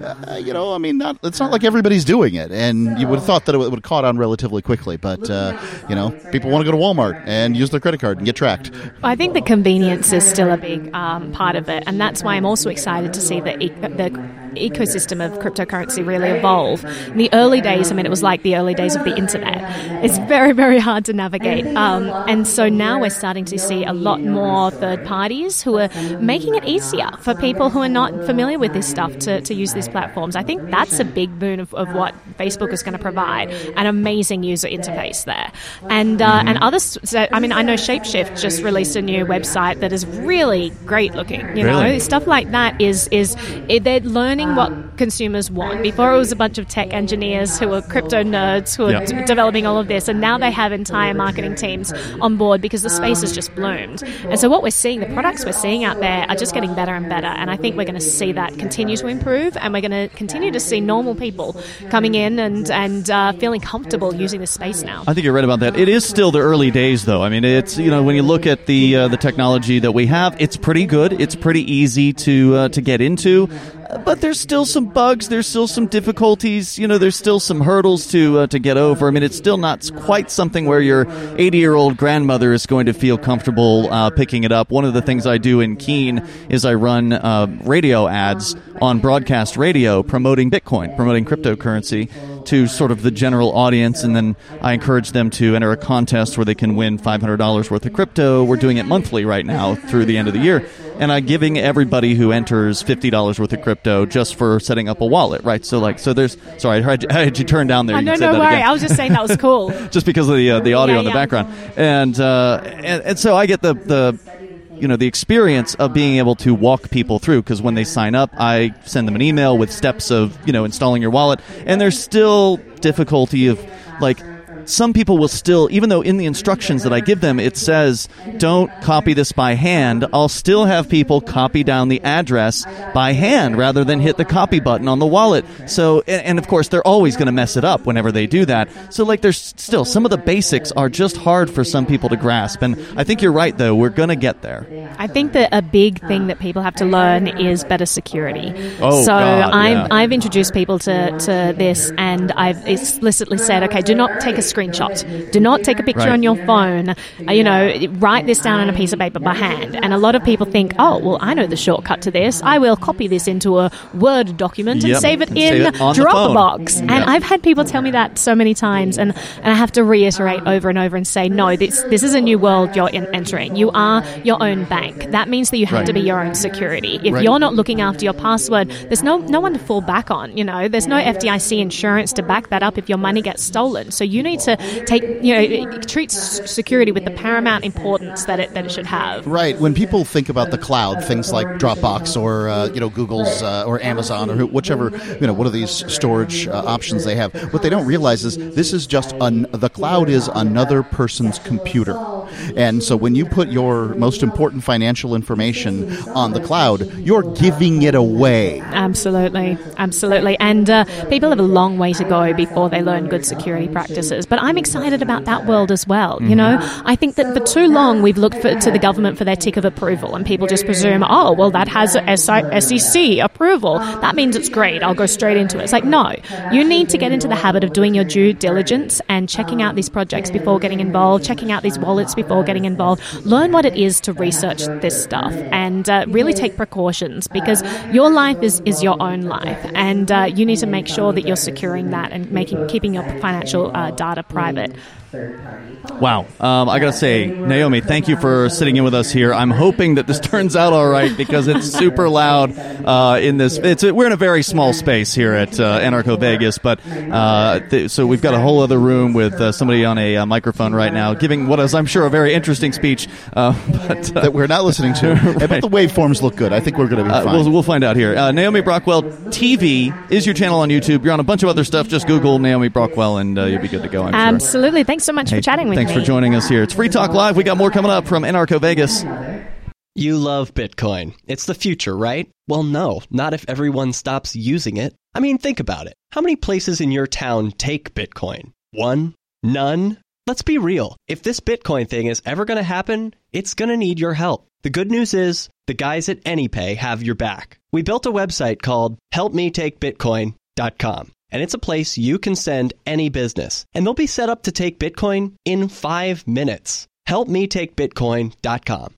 uh, you know, I mean, not it's not like everybody's doing it, and you would have thought that it would have caught on relatively quickly. But uh, you know, people want to go to Walmart and use their credit card and get tracked. I think the convenience is still a big um, part of it, and that's why I'm also excited to see the e- the ecosystem of cryptocurrency really evolve. In the early days, I mean, it was like the early days of the internet. It's very, very hard to navigate. Um, and so now we're starting to see a lot more third parties who are making it easier for people who are not familiar with this stuff to, to use these platforms. I think that's a big boon of, of what Facebook is going to provide an amazing user interface there. And, uh, Mm-hmm. and others, so, I mean, I know Shapeshift just released a new website that is really great looking. You know, Really? stuff like that is is they're learning what consumers want. Before it was a bunch of tech engineers who were crypto nerds who were Yeah. d- developing all of this, and now they have entire marketing teams on board because the space has just bloomed. And so what we're seeing, the products we're seeing out there are just getting better and better. And I think we're going to see that continue to improve, and we're going to continue to see normal people coming in and and uh, feeling comfortable using the space now. I think you're right about that. It is still the early days, though. I mean, it's you know when you look at the uh, the technology that we have, it's pretty good. It's pretty easy to uh, to get into, but there's still some bugs. There's still some difficulties. You know, there's still some hurdles to uh, to get over. I mean, it's still not quite something where your 80 year old grandmother is going to feel comfortable uh, picking it up. One of the things I do in Keene is I run uh, radio ads on broadcast radio promoting Bitcoin, promoting cryptocurrency to sort of the general audience, and then I encourage them to enter a contest where they can win $500 worth of crypto. We're doing it monthly right now through the end of the year, and I'm giving everybody who enters $50 worth of crypto just for setting up a wallet, right? So like, so there's sorry, I had, I had you turn down there. Oh, You no, no worry. again I was just saying that was cool. just because of the uh, the audio Yeah, in the yeah. background, and, uh, and and so I get the the you know the experience of being able to walk people through because when they sign up, I send them an email with steps of you know installing your wallet, and there's still difficulty of like. Some people will still, even though in the instructions that I give them it says don't copy this by hand, I'll still have people copy down the address by hand rather than hit the copy button on the wallet. So, and, and of course, they're always going to mess it up whenever they do that. So, like, there's still some of the basics are just hard for some people to grasp. And I think you're right, though. We're going to get there. I think that a big thing that people have to learn is better security. Oh, so God, I've, yeah. I've introduced people to, to this and I've explicitly said, okay, do not take a screenshot. Do not take a picture Right. on your phone. Uh, you know, write this down on a piece of paper by hand. And a lot of people think, oh, well, I know the shortcut to this. I will copy this into a Word document and Yep, save it and in save it on the phone. Dropbox. And Yep. I've had people tell me that so many times, and, and I have to reiterate over and over and say, no, this this is a new world you're in, entering. You are your own bank. That means that you have Right. to be your own security. If Right. you're not looking after your password, there's no no one to fall back on. You know, there's no FDIC insurance to back that up if your money gets stolen. So you need to take you know treat s- security with the paramount importance that it that it should have. Right. When people think about the cloud, things like Dropbox or uh, you know Google's uh, or Amazon or whichever you know one of these storage uh, options they have, what they don't realize is this is just an, the cloud is another person's computer, and so when you put your most important financial information on the cloud, you're giving it away. Absolutely, absolutely. And uh, people have a long way to go before they learn good security practices. But I'm excited about that world as well. You know, I think that for too long we've looked for, to the government for their tick of approval, and people just presume, oh, well, that has SEC approval. That means it's great. I'll go straight into it. It's like, no, you need to get into the habit of doing your due diligence and checking out these projects before getting involved, checking out these wallets before getting involved. Learn what it is to research this stuff and uh, really take precautions because your life is, is your own life, and uh, you need to make sure that you're securing that and making keeping your financial uh, data private. Mm. Wow. Um, I got to say, Naomi, thank you for sitting in with us here. I'm hoping that this turns out all right because it's super loud uh, in this. It's we're in a very small space here at uh, Anarcho Vegas, but uh, th- so we've got a whole other room with uh, somebody on a uh, microphone right now giving what is, I'm sure, a very interesting speech. Uh, but uh, that we're not listening to. But the waveforms look good. I think we're going to be uh, fine. we'll, we'll find out here. Uh, Naomi Brockwell TV is your channel on YouTube. You're on a bunch of other stuff. Just Google Naomi Brockwell and uh, you'll be good to go. I'm sure. Absolutely. Thanks so much Hey, for chatting with thanks me. for joining us here. It's Free Talk Live. We got more coming up from Anarcho Vegas. You love Bitcoin. It's the future, right? Well, no, not if everyone stops using it. I mean, think about it. How many places in your town take Bitcoin? One? None? Let's be real. If this Bitcoin thing is ever going to happen, it's going to need your help. The good news is the guys at AnyPay have your back. We built a website called helpmetakebitcoin.com. And it's a place you can send any business, and they'll be set up to take Bitcoin in five minutes. HelpMeTakeBitcoin.com.